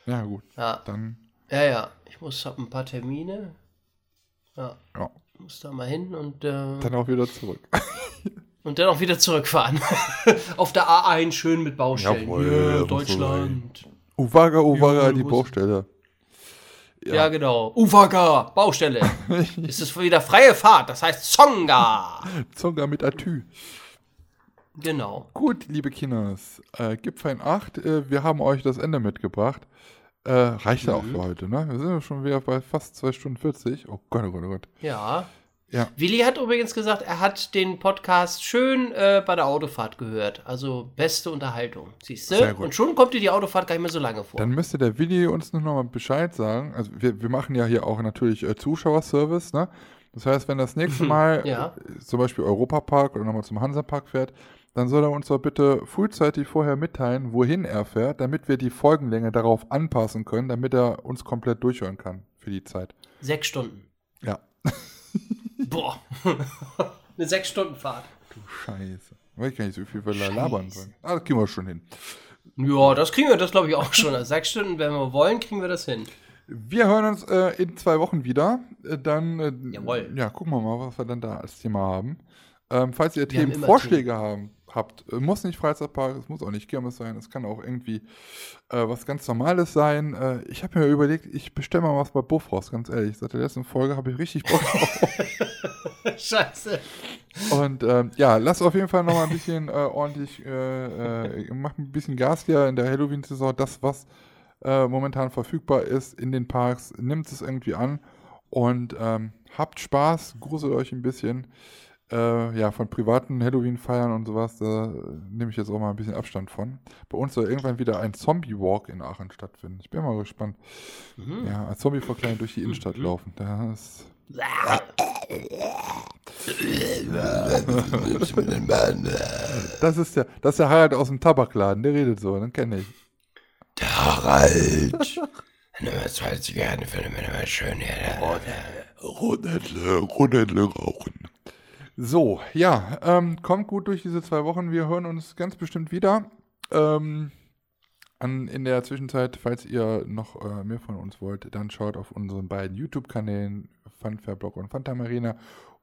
Ja, gut. Ja. Dann. Ja, ja. Ich muss hab ein paar Termine. Ja. ja. Muss da mal hin und. Äh, dann auch wieder zurück. *laughs* und dann auch wieder zurückfahren. *laughs* Auf der A1 schön mit Baustellen. Jawohl, yeah, Deutschland. Uwaga, Uwaga, die Baustelle. Ja, ja genau. Uwaga, Baustelle. *laughs* es ist wieder freie Fahrt, das heißt Zonga. Zonga mit Atü. Genau. Gut, liebe Kinders, äh, Gipfein 8, äh, wir haben euch das Ende mitgebracht. Äh, reicht ja mhm. auch für heute, ne? Wir sind ja schon wieder bei fast 2 Stunden 40. Oh Gott, oh Gott, oh Gott. Ja. Ja. Willi hat übrigens gesagt, er hat den Podcast schön äh, bei der Autofahrt gehört. Also beste Unterhaltung. Siehst du? Und schon kommt dir die Autofahrt gar nicht mehr so lange vor. Dann müsste der Willi uns noch mal Bescheid sagen. Also wir, wir machen ja hier auch natürlich äh, Zuschauerservice, ne? Das heißt, wenn das nächste Mal ja. äh, zum Beispiel Europapark oder nochmal zum Hansapark fährt, dann soll er uns doch bitte frühzeitig vorher mitteilen, wohin er fährt, damit wir die Folgenlänge darauf anpassen können, damit er uns komplett durchhören kann für die Zeit. Sechs Stunden. Ja. *laughs* Boah. *laughs* Eine sechs Stunden Fahrt. Du Scheiße. Weil ich gar nicht so viel weil labern sollen. Ah, das kriegen wir schon hin. Ja, das kriegen wir, das glaube ich auch schon. Also sechs Stunden, wenn wir wollen, kriegen wir das hin. Wir hören uns äh, in zwei Wochen wieder. Äh, dann, äh, Jawohl. Ja, gucken wir mal, was wir dann da als Thema haben. Ähm, falls ihr Themenvorschläge haben, habt, äh, muss nicht Freizeitpark, es muss auch nicht Kirmes sein, es kann auch irgendwie äh, was ganz Normales sein. Äh, ich habe mir überlegt, ich bestelle mal was bei Bofrost, ganz ehrlich. Seit der letzten Folge habe ich richtig Bock drauf. *laughs* Scheiße. Und ähm, ja, lasst auf jeden Fall noch mal ein bisschen äh, ordentlich, äh, äh, macht ein bisschen Gas hier in der Halloween-Saison. Das, was momentan verfügbar ist in den Parks, nimmt es irgendwie an und ähm, habt Spaß, gruselt euch ein bisschen äh, ja, von privaten Halloween-Feiern und sowas, da nehme ich jetzt auch mal ein bisschen Abstand von. Bei uns soll irgendwann wieder ein Zombie-Walk in Aachen stattfinden. Ich bin mal gespannt. Mhm. Ja, als Zombie verkleiden durch die Innenstadt mhm. laufen. Das das ist der, das ist der Harald aus dem Tabakladen, der redet so, den kenne ich. Der Harald. Nummer 20 Jahre für eine schöne Rundhändler, Rundhändler rauchen. So, ja, ähm, kommt gut durch diese zwei Wochen. Wir hören uns ganz bestimmt wieder. Ähm, an, in der Zwischenzeit, falls ihr noch äh, mehr von uns wollt, dann schaut auf unseren beiden YouTube-Kanälen Funfair-Blog und Fanta Marina.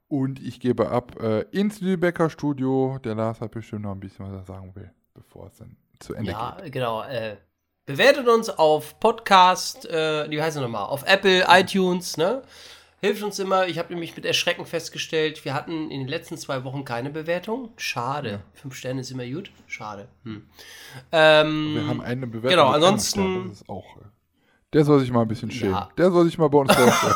Und ich gebe ab äh, ins Lübecker Studio. Der Lars hat bestimmt noch ein bisschen was er sagen will, bevor es dann zu Ende ja, geht. Ja, genau. Äh, bewertet uns auf Podcast, äh, wie heißt es nochmal, auf Apple, iTunes, ne? Hilft uns immer. Ich habe nämlich mit Erschrecken festgestellt, wir hatten in den letzten zwei Wochen keine Bewertung. Schade. Fünf Sterne ist immer gut. Schade. Hm. Ähm, wir haben eine Bewertung. Genau, ansonsten. Das ist auch, äh, der soll sich mal ein bisschen schämen. Ja. Der soll sich mal bei uns *laughs* vorstellen.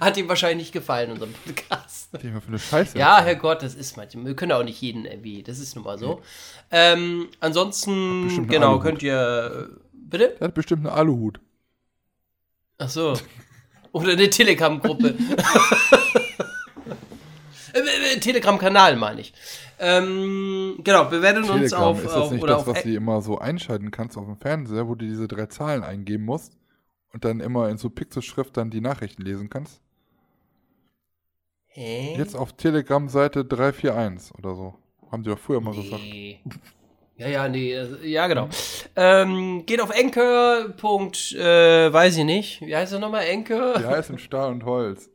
Hat ihm wahrscheinlich nicht gefallen, unserem Podcast. Was für eine Scheiße. Ja, Herrgott, das ist manchmal. Wir können auch nicht jeden irgendwie. Das ist nun mal so. Ja. Ähm, ansonsten, genau, könnt ihr. Bitte? Der hat bestimmt einen Aluhut. Ach so. *laughs* Oder eine Telegram-Gruppe. *laughs* Äh, äh, Telegram-Kanal meine ich. Ähm, genau, bewerten Telegram, uns auf. Ist das auf, nicht das, was du immer so einschalten kannst auf dem Fernseher, wo du diese drei Zahlen eingeben musst und dann immer in so Pixelschrift dann die Nachrichten lesen kannst? Hä? Jetzt auf Telegram-Seite 341 oder so. Haben die doch früher mal nee. gesagt. *laughs* Ja, ja, nee, ja, genau. Ähm, geht auf Anchor. Punkt, äh, weiß ich nicht. Wie heißt er nochmal? Anchor? Die heißen Stahl und Holz.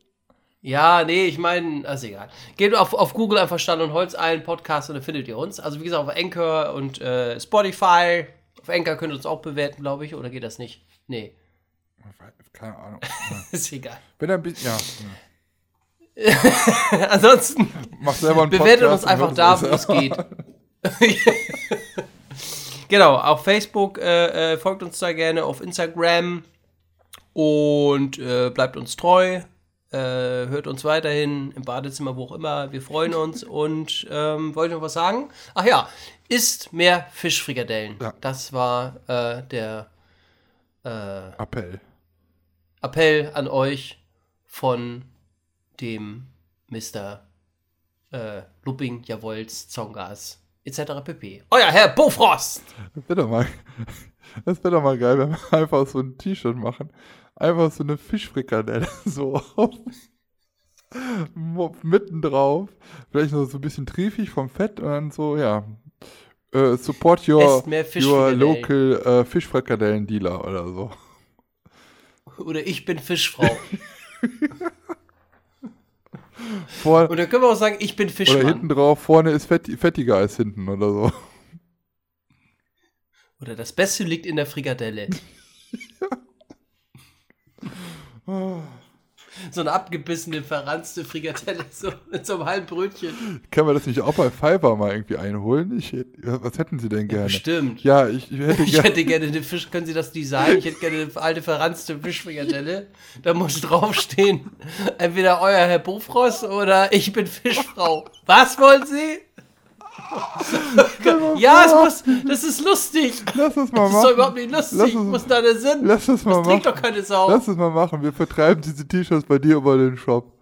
Ja, nee, ich meine, also egal. Geht auf, auf Google einfach Stand und Holz ein, Podcast und dann findet ihr uns. Also wie gesagt, auf Anchor und äh, Spotify. Auf Anchor könnt ihr uns auch bewerten, glaube ich, oder geht das nicht? Nee. Keine Ahnung. *laughs* ist egal. Wenn ein bisschen, ja. *laughs* Ansonsten Mach selber einen bewertet Podcast uns einfach da, wo es geht. *laughs* *laughs* genau, auf Facebook äh, äh, folgt uns da gerne, auf Instagram und äh, bleibt uns treu. Äh, hört uns weiterhin im Badezimmer, wo auch immer. Wir freuen uns *laughs* und ähm, wollte noch was sagen? Ach ja, isst mehr Fischfrikadellen. Ja. Das war äh, der Appell. Appell an euch von dem Mr. Äh, Lupping, Jawolz, Zongas, etc. pp. Euer Herr Bofrost! Das wäre doch mal, das wäre doch mal geil, wenn wir einfach so ein T-Shirt machen. Einfach so eine Fischfrikadelle, *laughs* so auf, mitten drauf. Vielleicht noch so ein bisschen triefig vom Fett und dann so, ja. Äh, support your, your local äh, Fischfrikadellen-Dealer oder so. Oder ich bin Fischfrau. *laughs* Vor, Und dann können wir auch sagen, ich bin oder Fischmann. hinten drauf, vorne ist fett, fettiger als hinten oder so. Oder das Beste liegt in der Frikadelle. *laughs* *laughs* so eine abgebissene, verranzte Frikadelle, *laughs* so mit so einem halben Brötchen. Kann man das nicht auch bei Fiverr mal irgendwie einholen? Ich, was hätten Sie denn gerne? Bestimmt. Ja, ich, ich hätte Ich gerne. hätte gerne eine Fisch, können Sie das designen? Ich hätte gerne eine alte verranzte Fischfrikadelle. Da muss draufstehen, entweder euer Herr Bofrost oder ich bin Fischfrau. Was wollen Sie? Ja, es muss, das ist lustig. Lass das mal Das ist doch machen. überhaupt nicht Lass lustig. es- Muss da der Sinn? Lass das mal Das machen. doch keine Sau. Lass es mal machen. Wir vertreiben diese T-Shirts bei dir über den Shop.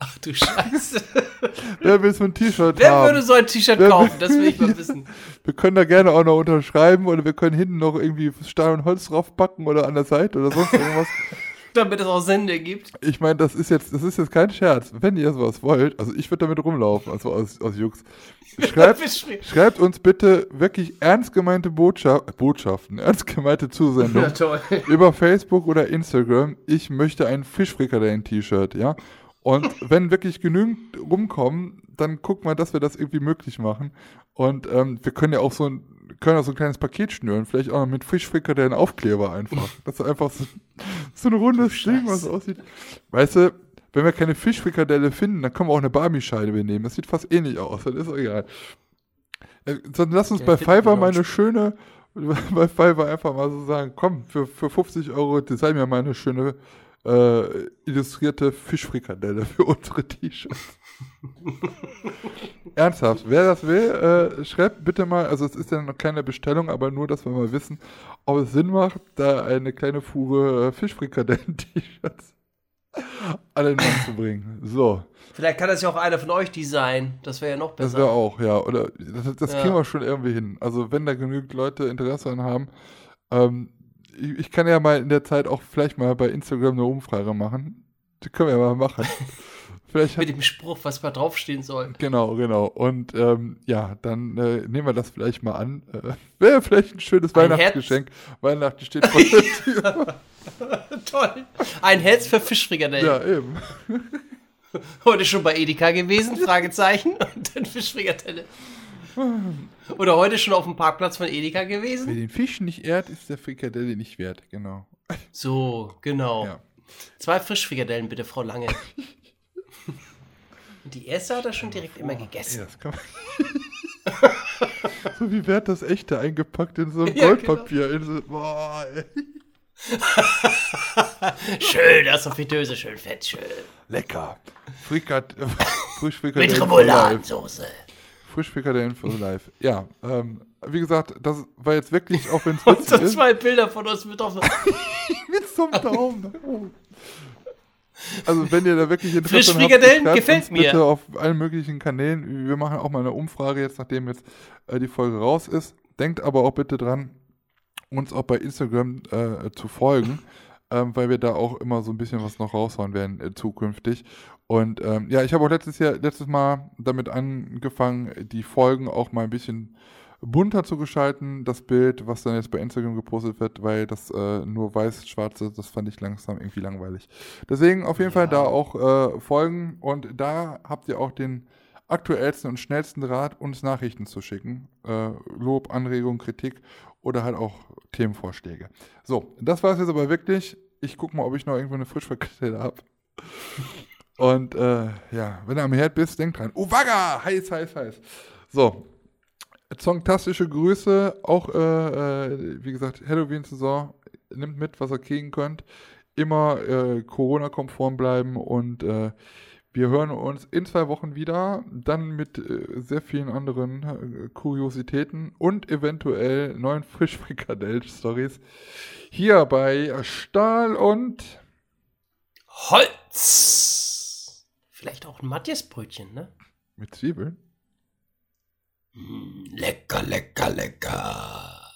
Ach du Scheiße. *laughs* Wer will so ein T-Shirt Wer haben? würde so ein T-Shirt kaufen? Das will ich mal wissen. *laughs* wir können da gerne auch noch unterschreiben oder wir können hinten noch irgendwie Stahl und Holz draufpacken oder an der Seite oder sonst *laughs* irgendwas. Damit es auch Sinn ergibt. Ich meine, das ist jetzt, das ist jetzt kein Scherz. Wenn ihr sowas wollt, also ich würde damit rumlaufen, also aus, aus Jux. Schreibt, *laughs* schreibt uns bitte wirklich ernst gemeinte Botschaft, Botschaften, *laughs* ernst gemeinte Zusendungen. Ja, über Facebook oder Instagram, ich möchte ein Fischfrikadellen-T-Shirt, ja. Und wenn wirklich genügend rumkommen, dann guck mal, dass wir das irgendwie möglich machen. Und ähm, wir können ja auch so ein, können auch so ein kleines Paket schnüren, vielleicht auch noch mit Fischfrikadellen Aufkleber einfach. *laughs* Das ist einfach so, so ein rundes Ding, was aussieht. Weißt du, wenn wir keine Fischfrikadelle finden, dann können wir auch eine Barbie-Scheibe nehmen. Das sieht fast ähnlich aus, das ist egal. Äh, Dann lass uns Ja, bei Fiverr mal ein eine schöne, *laughs* bei Fiverr einfach mal so sagen, komm, für, für 50 Euro design mir mal eine schöne äh, illustrierte Fischfrikadelle für unsere T-Shirts. *laughs* Ernsthaft, wer das will, äh, schreibt bitte mal, also es ist ja noch keine Bestellung, aber nur, dass wir mal wissen, ob es Sinn macht, da eine kleine Fuhre äh, Fischfrikadellen-T-Shirts an den Mann zu bringen. So, Vielleicht kann das ja auch einer von euch designen. Das wäre ja noch das besser. wäre auch, ja, oder das, das Ja. kriegen wir schon irgendwie hin. Also wenn da genügend Leute Interesse an haben, ähm, ich, kann ja mal in der Zeit auch vielleicht mal bei Instagram eine Umfrage machen. Die können wir ja mal machen. *laughs* vielleicht Mit dem Spruch, was da draufstehen soll. Genau, genau. Und ähm, ja, dann äh, nehmen wir das vielleicht mal an. Äh, Wäre vielleicht ein schönes Ein Weihnachtsgeschenk. Weihnachten steht vor der *laughs* Tür. *laughs* Toll. Ein Herz für Fischfrikadellen. ja, eben. Heute schon bei Edeka gewesen? Fragezeichen. Und dann Fischfrikadelle. Oder heute schon auf dem Parkplatz von Edeka Wer gewesen? den Fisch nicht ehrt, ist der Frikadelle nicht wert. Genau. So, genau. Ja. Zwei Fischfrikadellen bitte, Frau Lange. Und die erste hat er schon direkt immer Ey, gegessen. das kann man *laughs* so wie wert das echte eingepackt in so ein *laughs* Ja, Goldpapier. In so, boah, ey. *laughs* Schön, das ist so Fritteuse, schön fett, schön. Lecker. Frikat, Frischfrikadellen. Mit for Remouladensoße. Frischfrikadellen for life. Ja, ähm, wie gesagt, das war jetzt wirklich, auch wenn es *laughs* Und so zwei Bilder von uns mit drauf. Mit so einem Daumen. Also wenn ihr da wirklich Interesse habt, Frischfrikadellen gefällt mir. bitte auf allen möglichen Kanälen. Wir machen auch mal eine Umfrage jetzt, nachdem jetzt äh, die Folge raus ist. Denkt aber auch bitte dran, uns auch bei Instagram äh, zu folgen, ähm, weil wir da auch immer so ein bisschen was noch raushauen werden äh, zukünftig. Und ähm, ja, ich habe auch letztes Jahr, letztes Mal damit angefangen, die Folgen auch mal ein bisschen bunter zu gestalten, das Bild, was dann jetzt bei Instagram gepostet wird, weil das äh, nur weiß-schwarze, das fand ich langsam irgendwie langweilig. Deswegen auf jeden ja. Fall da auch äh, folgen und da habt ihr auch den aktuellsten und schnellsten Rat, uns Nachrichten zu schicken. Äh, Lob, Anregung, Kritik oder halt auch Themenvorschläge. So, das war es jetzt aber wirklich. Ich gucke mal, ob ich noch irgendwo eine Frischverkette habe. Und äh, ja, wenn du am Herd bist, denk dran. Uwaga! Heiß, heiß, heiß. So. Songtastische Grüße. Auch, äh, äh, wie gesagt, Halloween-Saison. Nimmt mit, was ihr kriegen könnt. Immer äh, Corona-konform bleiben und äh, wir hören uns in zwei Wochen wieder, dann mit äh, sehr vielen anderen äh, Kuriositäten und eventuell neuen Frischfrikadell-Stories hier bei Stahl und Holz. Vielleicht auch ein Matthias-Brötchen, ne? Mit Zwiebeln? Mm, lecker, lecker, lecker.